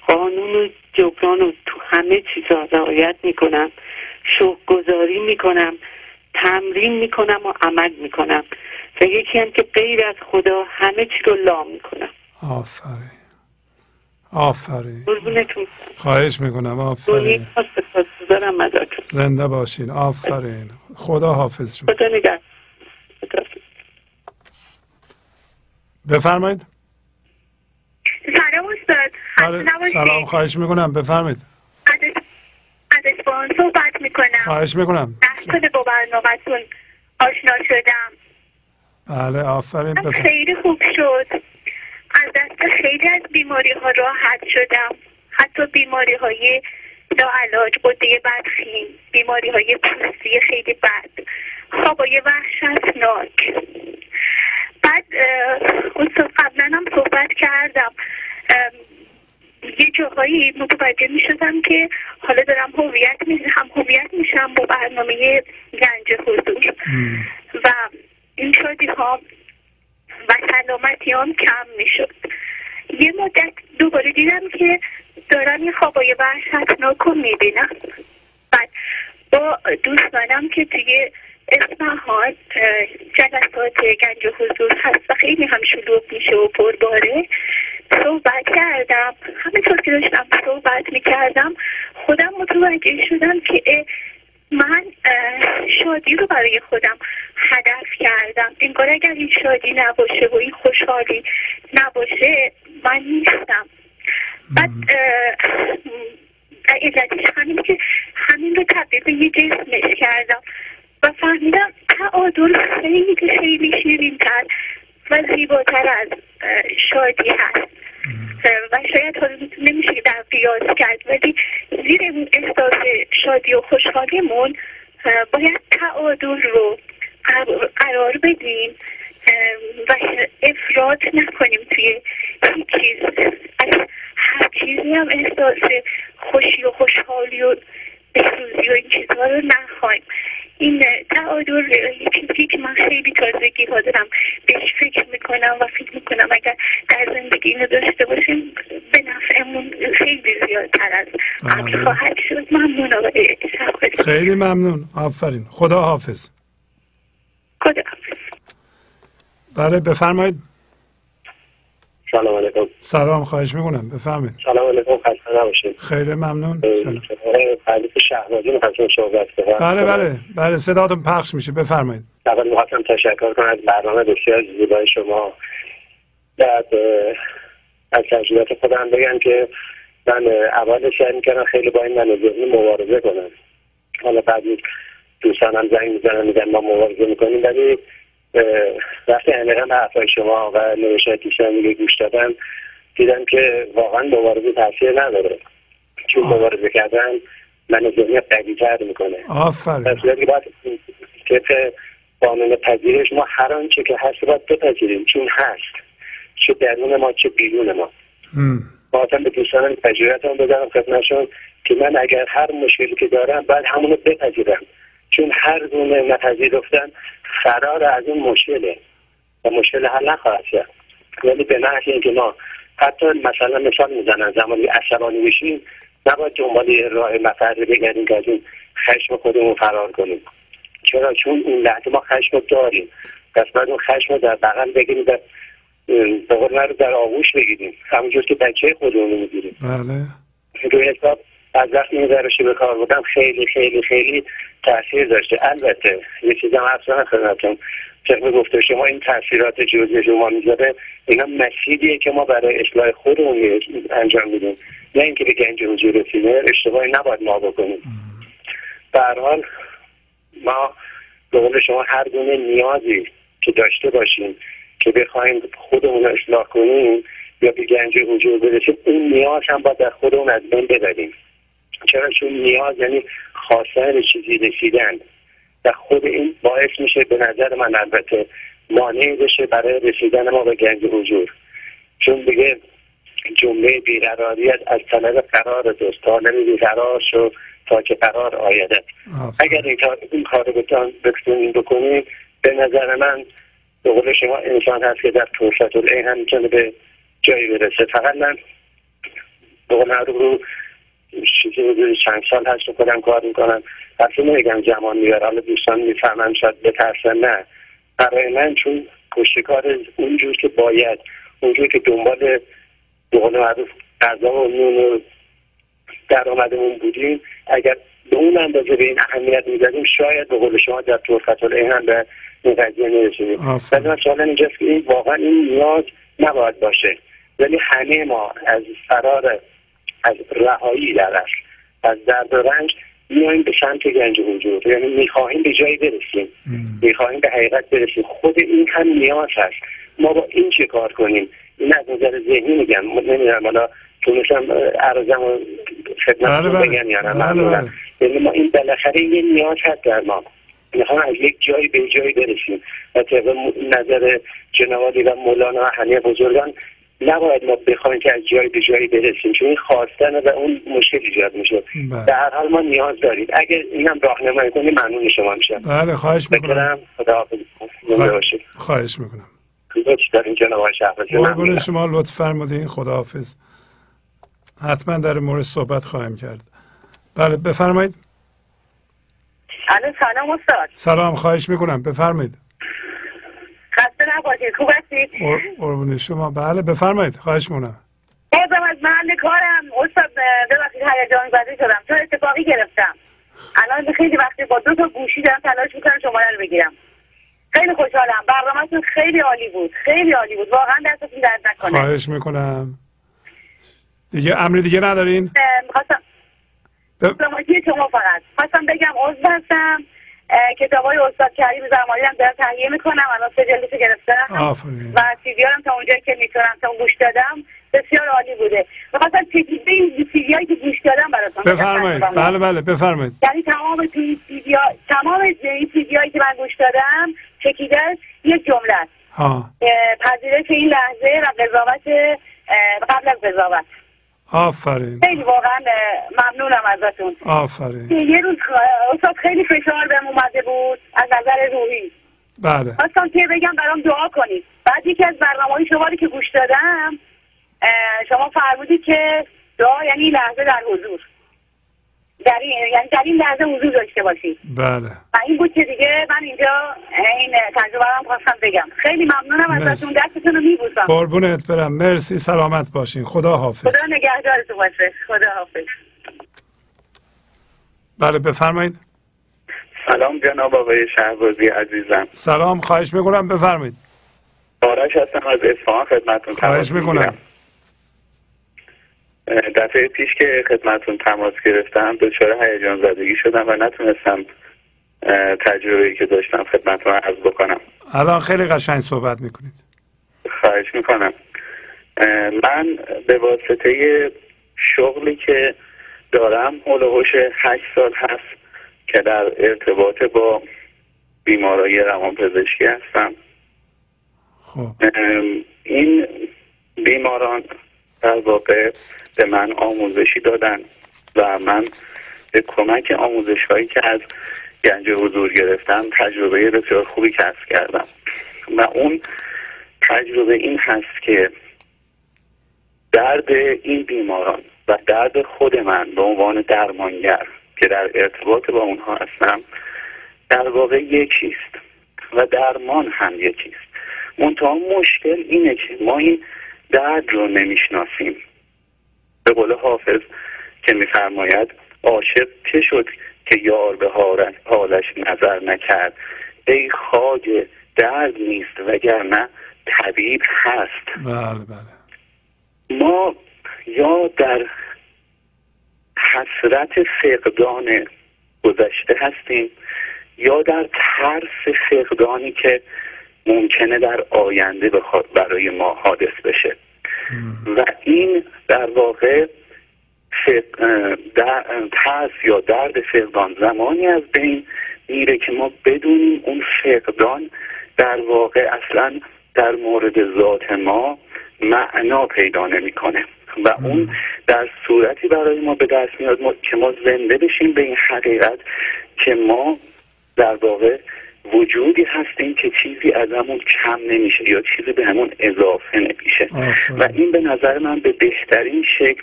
قانون و جبران رو تو همه چیزا رعایت می‌کنم. شوق گذاری می‌کنم. تمرین می‌کنم و عمل می‌کنم. و یکی هم که غیر از خدا همه چی رو لا می‌کنم. آفرین. آفرین. خواهش می‌کنم. آفرین. زنده باشین. آفرین. خدا حافظ شما. خدا نگه بفرمایید. سلام استاد. بله، سلام. خواهش می‌کنم. بفرمایید. از صحبت می‌کنم. خواهش می‌کنم. کنه با برنامهتون آشنا شدم. بله آفرین. خیلی خوب شد. از دست خیلی از بیماری ها راحت شدم. حتی بیماری های لاعلاج قده بدخیم بیماری های پوستی خیلی بد خوابای وحشتناک. بعد استاد قبلا هم صحبت کردم. یه جاهایی متوجه می شدم که حالا دارم هویت هم هویت میشم با برنامه گنج حضور. و این شادی ها و سلامتی هم کم می‌شد. یه مدت دوباره دیدم که دارم یه خوابای وحشتناک رو می‌بینم. بعد با دوستانم که توی اصفهان جلسات گنج و حضور هست و خیلی هم شلوغ میشه و پرباره صحبت کردم. همینطور که داشتم صحبت می‌کردم خودم متوجه شدم که من شادی رو برای خودم هدف کردم. انگار اگر این شادی نباشه و این خوشحالی نباشه من نیستم. بعد علتش همین که همین رو تبدیل به یه جسمش کردم و فهمیدم تعادل خیلی خیلی شیرینتر و زیباتر از شادی هست. و شاید نمیشه در قیاس کرد ولی زیر اون احساس شادی و خوشحالیمون باید تعادل رو قرار بدیم و افراد نکنیم توی هیچ چیز. از هر چیزی هم احساس خوشی و خوشحالی و بسوزی و این چیزها رو نخواهیم. این تعادل یه چیزی که من خیلی تازگی ها دارم بهش فکر می‌کنم و فکر می‌کنم اگر در زندگی اینو داشته باشیم به نفعمون خیلی زیادتر از قبل. خواهد شد. ممنون آقای خیلی ممنون. آفرین. خدا حافظ خدا حافظ بله بفرمایید. سلام علیکم. سلام خواهش می‌کنم. بفهمید سلام علیکم خسته نباشید. خیلی ممنون. خلیف شهبازی می‌خواستم صحبت کنم. بله بله بله صداتون پخش میشه. بفرمایید. اول می‌خواستم تشکر کنم از برنامه بسیار زیبای شما. بعد از تجربیات خودم بگم که من اول سعی می‌کردم خیلی با این من ذهنی مبارزه کنم. حالا بعد دوستان هم زنگ می‌زنن میگن ما مبارزه می‌کنیم ولی وقتی عمیقا به حرفای شما و نوشته دیشب میگه گوش دادن دیدم که واقعا مبارزه تاثیر نداره. چون مبارزه کردن من ذهنی قوی تر می‌کنه. آفرین. که قانون پذیرش ما هر آنچه که هست باید بپذیریم. چون هست. چه درون ما چه بیرون ما. ما به دوستانم تجربتان بدارم خدمتشون که من اگر هر مشکلی که دارم بعد همونو بپذیرم. چون هر گونه نپذیرفتن فرار از اون مشکله. و مشکل حل نخواهد شد. ولی به نحو اینکه ما حتی مثلا مثال می‌زنن زمانی عصبانی میشیم نباید دنبال راه مفر بگردیم که از اون خشم خودمون فرار کنیم. چرا؟ چون اون لحظه ما خشم داریم. پس باید اون خشم رو در بغل بگیریم در رو در آغوش بگیریم. همونجور که بچه خودمون می‌گیریم. بله. روی حساب از وقتی این روشی به کار بودم خیلی خیلی خیلی تاثیر داشته. البته یه چیزم اصلا خدمتتون. طبق گفته شما این تاثیرات جزئی که ما می‌ذاره اینا مسیریه که ما برای اصلاح خودمون انجام میدیم. نه اینکه به گنج حضور رسیده اشتباهی نباید ما بکنیم. به حال ما به قول شما هر گونه نیازی که داشته باشیم که بخوایم خودمون اصلاح کنیم یا به گنج حضور برسیم اون نیاز هم باید در خودمون از بین ببریم. چرا چون نیاز یعنی خواستن چیزی رسیدن. و خود این باعث میشه به نظر من البته مانع بشه برای رسیدن ما به گنج حضور. چون بگه جمله بیقراریت از طلب قرار دوست تا بیقرار شو تا که قرار آیدت اگر این, این کار بتونیم بکنیم به نظر من به قول شما انسان هست که در توفت العین هم می‌تونه به جایی برسه. فقط من به قول رو چیزی حدود چند سال هست خودم کار می‌کنم. اصلا نمیگم جوان میبر حالا دوستان می‌فهمن شاید بترسن. نه. برای من چون کار اونجور که باید اونجور که دنبال به قول معروف غذا و نون و درآمدمون بودیم اگر به اون اندازه به این اهمیت می‌دادیم شاید به قول شما در طرفت هم به این قضیه نرسیدیم. ولی من سوال اینجاست که این واقعا این نیاز نباید باشه. ولی همه ما از فرار از رهایی در از درد و رنج میایم به سمت گنج وجود یعنی می‌خواهیم به جایی برسیم. می‌خواهیم به حقیقت برسیم. خود این هم نیاز هست. ما با این چه کار کنیم؟ این از نظر ذهنی میگم. نمی‌دونم حالا تونستم عرضم و خدمت بله بله. بگم یا نه. بله. یعنی ما این بالاخره یه نیاز هست در ما. می‌خوام از یک جایی به جایی برسیم. و طبق نظر جنوالی و مولانا و همه بزرگان نباید ما بخوایم که از جایی به جایی برسیم چون این خواستن و اون مشکل ایجاد میشه. بله. در هر حال ما نیاز داریم. اگه اینم راهنمایی کنی ممنون شما میشم. بله خواهش می‌کنم. خدا خواهش می‌کنم. قربون شما لطف فرمودین. خداحافظ. حتما در مورد صحبت خواهیم کرد. بله بفرمایید. سلام استاد. سلام خواهش می‌کنم. بفرمایید. نباشید خوب هستید قربون شما. بله بفرمایید. خواهش می‌کنم. بازم از محل کارم. استاد ببخشید هیجان زده شدم. چون اتفاقی گرفتم؟ الان خیلی وقتی با دو تا گوشی دارم تلاش می‌کنم شماره رو بگیرم. خیلی خوشحالم. برنامهتون خیلی عالی بود. خیلی عالی بود. واقعا دستتون درد نکنه. خواهش می‌کنم. دیگه امری دیگه ندارین؟ می‌خواستم شما فقط. خواستم بگم عضو هستم. کتاب های استاد کریم زمانی هم دارم تهیه می‌کنم. الان سه جلدشو گرفتم. و سیدی هم تا اونجایی که می‌تونم تا گوش دادم بسیار عالی بوده. می‌خواستم تکیزه این سیدی هایی که گوش دادم براتون بفرمایید. بله بله بفرمایید. یعنی تمام سیدی تمام این سیدی هایی که من گوش دادم چکیده یک جمله است. پذیرش این لحظه و قضاوت قبل از قضاوت. آفرین. خیلی واقعا ممنونم ازتون. آفرین. یه روز استاد خیلی فشار بهم اومده بود از نظر روحی. بله. خواستم که بگم برام دعا کنید. بعد یکی از برنامه شما که گوش دادم شما فرمودید که دعا یعنی لحظه در حضور. در این یعنی در این لحظه حضور داشته باشید بله. و این بود که دیگه من اینجا این تجربه هم خواستم بگم. خیلی ممنونم ازتون. دستتون رو میبوسم. قربونت برم. مرسی. سلامت باشین. خدا حافظ. خدا نگهدارتون باشه. خدا حافظ. بله بفرمایید. سلام جناب آقای شهبازی عزیزم. سلام. خواهش می‌کنم. بفرمایید. آرش هستم از اصفهان خدمتتون خواهش می‌کنم. دفعه پیش که خدمتون تماس گرفتم دچار هیجان زدگی شدم و نتونستم تجربه که داشتم خدمتون عرض بکنم. الان خیلی قشنگ صحبت می‌کنید. خواهش می‌کنم. من به واسطه شغلی که دارم هلوهوش هشت سال هست که در ارتباط با بیمارای روان پزشکی هستم. خب. این بیماران در واقع به من آموزشی دادن و من به کمک آموزش هایی که از گنج حضور گرفتم تجربه بسیار خوبی کسب کردم. و اون تجربه این هست که درد این بیماران و درد خود من به عنوان درمانگر که در ارتباط با اونها هستم در واقع یکیست و درمان هم یکیست. منتها مشکل اینه که ما این درد رو نمی‌شناسیم. به قول حافظ که میفرماید عاشق چه شد که یار به حالش نظر نکرد؟ ای خاج درد نیست وگرنه طبیب هست. بله بله. ما یا در حسرت فقدان گذشته هستیم یا در ترس فقدانی که ممکنه در آینده برای ما حادث بشه. و این در واقع ترس یا درد فقدان زمانی از بین میره که ما بدونیم اون فقدان در واقع اصلا در مورد ذات ما معنا پیدا نمی‌کنه. و اون در صورتی برای ما به دست میاد که ما زنده بشیم به این حقیقت که ما در واقع وجودی هستیم که چیزی ازمون کم نمیشه یا چیزی به همون اضافه نمیشه. و این به نظر من به بهترین شکل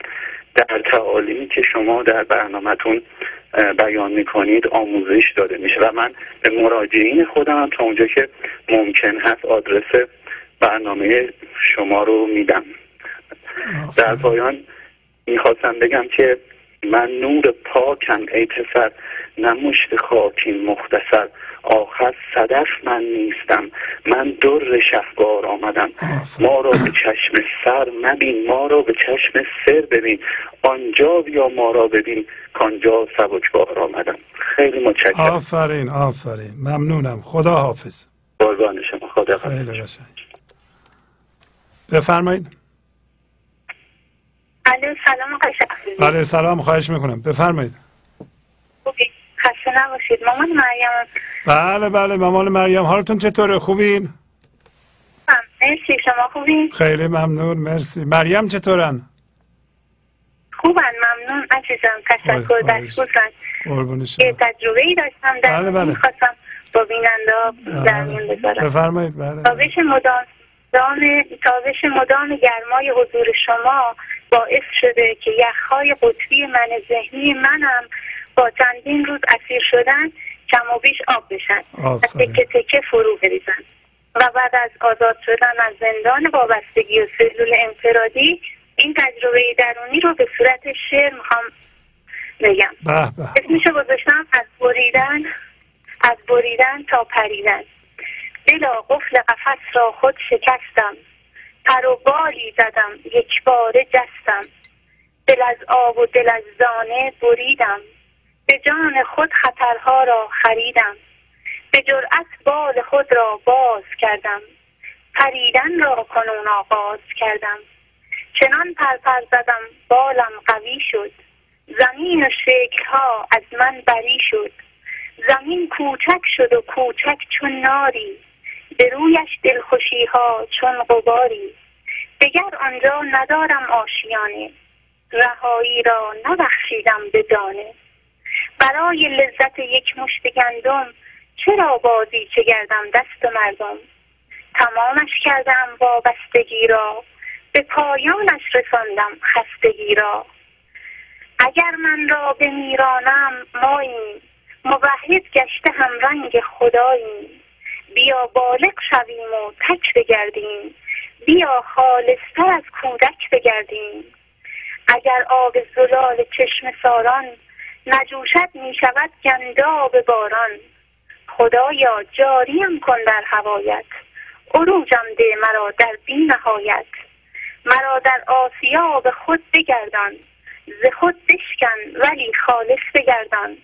در تعالیمی که شما در برنامهتون بیان می‌کنید آموزش داده میشه. و من به مراجعین خودم تا اونجا که ممکن هست آدرس برنامه شما رو میدم. در پایان می‌خواستم بگم که من نور پاکم ای پسر نمشت خاکین مختصر آخر صدف من نیستم. من در شهبار آمدم. ما را به چشم سر مبین. ما را به چشم سر ببین. آنجا بیا ما را ببین. کانجا سبکبار آمدم. خیلی متشکرم. آفرین آفرین. ممنونم. خدا حافظ. قربان شما. خدا خیلی بفرمایید. سلام بله سلام. خواهش می‌کنم. بفرمایید. خسته نباشید. مامان مریم. بله بله مامان مریم. حالتون چطوره؟ خوبین؟ مرسی. شما خوبین؟ خیلی ممنون. مرسی. مریم چطورن؟ خوبن. ممنون. عزیزم تشکر. دستگوزن. یه تجربه ای داشتم. در بله بله. می‌خواستم با بیننده در میون بذارم. بفرمایید. بله تابش مدام تابش مدام گرمای حضور شما باعث شده که یخهای قطبی من ذهنی منم با چندین روز اسیر شدن کم و بیش آب بشن و تکه تکه فرو بریزن. و بعد از آزاد شدن از زندان وابستگی و سلول انفرادی این تجربه درونی رو به صورت شعر می‌خوام بگم. اسمشو گذاشتم از بریدن از بریدن تا پریدن. دلا قفل قفس را خود شکستم. پر و بالی زدم یک باره جستم. دل از آب و دل از دانه بریدم. به جان خود خطرها را خریدم. به جرأت بال خود را باز کردم. پریدن را کنون آغاز کردم. چنان پرپر زدم بالم قوی شد. زمین و شکلها از من بری شد. زمین کوچک شد و کوچک چون ناری. به رویش دلخوشی ها چون غباری. دگر آنجا ندارم آشیانه. رهایی را نبخشیدم به دانه برای لذت یک مشت گندم چرا بازی چه گردم دست مردم؟ تمامش کردم وابستگی را به پایانش رساندم خستگی را. اگر من را به میرانم ماییم. موحد گشته هم رنگ خداییم. بیا بالغ شویم و تک بگردیم. بیا خالصتر از کودک بگردیم. اگر آب زلال چشم ساران نجوشد می شود گنداب باران. خدایا جاریم کن در هوایت. عروجم ده مرا در بی نهایت. مرا در آسیا به خود بگردان. ز خود بشکن ولی خالص بگردان.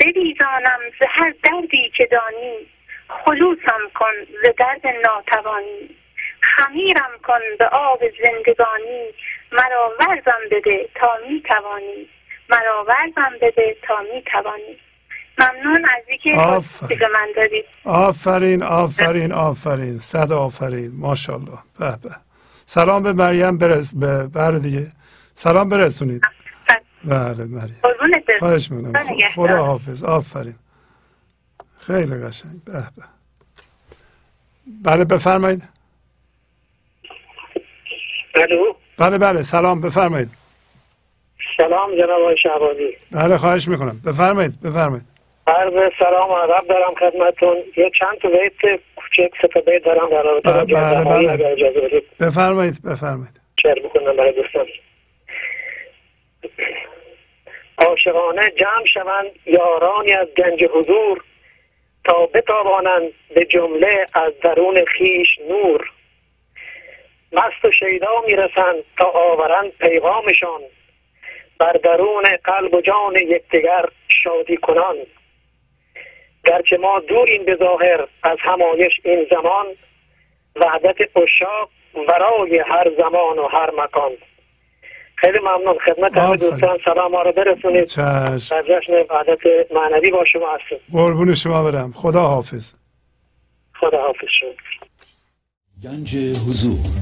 ببیزانم ز هر دردی که دانی. خلوصم کن ز درد ناتوانی. خمیرم کن به آب زندگانی. مرا ورزم بده تا می توانی مرا ورزم بده تا می توانی ممنون از اینکه من دادید. آفرین آفرین آفرین. صد آفرین. ماشاءالله. به به. سلام به مریم برس به بر دیگه. سلام برسونید. بله. مریم. خواهش می‌کنم. خدا حافظ. آفرین. خیلی قشنگ. به به. بله بفرمایید. الو. بله بله. سلام بفرمایید. سلام جناب آقای شعبانی بله خواهش می‌کنم. بفرمایید بفرمایید. عرض سلام و عرب دارم خدمتون یه چند تا بیت کوچک سه بیت دارم در رابطه با بله بله. بفرمایید بفرمایید. شعر بکنم برای دوستان. عاشقانه جمع شوند یارانی از گنج حضور تا بتابانند به جمله از درون خیش نور. مست و شیدا می‌رسند تا آورند پیغامشان. بر درون قلب و جان یکدیگر شادی کنان. گرچه ما دوریم به ظاهر از همایش این زمان وحدت اشاق ورای هر زمان و هر مکان. خیلی ممنون خدمت همه دوستان. سلام ها رو برسونید. در جشن وحدت معنوی با شما هستیم. قربون شما برم. خدا حافظ خدا حافظ شد گنج حضور.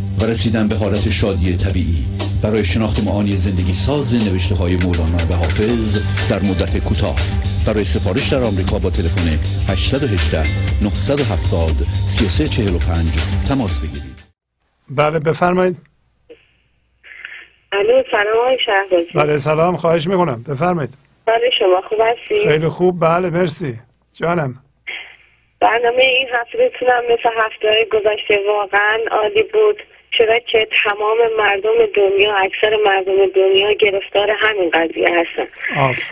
و رسیدن به حالت شادی طبیعی. برای شناخت معانی زندگی ساز نوشته های مولانا و حافظ در مدت کوتاه. برای سفارش در آمریکا با تلفن 818 970 3345 تماس بگیرید. بله بفرمایید. الو سلام بله سلام خواهش می‌کنم. بفرمایید. بله شما خوب هستی؟ خیلی خوب. بله مرسی. جانم. برنامه این هفته بتونم مثل هفته گذشته واقعا عالی بود. چرا که تمام مردم دنیا اکثر مردم دنیا گرفتار همین قضیه هستن.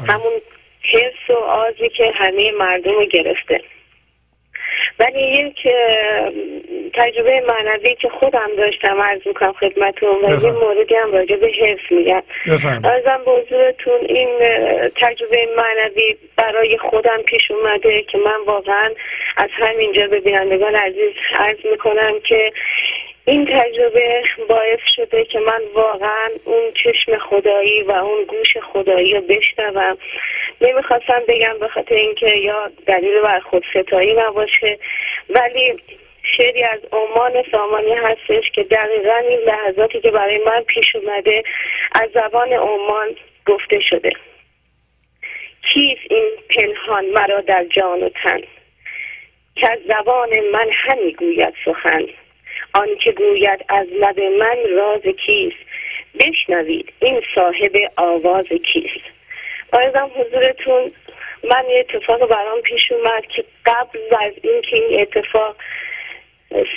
همون حس و آزی که همه مردم رو گرفته. ولی یک تجربه معنوی که خودم داشتم عرض می‌کنم خدمتون و یه موردی هم راجع به حفظ میگم. ارزم به حضورتون این تجربه معنوی برای خودم پیش اومده که من واقعا از همینجا به بینندگان عزیز عرض می‌کنم که این تجربه باعث شده که من واقعا اون چشم خدایی و اون گوش خدایی رو بشنوم. نمی‌خواستم بگم به خاطر اینکه یا دلیل بر خود ستایی نباشه ولی شعری از عمان سامانی هستش که دقیقا این لحظاتی که برای من پیش اومده از زبان عمان گفته شده. کیست این پنهان مرا در جان و تن؟ که از زبان من همی گوید سخن. آنکه گوید از لب من راز کیست بشنوید این صاحب آواز کیست. آیدم حضورتون من یه اتفاق برام پیش اومد که قبل از اینکه این اتفاق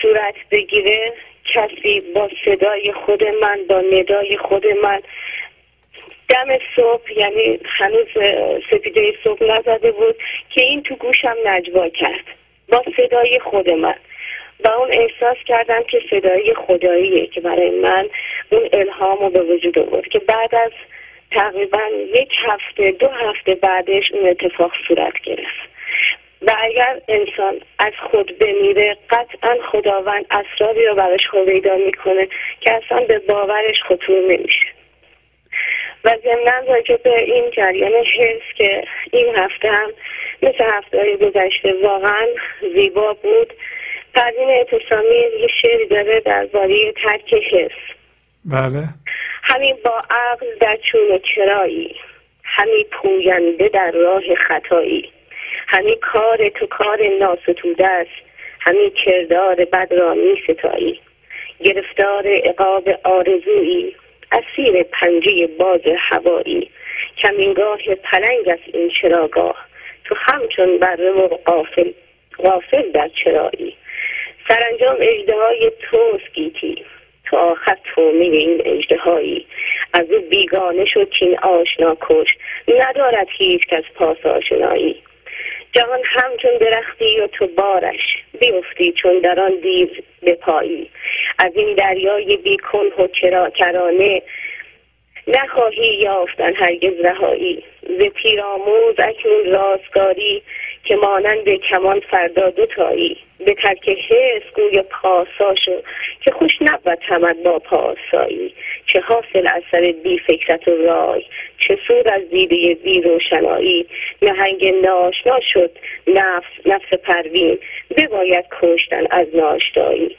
صورت بگیره کسی با صدای خود من با ندای خود من دم صبح یعنی هنوز سپیده صبح نزده بود که این تو گوشم نجوا کرد با صدای خود من. و اون احساس کردم که صدای خداییه که برای من اون الهام رو به وجود آورد که بعد از تقریبا یک هفته دو هفته بعدش اون اتفاق صورت گرفت. و اگر انسان از خود بمیره قطعا خداوند اسراری رو براش هویدا می‌کنه که اصلا به باورش خطور نمیشه. و ضمنا راجع به این جریان حس که این هفته هم مثل هفته گذشته واقعا زیبا بود. پروین اعتصامی یه شعری داره درباره ترک حس بله. همین با عقل در چون و چرایی همین پوینده در راه خطایی همین کار تو کار ناستوده است همین کردار بد را می ستایی گرفتار عقاب آرزویی اسیر پنجه باز هوایی. کمینگاه پلنگ است این چراگاه تو همچون بره و قافل غافل در چرایی. سرانجام اجده های توست گیتی. تو آخر تومه این اجده هایی از او بیگانه شد چین آشنا کش. ندارد هیچ کس پاس آشنایی. جهان همچون درختی و تو بارش. بیفتی چون در آن دیو بپایی. از این دریای بیکن و چرا کرانه نخواهی یافتن هرگز رهایی. ز پیراموز اکنون رازگاری که مانند کمان فردا دوتایی به ترک حس گوی پاسا شو که خوش نبود تمد با پاسایی. چه حاصل اثر بی فکرت و رای چه سود از دیده بی روشنایی. نهنگ ناشنا شد نفس نفس پروین بباید کشتن از ناشتایی.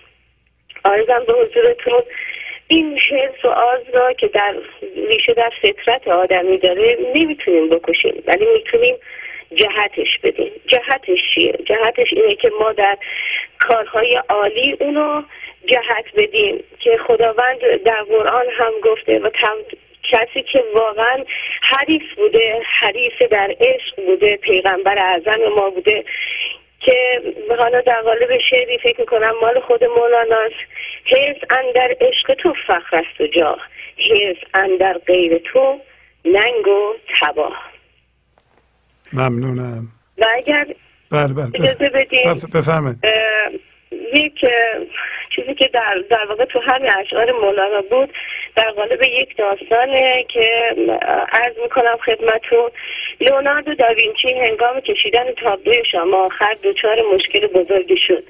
آرزم به حضورتون این حرس و آز را که در ریشه در فطرت آدمی داره نمی‌تونیم بکشیم ولی می‌تونیم جهتش بدیم. جهتش چیه؟ جهتش اینه که ما در کارهای عالی اونو جهت بدیم که خداوند در قرآن هم گفته و کسی که واقعا حریف بوده حریف در عشق بوده پیغمبر اعظم ما بوده که حالا در قالب شعری فکر می‌کنم مال خود مولاناست حیز اندر عشق تو فخر است و جا حیز اندر غیر تو ننگ و تباه. ممنونم. و اگر بله بله بدین بفرمایید. یک چیزی که در, در واقع تو همین اشعار مولانا بود در قالب یک داستانه که عرض می‌کنم خدمتون لوناردو داوینچی هنگام کشیدن تابلوی شما آخر دچار مشکل بزرگی شد.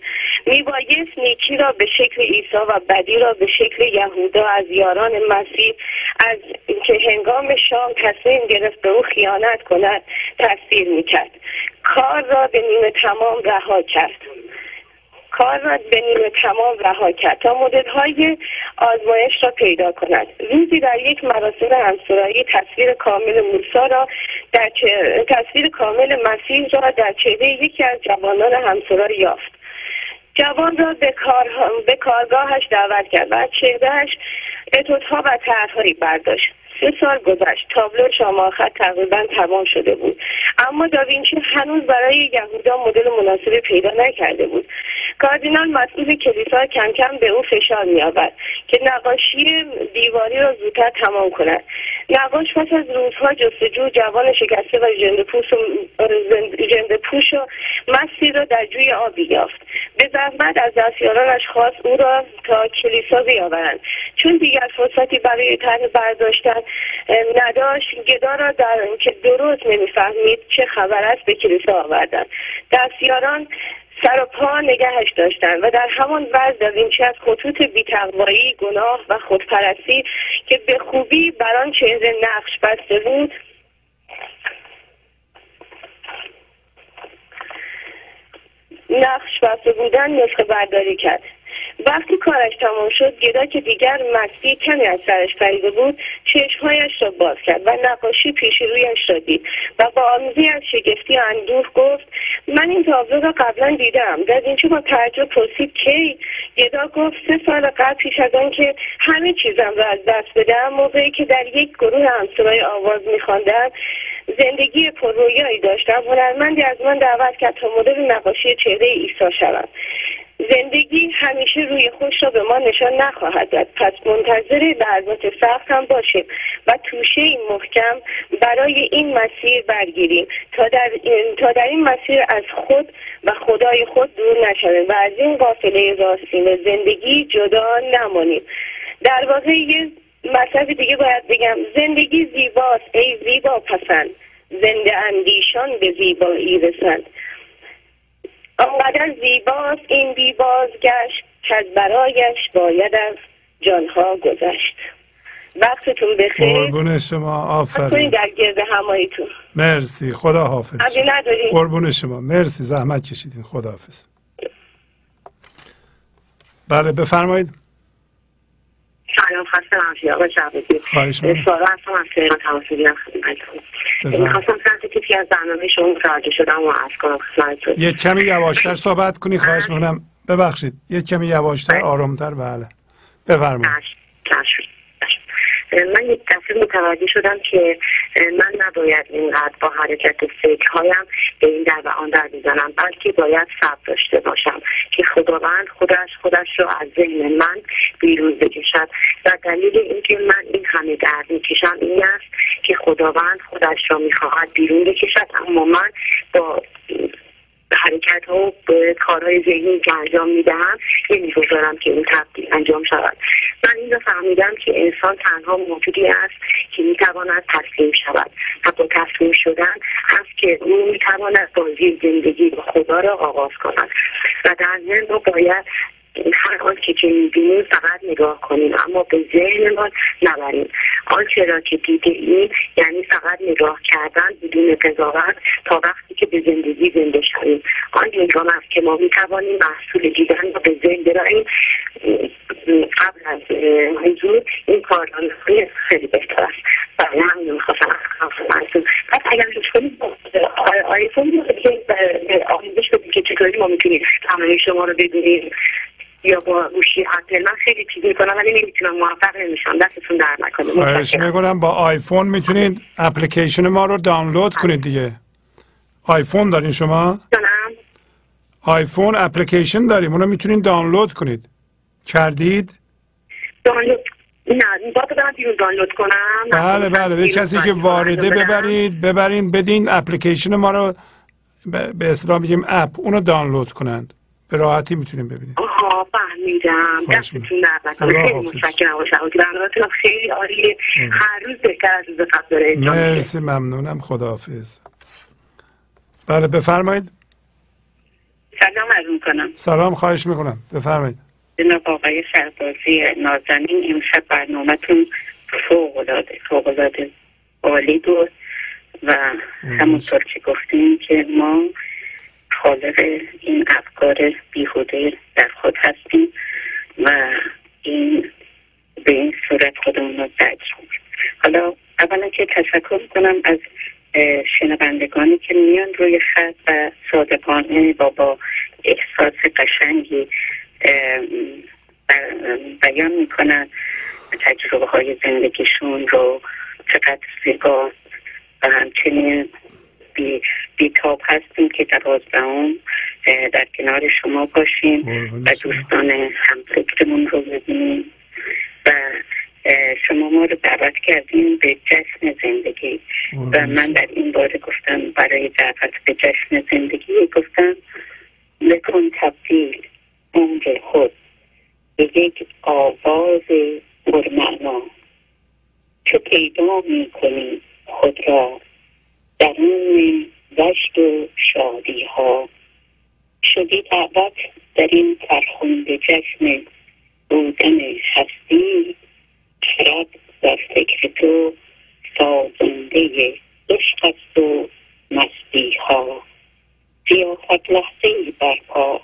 میبایست نیکی را به شکل عیسی و بدی را به شکل یهودا از یاران مسیح از که هنگام شام تصمیم گرفت به او خیانت کند تصویر می‌کرد. کار را به نیمه تمام رها کرد. کار را به تمام رها کرد تا مدل های آزمایش را پیدا کند. روزی در یک مراسم همسرایی تصویر کامل موسا را در تصویر کامل مسیح را در چهره یکی از جوانان همسرا یافت. جوان را به, کار... به کارگاهش دعوت کرد و از چهرهش اتودها و طرحهایی برداشت. سه سال گذشت. تابلو شام آخر تقریبا تمام شده بود. اما داوینچی هنوز برای یهودا مدل مناسبی پیدا نکرده بود. کاردینال مسئول کلیسا کم کم به او فشار میآورد که نقاشی دیواری را زودتر تمام کند. نقاش پس از روزها جستجو جوان شکسته و پوش و و مستی را در جوی آبی یافت. به زحمت از دستیارانش خواست او را تا کلیسا بیاورند. چون دیگر فرصتی برای طرح برداشتن نداشت گدا را در که درست نمی‌فهمید چه خبر است به کلیسا آوردن دستیاران سر و پا نگهش داشتن و در همان وضع داوینچی از خطوط بیتقوایی گناه و خودپرستی که به خوبی بر آن چهره نقش بسته بود نقش بسته بودن نسخه برداری کرد. وقتی کارش تمام شد گدا که دیگر مستی کمی از سرش پریده بود چشمهایش را باز کرد و نقاشی پیش رویش را دید و با آمیزی از شگفتی و اندوه گفت من این تابلو را قبلا دیدم. اینجا با تعجب پرسید کی؟ گدا گفت سه سال قبل پیش از آن که همه چیزم را از دست بدم موقعی که در یک گروه همسرای آواز میخواندم زندگی پررویایی داشتم. هنرمندی از من دعوت کرد تا مدل نقاشی چهره عیسی شوم. زندگی همیشه روی خوش را به ما نشان نخواهد داد. پس منتظر لحظات سخت هم باشیم و توشه محکم برای این مسیر برگیریم تا در, تا در این مسیر از خود و خدای خود دور نشویم و از این قافله راستین زندگی جدا نمانیم. در واقع یه مطلب دیگه باید بگم. زندگی زیباست ای زیبا پسند. زنده اندیشان به زیبایی رسند. آنقدر زیباست این بی بازگشت که از برایش باید از جانها گذشت. وقتتون بخیر. قربون شما آفرین. در گرد هماییتون مرسی خدا حافظ قربون شما. مرسی زحمت کشیدین. خدا حافظ بله بفرمایید. سلام خسته نباشید آقای شعبتی سارا هستم از تهران تماس می‌گیرم خدمتتون می‌خواستم سمت تیپی از برنامه شما متوجه شدم و از کنم خدمتتون یک کمی یواشتر صحبت کنی خواهش می‌کنم. ببخشید. یک کمی یواشتر آرومتر بله. بفرمایید. من یک دفعه متوجه شدم که من نباید اینقدر با حرکت فکرهایم به این در و آن در بزنم بلکه باید صبر داشته باشم که خداوند خودش خودش رو از ذهن من بیرون بکشد. و دلیل اینکه من این همه درد می‌کشم این است که خداوند خودش را می‌خواهد بیرون بکشد اما من با حرکت ها و کارهای ذهنی که انجام می‌دهم نمی‌گذارم که این تبدیل انجام شود. من این را فهمیدم که انسان تنها موجودی است که می‌تواند تسلیم شود. و با تسلیم شدن است که او می‌تواند بازی زندگی با خدا را آغاز کند. و در ما باید هر آنچه که می‌بینیم فقط نگاه کنیم اما به ذهن ما نبریم. آنچه را که دیده ایم یعنی فقط نگاه کردن بدون قضاوت تا وقتی که به زندگی زنده شویم. آن هنگام است که ما می‌توانیم محصول دیدن را به ذهن براییم قبل از حضور این کار خیلی بهتر است. برای همین می‌خواستم از پس اگر لطف کنید آیفون که آموزش بدید که چطوری ما می‌تونیم تمامی شما رو ببینیم. یا با گوشی اپل من خیلی چیز می‌کنم ولی نمی‌تونم موفق نمیشم دستتون در نکنه. خواهش می‌کنم با آیفون می‌تونید اپلیکیشن ما رو دانلود کنید دیگه. آیفون دارین شما؟ دارم. آیفون اپلیکیشن داریم اونو می‌تونید دانلود کنید. کردید؟ دانلود نه بیرون دانلود کنم. بله بله به کسی که وارده ببرید ببرین بدین اپلیکیشن ما رو به اصطلاح میگیم اپ اونو دانلود کنند. به راحتی می‌تونیم ببینیم. فهمیدم دستتون در خیلی متشکرم برنامه‌تون خیلی عالیه. هر روز بهتر از روز قبل داره مرسی ممنونم. خداحافظ. بله بفرمایید. سلام عرض می‌کنم. سلام خواهش می‌کنم. بفرمایید. جناب آقای سربازی نازنین امشب برنامهتون فوق العاده فوق العاده عالی بود و همونطور که گفتیم که ما خالق این افکار بیهوده در خود هستیم و این به این صورت خودمون رو حالا اولا که تشکر کنم از شنوندگانی که میان روی خط و صادقانه با با احساس قشنگی بیان می‌کنن تجربه های زندگیشون رو چقدر زیبا و همچنین بی بیتاب هستیم که دوازدهم در کنار شما باشیم و دوستان همفکرمون رو ببینیم و شما ما رو دعوت کردیم به جشن زندگی. و من در این باره گفتم برای دعوت به جشن زندگی گفتم بکن تبدیل عمر خود به یک آواز پرمعنا. چه پیدا می کنی خود را؟ درون وجد و شادی ها شدی دعوت در این فرخنده جشن بودن هستی خرد در فکر تو سازنده عشق است و مستی ها زیافت لحظه ای برپا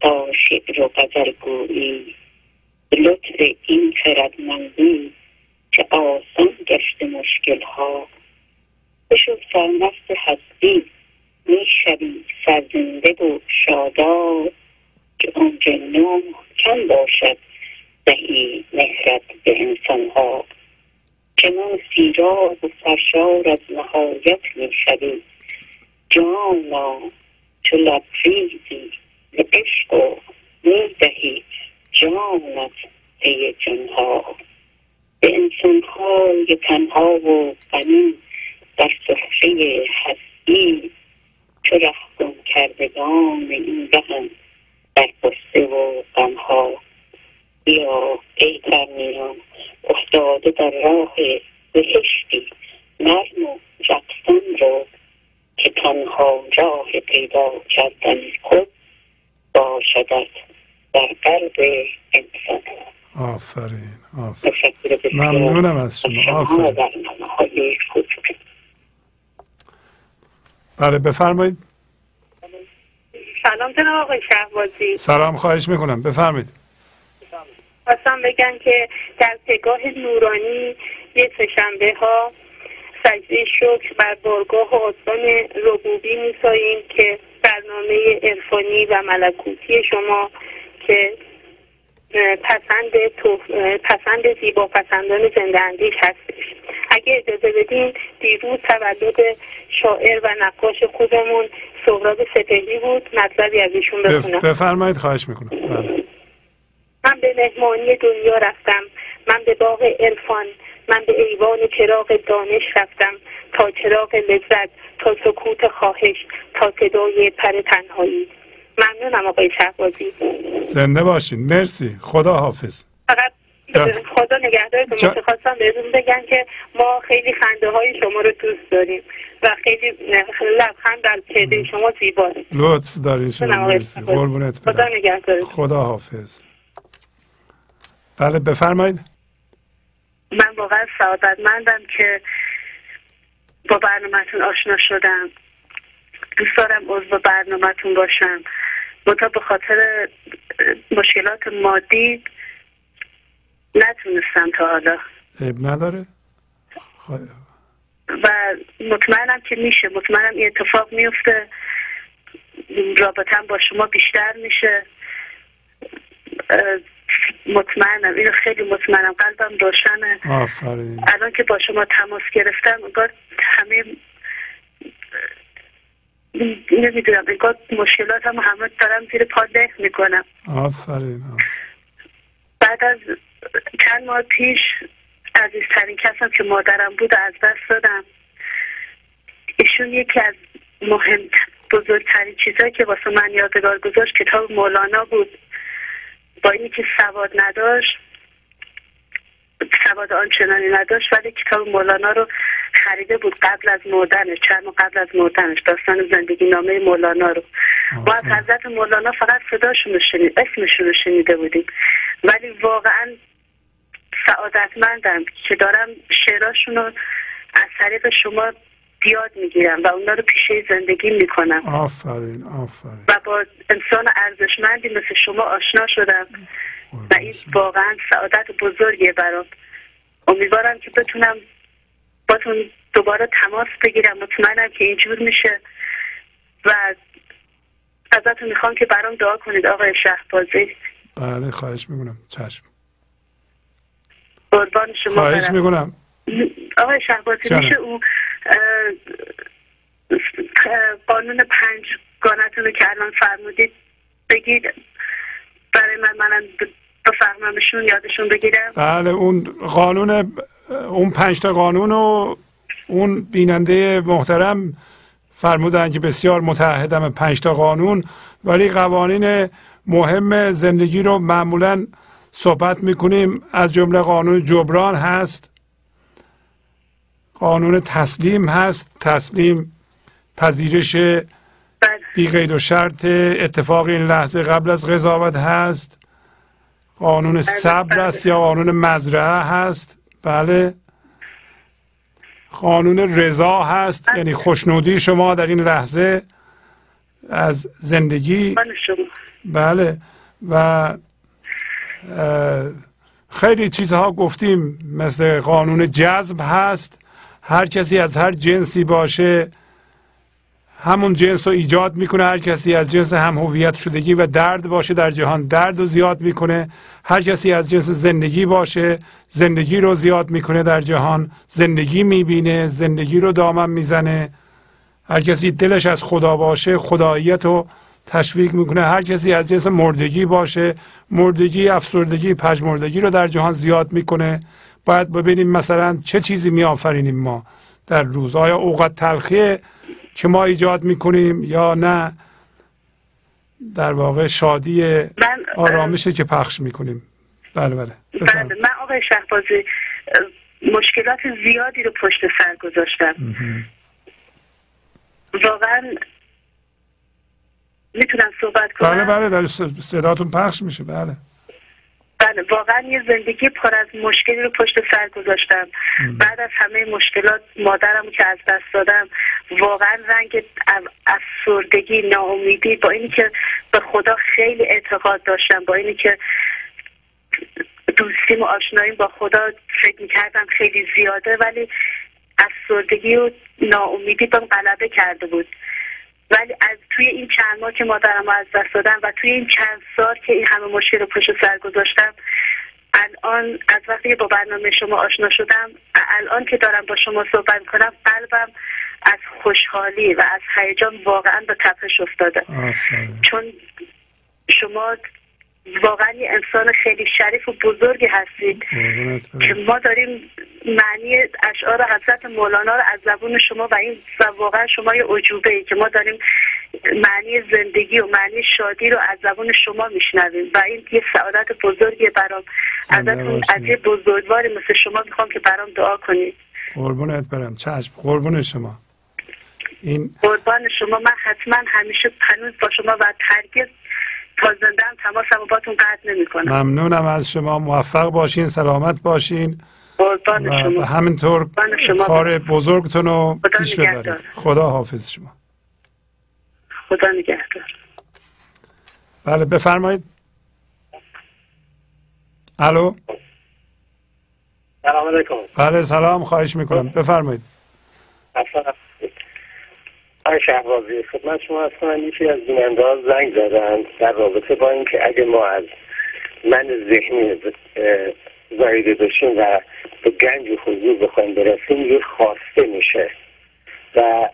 تا شعر و غزل گویی لطف این خردمندی که آسان گشت مشکل ها بشو سرمست هستی می‌شوی سرزنده و شاداب که آنج نام کم باشد دهی مهرت به انسانها. چنان سیراب و سرشار از نهایت می‌شوی. جانا چو لبریزی به عشق و می‌دهی جانت پی جنها به انسانهای تنها و غنی در صفحه هستی چو رهگم کردگان این دهن در قصه و غمها. بیا ای ترمیان افتاده در راه بهشتی. نرم و رقصان رو که تنها راه پیدا کردن خود باشدت در قلب انسان. آفرین آفرین. ممنونم از شما. آفرین. بله بفرمایید. سلام جناب آقای شهبازی. سلام خواهش می‌کنم. بفرمایید. خواستم بگم که در پگاه نورانی یه سهشنبه ها سجده شکر بر بارگاه و آسان ربوبی میساییم که برنامه عرفانی و ملکوتی شما که پسند پسند زیبا پسندان زنده اندیش هستش. اگه اجازه بدین دیروز تولد شاعر و نقاش خوبمون سهراب سپهری بود مطلبی از ایشون بخونم. بفرمایید خواهش می‌کنم. بله. من به مهمانی دنیا رفتم من به باغ عرفان من به ایوان چراغ دانش رفتم تا چراغ لذت تا سکوت خواهش تا صدای پر تنهایی. ممنونم آقای شهبازی. زنده باشین. مرسی. خدا حافظ. فقط خدا نگهدارتون جا... خواستم بهتون بگم که ما خیلی خنده های شما رو دوست داریم و خیلی لبخند در چهره شما زیباست. لطف دارین شما. مرسی. خدا نگهدارتون خدا حافظ. بله بفرمایید. من واقعا سعادتمندم که با برنامهتون آشنا شدم. دوست دارم عضو برنامهتون باشم. منتها به خاطر مشکلات مادی نتونستم تا حالا. نداره؟ و مطمئنم که میشه. مطمئنم این اتفاق میفته. رابطم با شما بیشتر میشه. مطمئنم. اینو خیلی مطمئنم. قلبم روشنه. آفرین. الان که با شما تماس گرفتم انگار همه نمی‌دونم انگار مشکلات هم همه دارم زیر پا ده می‌کنم. آفرین. بعد از چند ماه پیش عزیزترین کسم که مادرم بود از دست دادم. ایشون یکی از مهم بزرگترین چیزهایی که واسه من یادگار گذاشت کتاب مولانا بود. با اینی که سواد نداشت سواد آنچنانی نداشت ولی کتاب مولانا رو خریده بود قبل از مردنش چند قبل از مردنش داستان زندگی نامه مولانا رو. ما از حضرت مولانا فقط صداشون رو شنید اسمشون رو شنیده بودیم. ولی واقعا سعادتمندم که دارم شعراشون رو از طریق شما بیاد می‌گیرم و اونا رو پیشه زندگی می‌کنم. آفرین آفرین. و با انسان ارزشمندی مثل شما آشنا شدم. و این واقعا سعادت بزرگیه برام. امیدوارم که بتونم باتون دوباره تماس بگیرم. مطمئنم که اینجور میشه و ازتون می‌خوام که برام دعا کنید آقای شهبازی. بله خواهش می‌کنم. چشم. قربان شما خواهش می‌کنم. آقای شهبازی میشه او قانون پنج گانتون رو که الان فرمودید بگید. برای من منم بفهممشون یادشون بگیرم. بله اون قانون اون پنج تا قانون و اون بیننده محترم فرمودن که بسیار متحدم پنج تا قانون ولی قوانین مهم زندگی رو معمولا صحبت می‌کنیم. از جمله قانون جبران هست قانون تسلیم هست تسلیم پذیرش بی قید و شرط اتفاق این لحظه قبل از قضاوت هست؟ قانون صبر است یا قانون مزرعه هست؟ بله. قانون رضا هست یعنی خوشنودی شما در این لحظه از زندگی؟ بله و خیلی چیزها گفتیم مثل قانون جذب هست. هر کسی از هر جنسی باشه همون جنس رو ایجاد می‌کنه هر کسی از جنس هم هویت شدگی و درد باشه در جهان درد رو زیاد می‌کنه. هر کسی از جنس زندگی باشه زندگی رو زیاد می‌کنه در جهان. زندگی می‌بینه زندگی رو دامن می‌زنه. هر کسی دلش از خدا باشه خداییت رو تشویق می‌کنه. هر کسی از جنس مردگی باشه مردگی افسردگی پژمردگی رو در جهان زیاد می‌کنه. باید ببینیم مثلا چه چیزی میآفرینیم ما در روز. آیا اوقات تلخیه؟ که ما ایجاد می‌کنیم یا نه در واقع شادی آرامشه که پخش می‌کنیم. بله بله. بله من آقای شهبازی مشکلات زیادی رو پشت سر گذاشتم. واقعا می‌تونم صحبت کنم؟ بله بله در صداتون پخش میشه. بله. بله واقعا یه زندگی پر از مشکلی رو پشت سر گذاشتم. بعد از همه مشکلات مادرم که از دست دادم واقعا رنگ افسردگی ناامیدی با اینی که به خدا خیلی اعتقاد داشتم با اینی که دوستیم و آشناییم با خدا فکر می‌کردم خیلی زیاده ولی افسردگی و ناامیدی بهم غلبه کرده بود. ولی از توی این چند ماه که مادرم از دست دادم و توی این چند سال که این همه مشکل رو پشت سر گذاشتم الان از وقتی که با برنامه شما آشنا شدم الان که دارم با شما صحبت کنم قلبم از خوشحالی و از هیجان واقعا به تپش افتاده. چون شما واقعا یه انسان خیلی شریف و بزرگی هستید که ما داریم معنی اشعار حضرت مولانا رو از زبون شما و این واقعا شما یه عجوبه ای که ما داریم معنی زندگی و معنی شادی رو از زبون شما میشنویم و این یه سعادت بزرگی برام. ازتون از یه بزرگواری مثل شما می‌خوام که برام دعا کنید. قربونت برم. چشم. قربون شما. این قربان شما. من حتما همیشه پنوز با شما و ترگز تا زنده هم تماسم باتون قطع نمی کنم ممنونم از شما. موفق باشین سلامت باشین. قربان شما. و همینطور کار بزرگتون رو پیش ببرید. خدا حافظ شما. خدا نگهدار. بله بفرمایید. الو؟ سلام علیکم. بله سلام. خواهش می‌کنم. بفرمایید. آقای شهبازی خدمت شما هستم. یکی از بیننده ها زنگ زدن در رابطه با اینکه اگه ما از من ذهنی زایده بشیم و به گنج حضور بخوایم برسیم یه خواسته میشه. و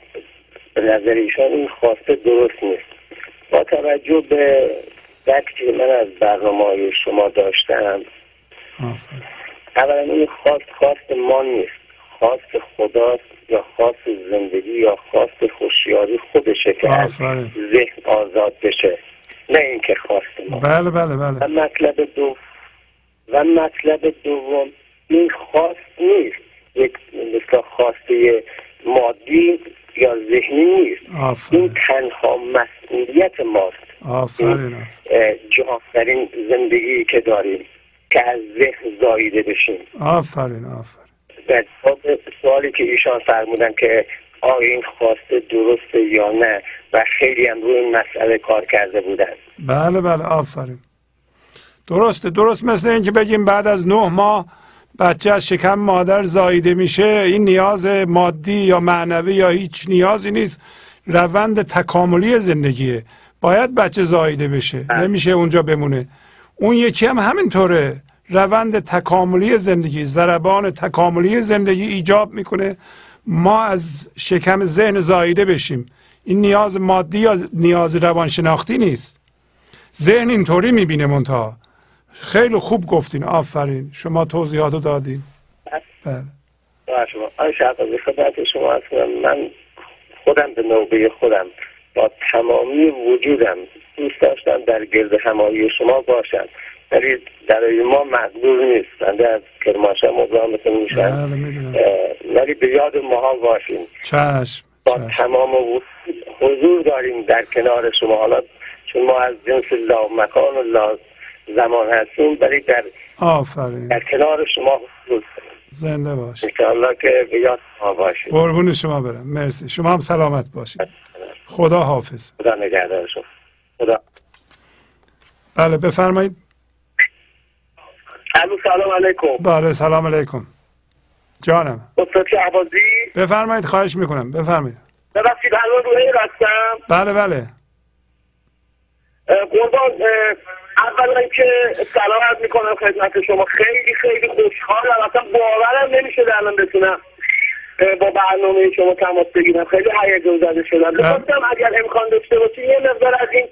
به نظر ایشان این خواسته درست نیست. با توجه به درکی که من از برنامه شما داشتم اولا این خواست خواست ما نیست. خواست خداست یا خواست زندگی یا خواست خوشیاری خودشه که از ذهن آزاد بشه. نه اینکه خواست ما. بله بله بله. و مطلب دو و مطلب دوم این خواست نیست. یک مثل خواسته مادی یا ذهنی نیست. آفرین. این تنها مسئولیت ماست. آفرین جافترین زندگی که داریم که از ذهن زاییده بشیم. آفرین آفرین. در سوالی که ایشان فرمودن که آیا این خواسته درسته یا نه و خیلی هم روی این مسئله کار کرده بودن. بله بله آفرین. درسته درست مثل اینکه بگیم بعد از نه ماه بچه از شکم مادر زاییده میشه این نیاز مادی یا معنوی یا هیچ نیازی نیست. روند تکاملی زندگیه. باید بچه زاییده بشه. بله. نمیشه اونجا بمونه. اون یکی هم همینطوره. روند تکاملی زندگی ضربان تکاملی زندگی ایجاب می‌کنه. ما از شکم ذهن زاییده بشیم. این نیاز مادی یا نیاز روانشناختی نیست. ذهن اینطوری می‌بینه منتها. خیلی خوب گفتین. آفرین. شما توضیحات رو دادین. بله. شما. خدمت شما هستم. من خودم به نوبه خودم. با تمامی وجودم دوست داشتم در گرد همایی شما باشم. ولی برای ما مقدور نیست. بنده از کرمانشاه مزاحمتون میشن بله، ولی به یاد ماها باشیم چشم با تمام حضور داریم در کنار شما. حالا چون ما از جنس لا مکان و لا زمان هستیم ولی در آفرین. در کنار شما حضور زنده باش. انشاءالله که به یاد ما قربون شما برم. مرسی. شما هم سلامت باشید خدا حافظ. خدا نگهدار شما. خدا بله بفرمایید. الو سلام علیکم. بله سلام علیکم. جانم. استاد شهبازی؟ بفرمایید خواهش می‌کنم. بفرمایید. ببخشید الان روی هستم بله بله. قربان اولا که سلام عرض می‌کنم خدمت شما. خیلی خیلی خوشحالم. اصلا باورم نمیشه الان بتونم با برنامه شما تماس بگیرم. خیلی هیجان زده شدم. می‌خواستم اگر امکان داشته باشی یه مقدار از این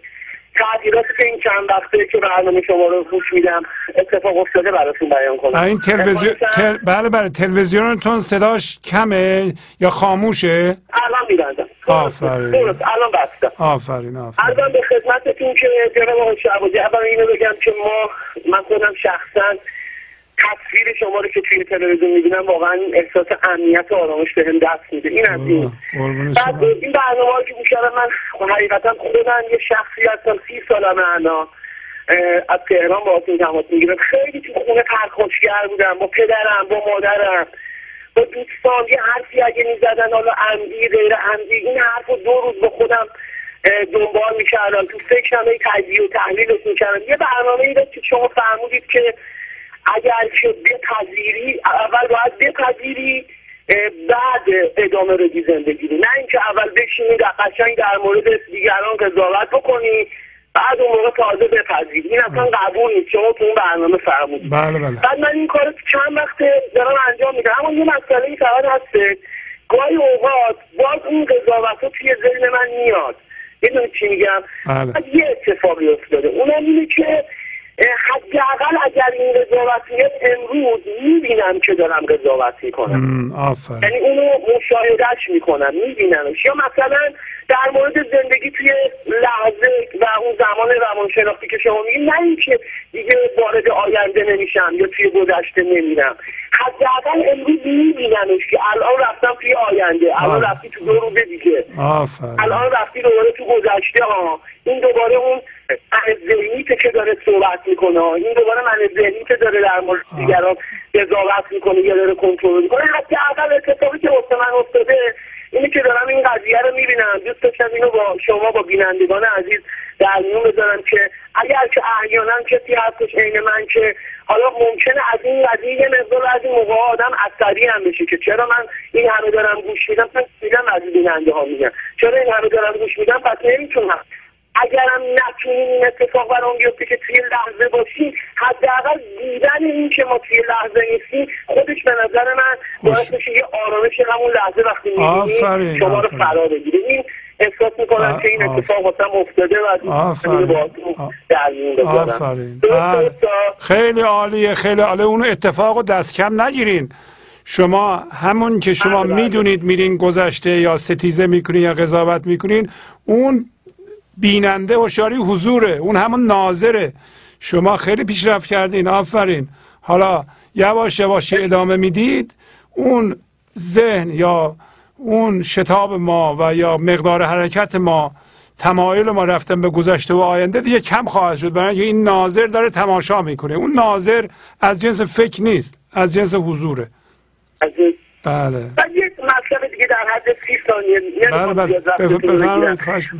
تغییراتی که این چند وقته که برنامه شما رو گوش میدم اتفاق افتاده براتون بیان کنم. این تلویزیون تل... بله بله تلویزیونتون صداش کمه یا خاموشه؟ الان میبندم. آفرین. درست الان بستم. آفرین آفرین. الان به خدمتتون که جناب آقای شعبازی اول اینو بگم که ما من خودم شخصا تصویر شما رو که توی تلویزیون می‌بینم واقعا احساس امنیت و آرامش بهم دست میده. این از این. بعد این برنامه که گوش من حقیقتا خودم یه شخصی هستم سی سالم الان. از تهران با تماس می‌گیرم. خیلی تو خونه پرخاشگر بودم با پدرم با مادرم با دوستان یه حرفی اگه می‌زدن حالا عمدی غیر عمدی این حرف رو دو روز با خودم دنبال می‌کردم. تو فکرم تجزیه و تحلیلش می‌کردم یه برنامه ای که شما فرمودید که اگر که بپذیری اول باید بپذیری بعد ادامه بدی زندگی رو. نه اینکه اول بشینی در قشنگ در مورد دیگران قضاوت بکنی بعد اون موقع تازه بپذیری. این اصلا قبول نیست. شما تو اون برنامه فرمودید. بله بله. بعد من این کار چند وقت دارم انجام میدم. اما یه مسئله این فقط هسته. گاهی اوقات باز اون قضاوت رو توی ذهن من میاد. می‌دونی چی میگم؟ بله. یه اتفاقی افتاده. اونم اینه که حداقل اگر این قضاوت میاد امروز می‌بینم که دارم قضاوت می‌کنم. یعنی اونو مشاهدهش می‌کنم میبینمش. یا مثلا در مورد زندگی توی لحظه و اون زمان روانشناختی که شما میگید نه اینکه دیگه وارد آینده نمیشم یا توی گذشته نمیرم. حداقل امروز میبینمش که الان رفتم توی آینده الان رفتی تو دو روز دیگه. الان رفتی دوباره تو گذشته ها این دوباره اون من ذهنی که داره صحبت می‌کنه این دوباره من ذهنی که داره در مورد دیگران قضاوت می‌کنه یا داره کنترل می‌کنه. حتی اول اتفاقی که واسه من افتاده اینی که دارم این قضیه رو می‌بینم. دوست داشتم اینو با شما با بینندگان عزیز در میون بذارم که اگر که احیانا کسی هستش عین من که حالا ممکنه از این قضیه یه مقدار از این موقع آدم عصبی هم بشه که چرا من این همه دارم گوش میدم؟ پس میدم از بیننده ها میگم چرا این همه دارم گوش میدم؟ پس نمی‌تونم. اگرم نتونیم این اتفاق برام بیفته که توی لحظه باشیم حداقل دیدن این که ما توی لحظه نیستیم خودش به نظر من باعث میشه یه آرامش همون لحظه وقتی می‌بینی شما رو فرا بگیره این احساس می‌کنم که این اتفاق واسم افتاده و آفرین. خیلی عالیه خیلی عالیه. اون اتفاق رو دست کم نگیرین. شما همون که شما بله، بله. می‌دونید میرین گذشته یا ستیزه می‌کنین یا قضاوت می‌کنین اون بیننده هوشیاری حضوره. اون همون ناظره. شما خیلی پیشرفت کردین آفرین. حالا یواش یواش ادامه می‌دید اون ذهن یا اون شتاب ما و یا مقدار حرکت ما تمایل ما رفتن به گذشته و آینده دیگه کم خواهد شد. برای این ناظر داره تماشا می‌کنه. اون ناظر از جنس فکر نیست از جنس حضوره. بله. دیگه در حد سی ثانیه. بله بله.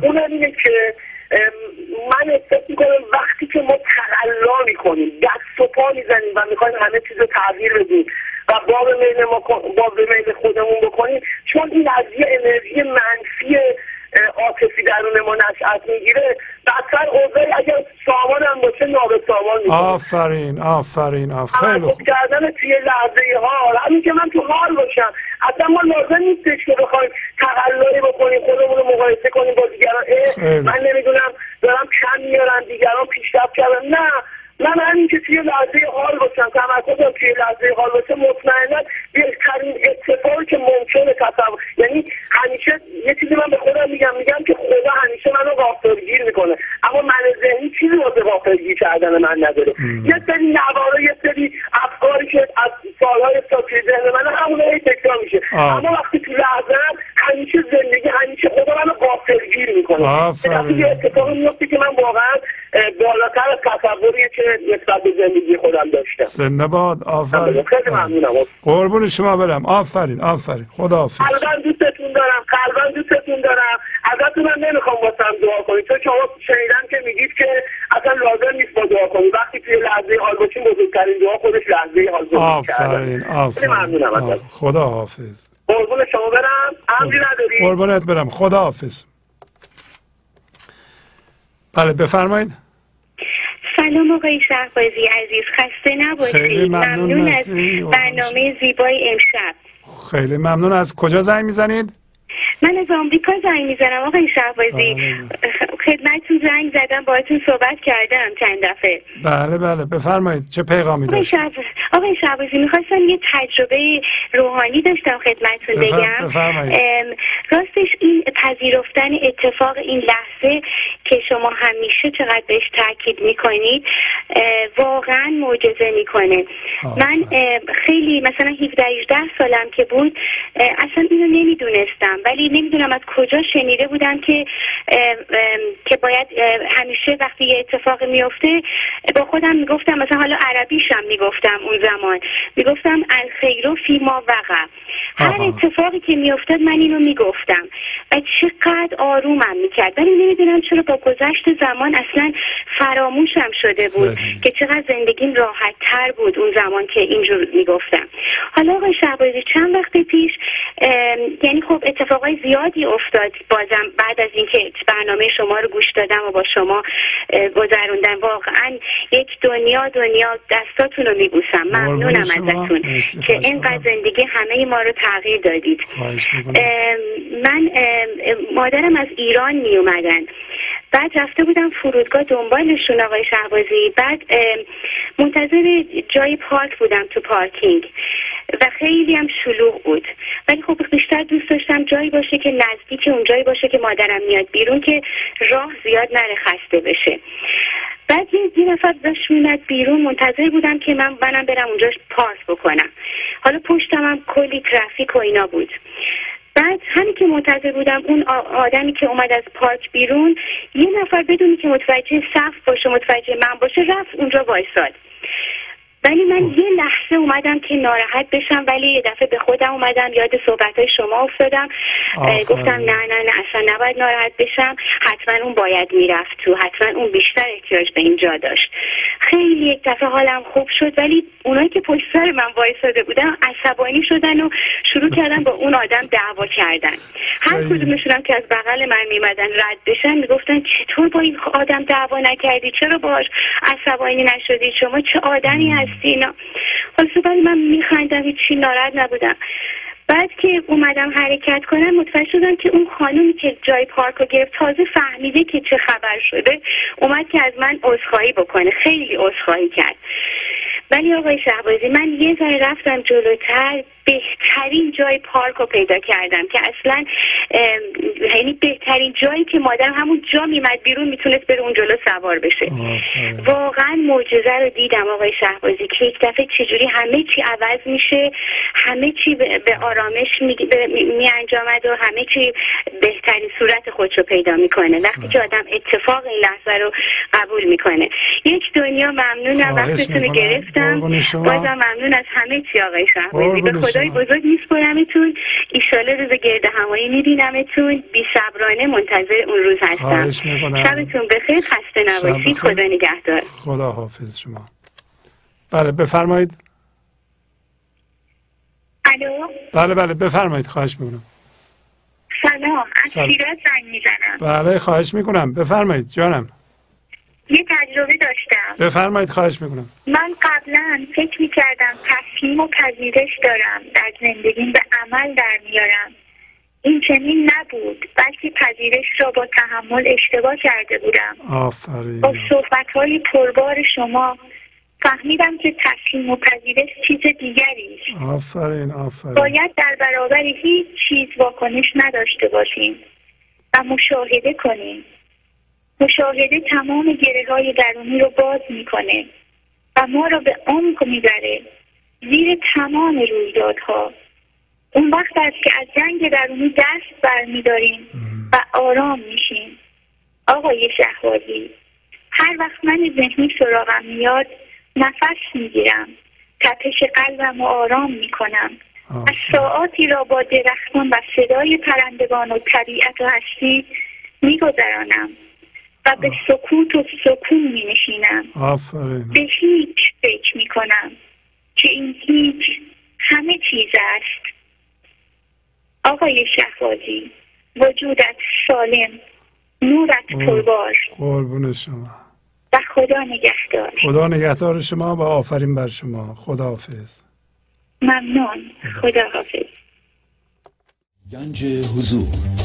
اون اینه که من احساس می‌کنم وقتی که ما تقلا می‌کنیم دست و پا می‌زنیم و می‌خوایم همه چیز رو تغییر بدیم و باب میل ما باب میل خودمون بکنیم چون این از یه انرژی منفی عاطفی درون ما نشأت می‌گیره بدتر اوضاعی اگر سامان هم باشه نابه سامان می‌کنه آفرین آفرین آفرین. خیلی کردن توی لحظه حال. همین که من تو حال باشم. اصلا ما لازم نیستش که بخوایم تقلایی بکنیم خودمون رو مقایسه کنیم با دیگران. من نمی‌دونم دارم کم میارم دیگران پیشرفت کردن. نه. من همین که توی لحظه حال باشم تمرکزم توی لحظه حال باشه مطمئنا بهترین اتفاقی که ممکنه تصور یعنی همیشه یه چیزی من به خودم میگم میگم که خدا همیشه منو غافلگیر می‌کنه. اما من ذهنی چیزی واسه غافلگیر کردن من نداره. یه سری نوارا یه سری افکاری که از سالهای توی ذهن من همون تکرار میشه. اما وقتی تو لحظه همیشه زندگی همیشه خدا منو غافلگیر می‌کنه. یه اتفاقی میفته که من واقعا بالاتر از تصوری که نسبت به زندگی خودم داشتم. سنه باد. آفرین. خیلی ممنونم. قربون شما برم. آفرین آفرین. خدا حافظ قلبا دوستتون دارم قلبا دوستتون دارم. ازتون هم نمی‌خوام واسم دعا کنید چون شما شنیدم که میگید که اصلا لازم نیست با دعا کنید وقتی توی لحظه حال باشیم بزرگترین دعا خودش لحظه حال آفرین آفرین. خدا حافظ قربون شما برم. امری نداری؟ قربونت برم. خدا حافظ بله بفرمایید. سلام آقای شهبازی عزیز. خسته نباشید. ممنون, از برنامه زیبای امشب. خیلی ممنون. از کجا زنگ می‌زنید؟ من از آمریکا زنگ می‌زنم آقای شهبازی. بله. خدمتتون زنگ زدم باهاتون صحبت کردم چند دفعه. بله بله. بفرمایید. چه پیغامی داشت آقای شهبازی می‌خواستم یه تجربه روحانی داشتم خدمتتون بگم. راستش این پذیرفتن اتفاق این لحظه که شما همیشه چقدر بهش تاکید می‌کنید واقعا معجزه می‌کنه. من خیلی مثلا 17 18 سالم که بود اصلا اینو نمی‌دونستم. ولی نمی‌دونم از کجا شنیده بودم که که باید همیشه وقتی یه اتفاق میفته با خودم می‌گفتم مثلا حالا عربیشم می‌گفتم اون زمان. می‌گفتم الخیر فی ما وقع. هر اتفاقی که میافتاد من اینو می‌گفتم. و چقدر آرومم می‌کرد. ولی نمی‌دونم چرا با گذشت زمان اصلا فراموشم شده بود که چقدر زندگیم راحت تر بود اون زمان که اینجور می‌گفتم. حالا آقای شهبازی چند وقت پیش یعنی خب اتفاقای زیادی افتاد. بازم بعد از اینکه برنامه شما رو گوش دادم و با شما گذروندم. واقعا یک دنیا دنیا دستاتون رو میبوسم. ممنونم ازتون که اینقدر زندگی همه ما رو تغییر دادید. من مادرم از ایران می اومدن بعد رفته بودم فرودگاه دنبالشون آقای شهبازی. بعد منتظر جای پارک بودم تو پارکینگ و خیلی هم شلوغ بود. ولی خب بیشتر دوست داشتم جایی باشه که نزدیک اون جایی باشه که مادرم میاد بیرون که راه زیاد نره خسته بشه. بعد یه نفر داشت میمد بیرون. منتظر بودم که من منم برم اونجا پارک بکنم. حالا پشتم هم کلی ترافیک و اینا بود. بعد همین که منتظر بودم اون آدمی که اومد از پارک بیرون یه نفر بدونی که متوجه صف باشه متوجه من باشه رفت اونجا وایساد. ولی من یه لحظه اومدم که ناراحت بشم ولی یه دفعه به خودم اومدم یاد صحبت های شما افتادم. گفتم نه نه نه اصلا نباید ناراحت بشم. حتما اون باید می‌رفت تو حتما اون بیشتر احتیاج به اینجا داشت. خیلی یک دفعه حالم خوب شد ولی اونایی که پشت سر من وایساده بودن عصبانی شدن و شروع کردن با اون آدم دعوا کردن. هر کدومشون که از بغل من میمدن رد بشن می‌گفتن چطور با این آدم دعوا نکردی؟ چرا باش عصبانی نشدی؟ شما چه آدمی هستی؟ اینا. حالا من میخندم هیچی ناراحت نبودم. بعد که اومدم حرکت کنم متوجه شدم که اون خانومی که جای پارک رو گرفت تازه فهمیده که چه خبر شده اومد که از من عذرخواهی بکنه. خیلی عذرخواهی کرد. ولی آقای شهبازی من یه ذره رفتم جلوتر بهترین جای پارک رو پیدا کردم که اصلا یعنی بهترین جایی که مادر همون جا میمد بیرون می‌تونست بره اون جلو سوار بشه. واقعا معجزه رو دیدم آقای شهبازی که یک دفعه چجوری همه چی عوض میشه همه چی به آرامش می انجامد و همه چی بهترین صورت خودش رو پیدا می‌کنه. وقتی که آدم اتفاق این لحظه رو قبول می‌کنه. یک دنیا ممنونم وقتتون رو گرفتم. بازم ممنون از همه چی آقای شهبازی. به خدای بزرگ میسپرمتون. ایشاله روز گرد همایی میبینمتون. بی صبرانه منتظر اون روز هستم. شبتون بخیر. خسته نباشید. خدا نگهدار. خدا حافظ شما. بله بفرمایید. الو؟ بله بله بفرمایید. خواهش می‌کنم. سلام. از شیراز زنگ می‌زنم. بله خواهش می‌کنم. بفرمایید. جانم. یه تجربه داشتم. بفرمایید خواهش می‌کنم. من قبلا فکر می‌کردم تصمیم و پذیرش دارم در زندگیم به عمل در میارم. این چنین نبود بلکه پذیرش را با تحمل اشتباه کرده بودم. آفرین. با صحبت های پربار شما فهمیدم که تصمیم و پذیرش چیز دیگری است. آفرین آفرین. باید در برابر هیچ چیز واکنش نداشته باشیم و مشاهده کنیم. مشاهده تمام گره های درونی رو باز می‌کنه و ما را به عمق می‌بره زیر تمام رویدادها. اون وقت است که از جنگ درونی دست برمیداریم و آرام میشیم. آقای شهوازی هر وقت من ذهنی سراغم میاد نفس می‌گیرم. تپش قلبم رو آرام می‌کنم. از ساعاتی را با درختان و صدای پرندگان و طبیعت و هستی میگذرانم. و به سکوت و سکون می نشینم آفرین. به هیچ فکر می کنم که این هیچ همه چیز است. آقای شهبازی وجودت سالم نورت پربار. قربون شما. و خدا نگهدار. خدا نگهدار شما و آفرین بر شما. خدا حافظ ممنون. خدا. حافظ گنج حضور.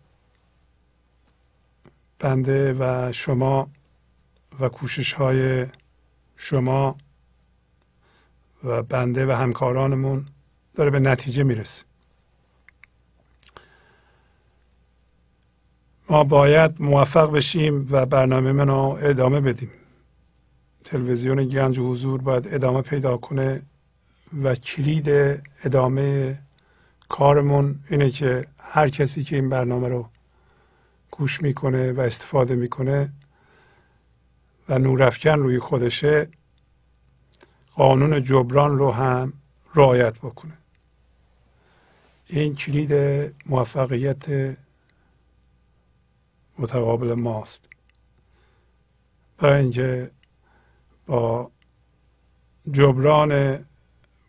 بنده و شما و کوشش های شما و بنده و همکارانمون داره به نتیجه می‌رسه. ما باید موفق بشیم و برنامه من رو ادامه بدیم. تلویزیون گنج و حضور باید ادامه پیدا کنه و کلید ادامه کارمون اینه که هر کسی که این برنامه رو گوش می‌کنه و استفاده می‌کنه و نورافکن روی خودشه قانون جبران رو هم رعایت بکنه. این کلید موفقیت متقابل ماست. برای اینکه با جبران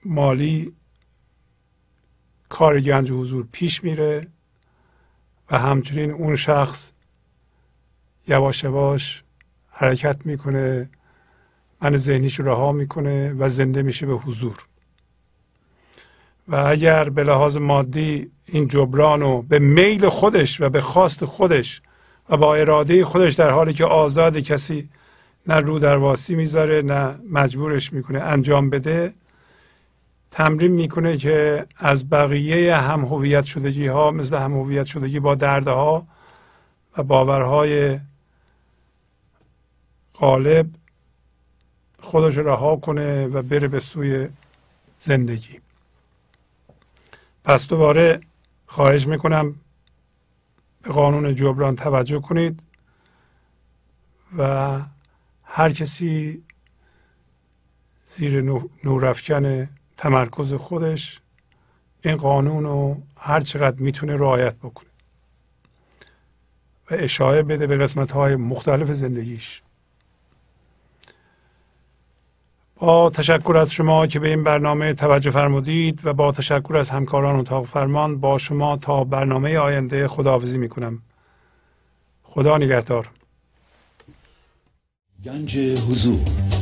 مالی کار گنج حضور پیش میره. و همچنین اون شخص یواش یواش حرکت می‌کنه من ذهنیش رها می‌کنه و زنده میشه به حضور. و اگر به لحاظ مادی این جبران رو به میل خودش و به خواست خودش و با اراده خودش در حالی که آزاد کسی نه رو در واسی می‌ذاره نه مجبورش می‌کنه انجام بده تمرین می‌کنه که از بقیه هم هویت شدگی ها مثل هم هویت شدگی با دردها و باورهای غالب خودش رها کنه و بره به سوی زندگی. پس دوباره خواهش می‌کنم به قانون جبران توجه کنید و هر کسی زیر نورافکن تمرکز خودش این قانون رو هر چقدر می‌تونه رعایت بکنه و اشاره بده به قسمت های مختلف زندگیش. با تشکر از شما که به این برنامه توجه فرمودید و با تشکر از همکاران اتاق فرمان با شما تا برنامه آینده خداحافظی می کنم خدا نگهدار. گنج حضور